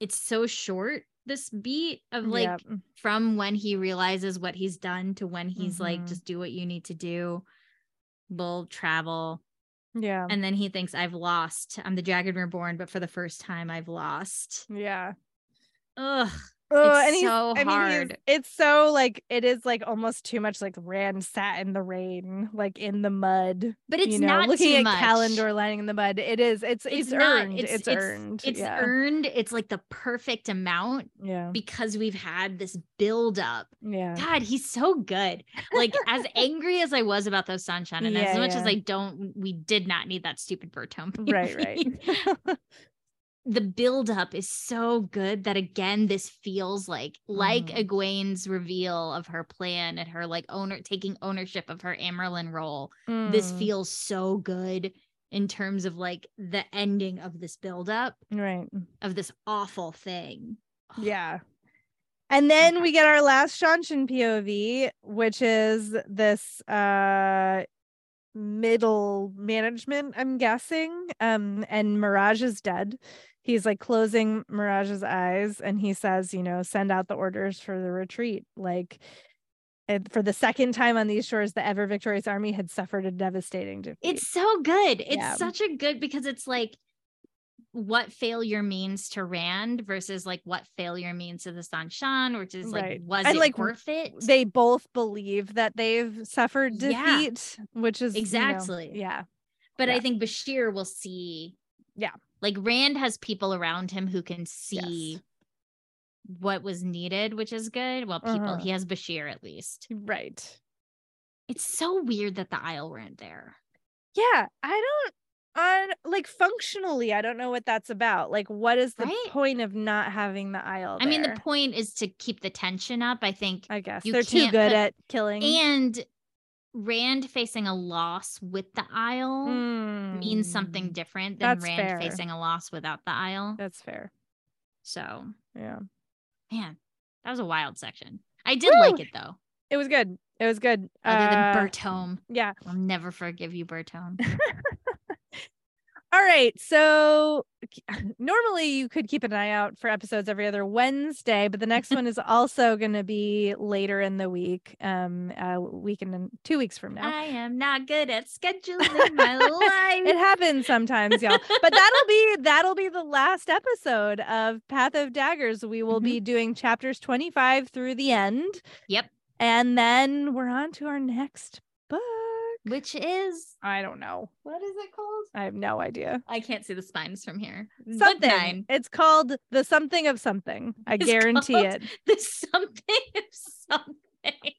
it's so short, this beat of like Yep. from when he realizes what he's done to when he's like, Mhm. just do what you need to do. We'll travel. Yeah. And then he thinks, I've lost. I'm the dragon reborn, but for the first time, I've lost. yeah. Ugh. Oh, It's and he's, so I mean, hard. it's so like it is like almost too much like Rand sat in the rain, like in the mud. But it's you know, not looking at much. Callandor lying in the mud. It is. It's it's, not- earned. It's, earned. It's yeah. earned. It's like the perfect amount Yeah. because we've had this build up. Yeah. God, he's so good. Like as [laughs] angry as I was about those Seanchan, and Yeah, as much as. I don't, we did not need that stupid Bertome. Right. Right. [laughs] [laughs] the buildup is so good that again, this feels like like Mhm. Egwene's reveal of her plan and her like owner taking ownership of her Amyrlin role. This Mm, feels so good in terms of like the ending of this buildup, right. of this awful thing. [sighs] Yeah. And then we get our last Seanchan POV, which is this uh middle management, I'm guessing. Um, and Miraj is dead. He's like closing Miraj's eyes and he says, you know, send out the orders for the retreat. Like for the second time on these shores, the ever victorious army had suffered a devastating defeat. It's so good. It's Yeah. such a good because it's like what failure means to Rand versus like what failure means to the Seanchan, which is like, Right. was And, it like, worth it? they both believe that they've suffered Yeah. defeat, which is you know, Exactly. yeah. but I think Bashere will see. Yeah. Like Rand has people around him who can see what was needed, which is good. Well, people, Uh-huh. he has Bashere at least. Right. It's so weird that the Aiel weren't there. Yeah. I don't on like functionally, I don't know what that's about. Like, what is the Right? point of not having the Aiel? I mean, the point is to keep the tension up. I think I guess you they're too good put- at killing. and Rand facing a loss with the Aiel means something Mm, different than that's Rand fair. facing a loss without the Aiel. That's fair. So, Yeah. man, that was a wild section. I did Woo! like it though. It was good. It was good. Other Uh, than Bertome, Yeah. I'll never forgive you, Bertome. [laughs] All right. So [laughs] normally you could keep an eye out for episodes every other Wednesday, but the next [laughs] one is also going to be later in the week, um, a week and two weeks from now. I am not good at scheduling my [laughs] life. It happens sometimes, y'all. But that'll be that'll be the last episode of Path of Daggers. We will be doing chapters 25 through the end. Yep. And then we're on to our next book. Which is I don't know. what is it called? I have no idea. I can't see the spines from here. Something. It's called the something of something. I It's guarantee it. [laughs] The something of something.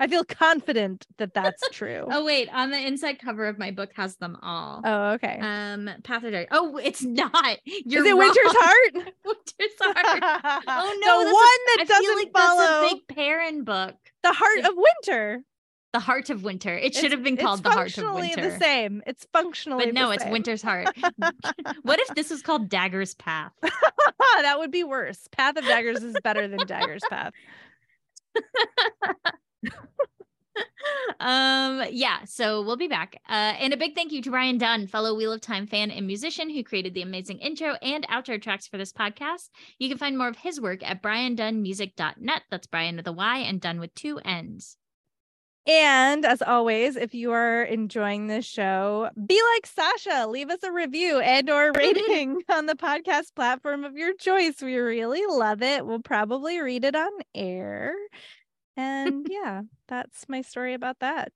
I feel confident that that's [laughs] true. Oh wait, on the inside cover of my book has them all. Oh, okay. Um, Path of Dark. Oh, it's not. You're Is it Winter's. Heart? [laughs] Winter's Heart. Oh no, the one that's a- that I doesn't feel like follow that's a big Perrin book. the Heart of Winter. The Heart of Winter. It should It's- have been called The Heart of winter. Functionally The same. It's functionally. But no, it's. Winter's Heart. [laughs] [laughs] what if this was called Dagger's Path? [laughs] that would be worse. Path of Daggers is better than Dagger's Path. um yeah so we'll be back uh and a big thank you to Bryan Dunn fellow Wheel of Time fan and musician who created the amazing intro and outro tracks for this podcast you can find more of his work at bryandunnmusic.net that's Bryan with a Y and Dunn with two N's And as always, if you are enjoying this show, be like Sasha, leave us a review and or [laughs] rating [laughs] on the podcast platform of your choice. We really love it. We'll probably read it on air. And yeah, that's my story about that.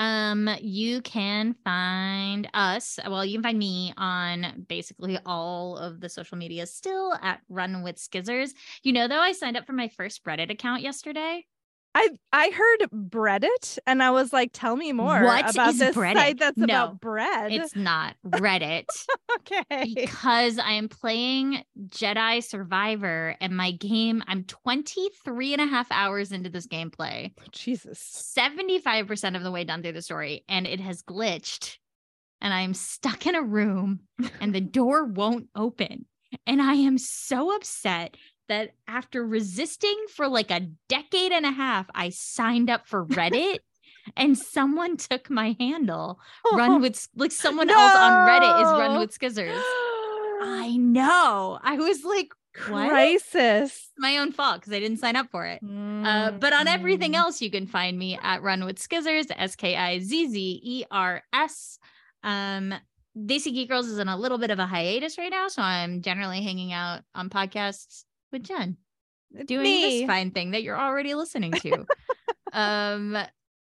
Um, you can find us. Well, you can find me on basically all of the social media still at Run with Skizzers. You know, though, I signed up for my first Reddit account yesterday. I I heard Breadit and I was like, tell me more What about is this Breadit? site that's No, about bread. It's not Reddit [laughs] okay. because I am playing Jedi Survivor and my game, I'm 23 and a half hours into this gameplay, Jesus. 75% of the way done through the story, and it has glitched. And I'm stuck in a room and the door won't open. And I am so upset that after resisting for like a decade and a half, I signed up for Reddit [laughs] and someone took my handle. Run [laughs] with like someone else on Reddit is run with skizzers. [gasps] I know. I was like, what? crisis. My own fault because I didn't sign up for it. Uh, but on everything Mm. else, you can find me at Run with Skizzers, S K I Z Z E R S. Um, Desi Geek Girls is in a little bit of a hiatus right now, so I'm generally hanging out on podcasts with Jenn, It's doing me. this fine thing that you're already listening to. [laughs] um,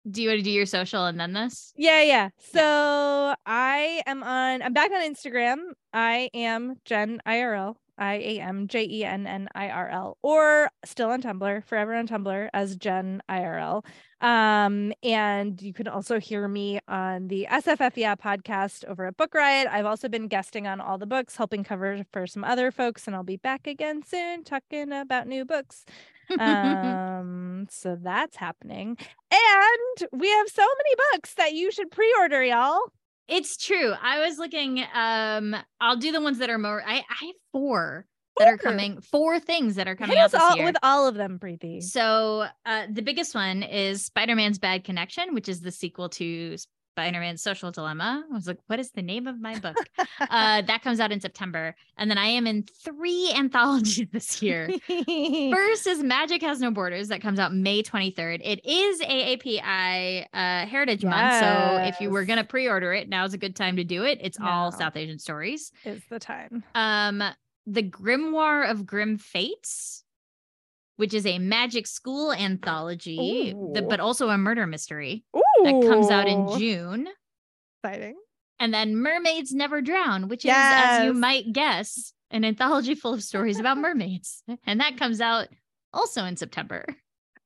do you want to do your social and then this? Yeah, yeah. So I am on I'm back on Instagram. I am JennIRL. I A M J E N N I R L or still on Tumblr, forever on Tumblr as JennIRL. Um, and you can also hear me on the SFF Yeah podcast over at Book Riot. I've also been guesting on all the books, helping cover for some other folks, and I'll be back again soon talking about new books. [laughs] Um, so that's happening. And we have so many books that you should pre-order, y'all. It's true. I was looking. Um, I'll do the ones that are more. I, I have four that are coming. Four things that are coming Hit out this all year. with all of them, Preeti. So uh, the biggest one is Spider-Man's Bad Connection, which is the sequel to Spider-Man's Social Dilemma. I was like, what is the name of my book? [laughs] uh, that comes out in September. And then I am in three [laughs] anthologies this year. [laughs] First is Magic Has No Borders that comes out May 23rd. It is AAPI uh, Heritage Month. So if you were going to pre-order it, now is a good time to do it. It's all South Asian stories. is the time. Um, The Grimoire of Grim Fates, which is a magic school anthology, but also a murder mystery Ooh, that comes out in June. Exciting. And then Mermaids Never Drown, which is, as you might guess, an anthology full of stories about mermaids. [laughs] And that comes out also in September.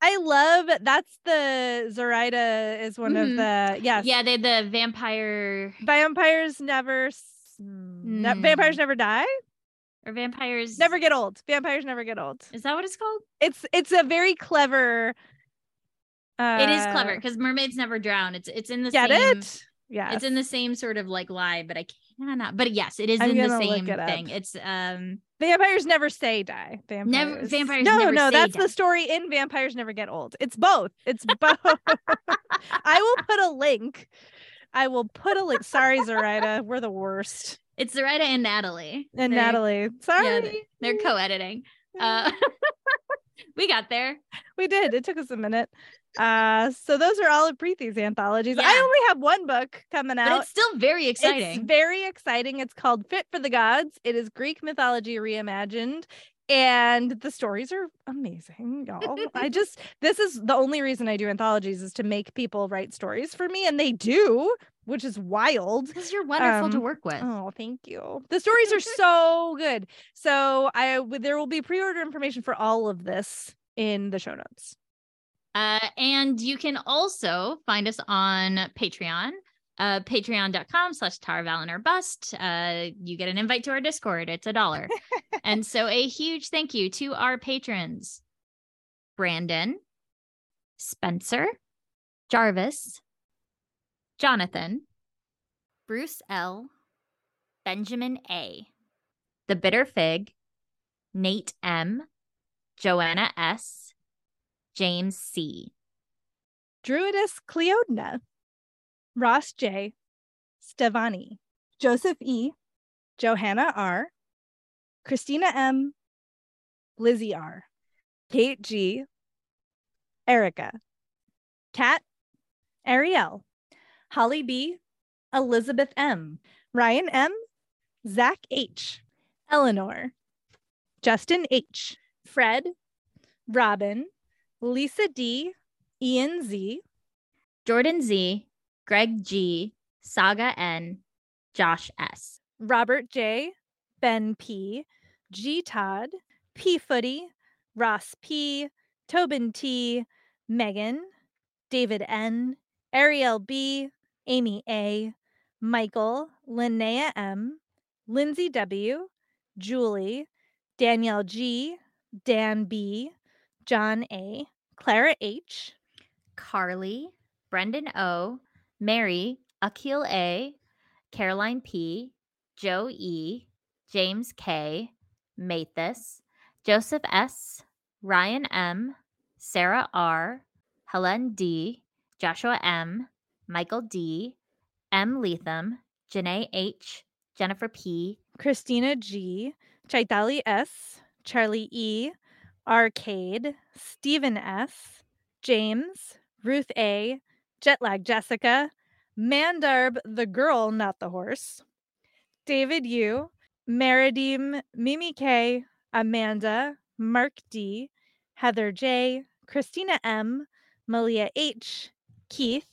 I love that's the Zoraida is one Mhm. of the yes. Yeah, they the vampire Vampires never s- ne- Mm. vampires never die. Or vampires Never get old. Vampires never get old. Is that what it's called? It's it's a very clever uh, it is clever because mermaids never drown. It's it's in the Get same it? Yeah. it's in the same sort of like lie, but I cannot. But yes, it is I'm in the same it thing. It's um Vampires never say die. Vampires. vampires No, never no, that's die. the story in Vampires Never Get Old. It's both. It's both. [laughs] I will put a link. I will put a link. Sorry, Zoraida. We're the worst. It's Zoraida and Natalie. And They're- Natalie. Sorry. Yeah, they- they're co-editing. [laughs] Uh [laughs] we got there. we did. It took us a minute. Uh, so those are all of Preeti's anthologies. Yeah. I only have one book coming But out. it's still very It's exciting. very exciting. It's called Fit for the Gods. It is Greek mythology reimagined. And the stories are amazing, y'all. [laughs] I just this is the only reason I do anthologies is to make people write stories for me, and they do, which is wild. Because you're wonderful to Um, work with. Oh, thank you. The stories are so good. So I there will be pre-order information for all of this in the show notes. Uh, and you can also find us on Patreon, uh, patreon.com slash Tar Valon Bust. Uh, you get an invite to our Discord. It's a dollar. [laughs] and so a huge thank you to our patrons, Brandon, Spencer, Jarvis, Jonathan, Bruce L, Benjamin A, The Bitter Fig, Nate M, Joanna S, James C. Druidess Cleodna, Ross J, Stevani, Joseph E, Johanna R, Christina M, Lizzie R, Kate G, Erica, Kat, Ariel, Holly B, Elizabeth M, Ryan M, Zach H, Eleanor, Justin H, Fred, Robin, Lisa D, Ian Z, Jordan Z, Greg G, Saga N, Josh S. Robert J, Ben P, G Todd, P Footy, Ross P, Tobin T, Megan, David N, Ariel B, Amy A, Michael, Linnea M, Lindsay W, Julie, Danielle G, Dan B, John A, Clara H, Carly, Brendan O, Mary, Akil A, Caroline P, Joe E, James K, Mathis, Joseph S, Ryan M, Sarah R, Helen D, Joshua M, Michael D, M. Leatham, Janae H, Jennifer P, Christina G, Chaitali S, Charlie E, Arcade, Stephen S, James, Ruth A, Jetlag Jessica, Mandarb the girl, not the horse, David U, Meridim, Mimi K, Amanda, Mark D, Heather J, Christina M, Malia H, Keith,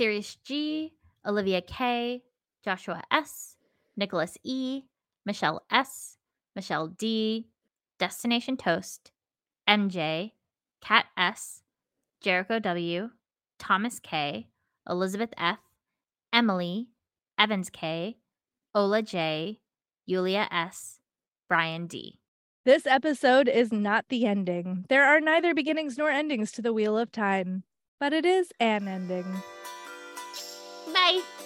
Sirius G, Olivia K, Joshua S, Nicholas E, Michelle S, Michelle D, Destination Toast, MJ, Cat S, Jericho W, Thomas K, Elizabeth F, Emily, Evans K, Ola J, Yulia S, Brian D. This episode is not the ending. There are neither beginnings nor endings to the Wheel of Time, but it is an ending. Bye.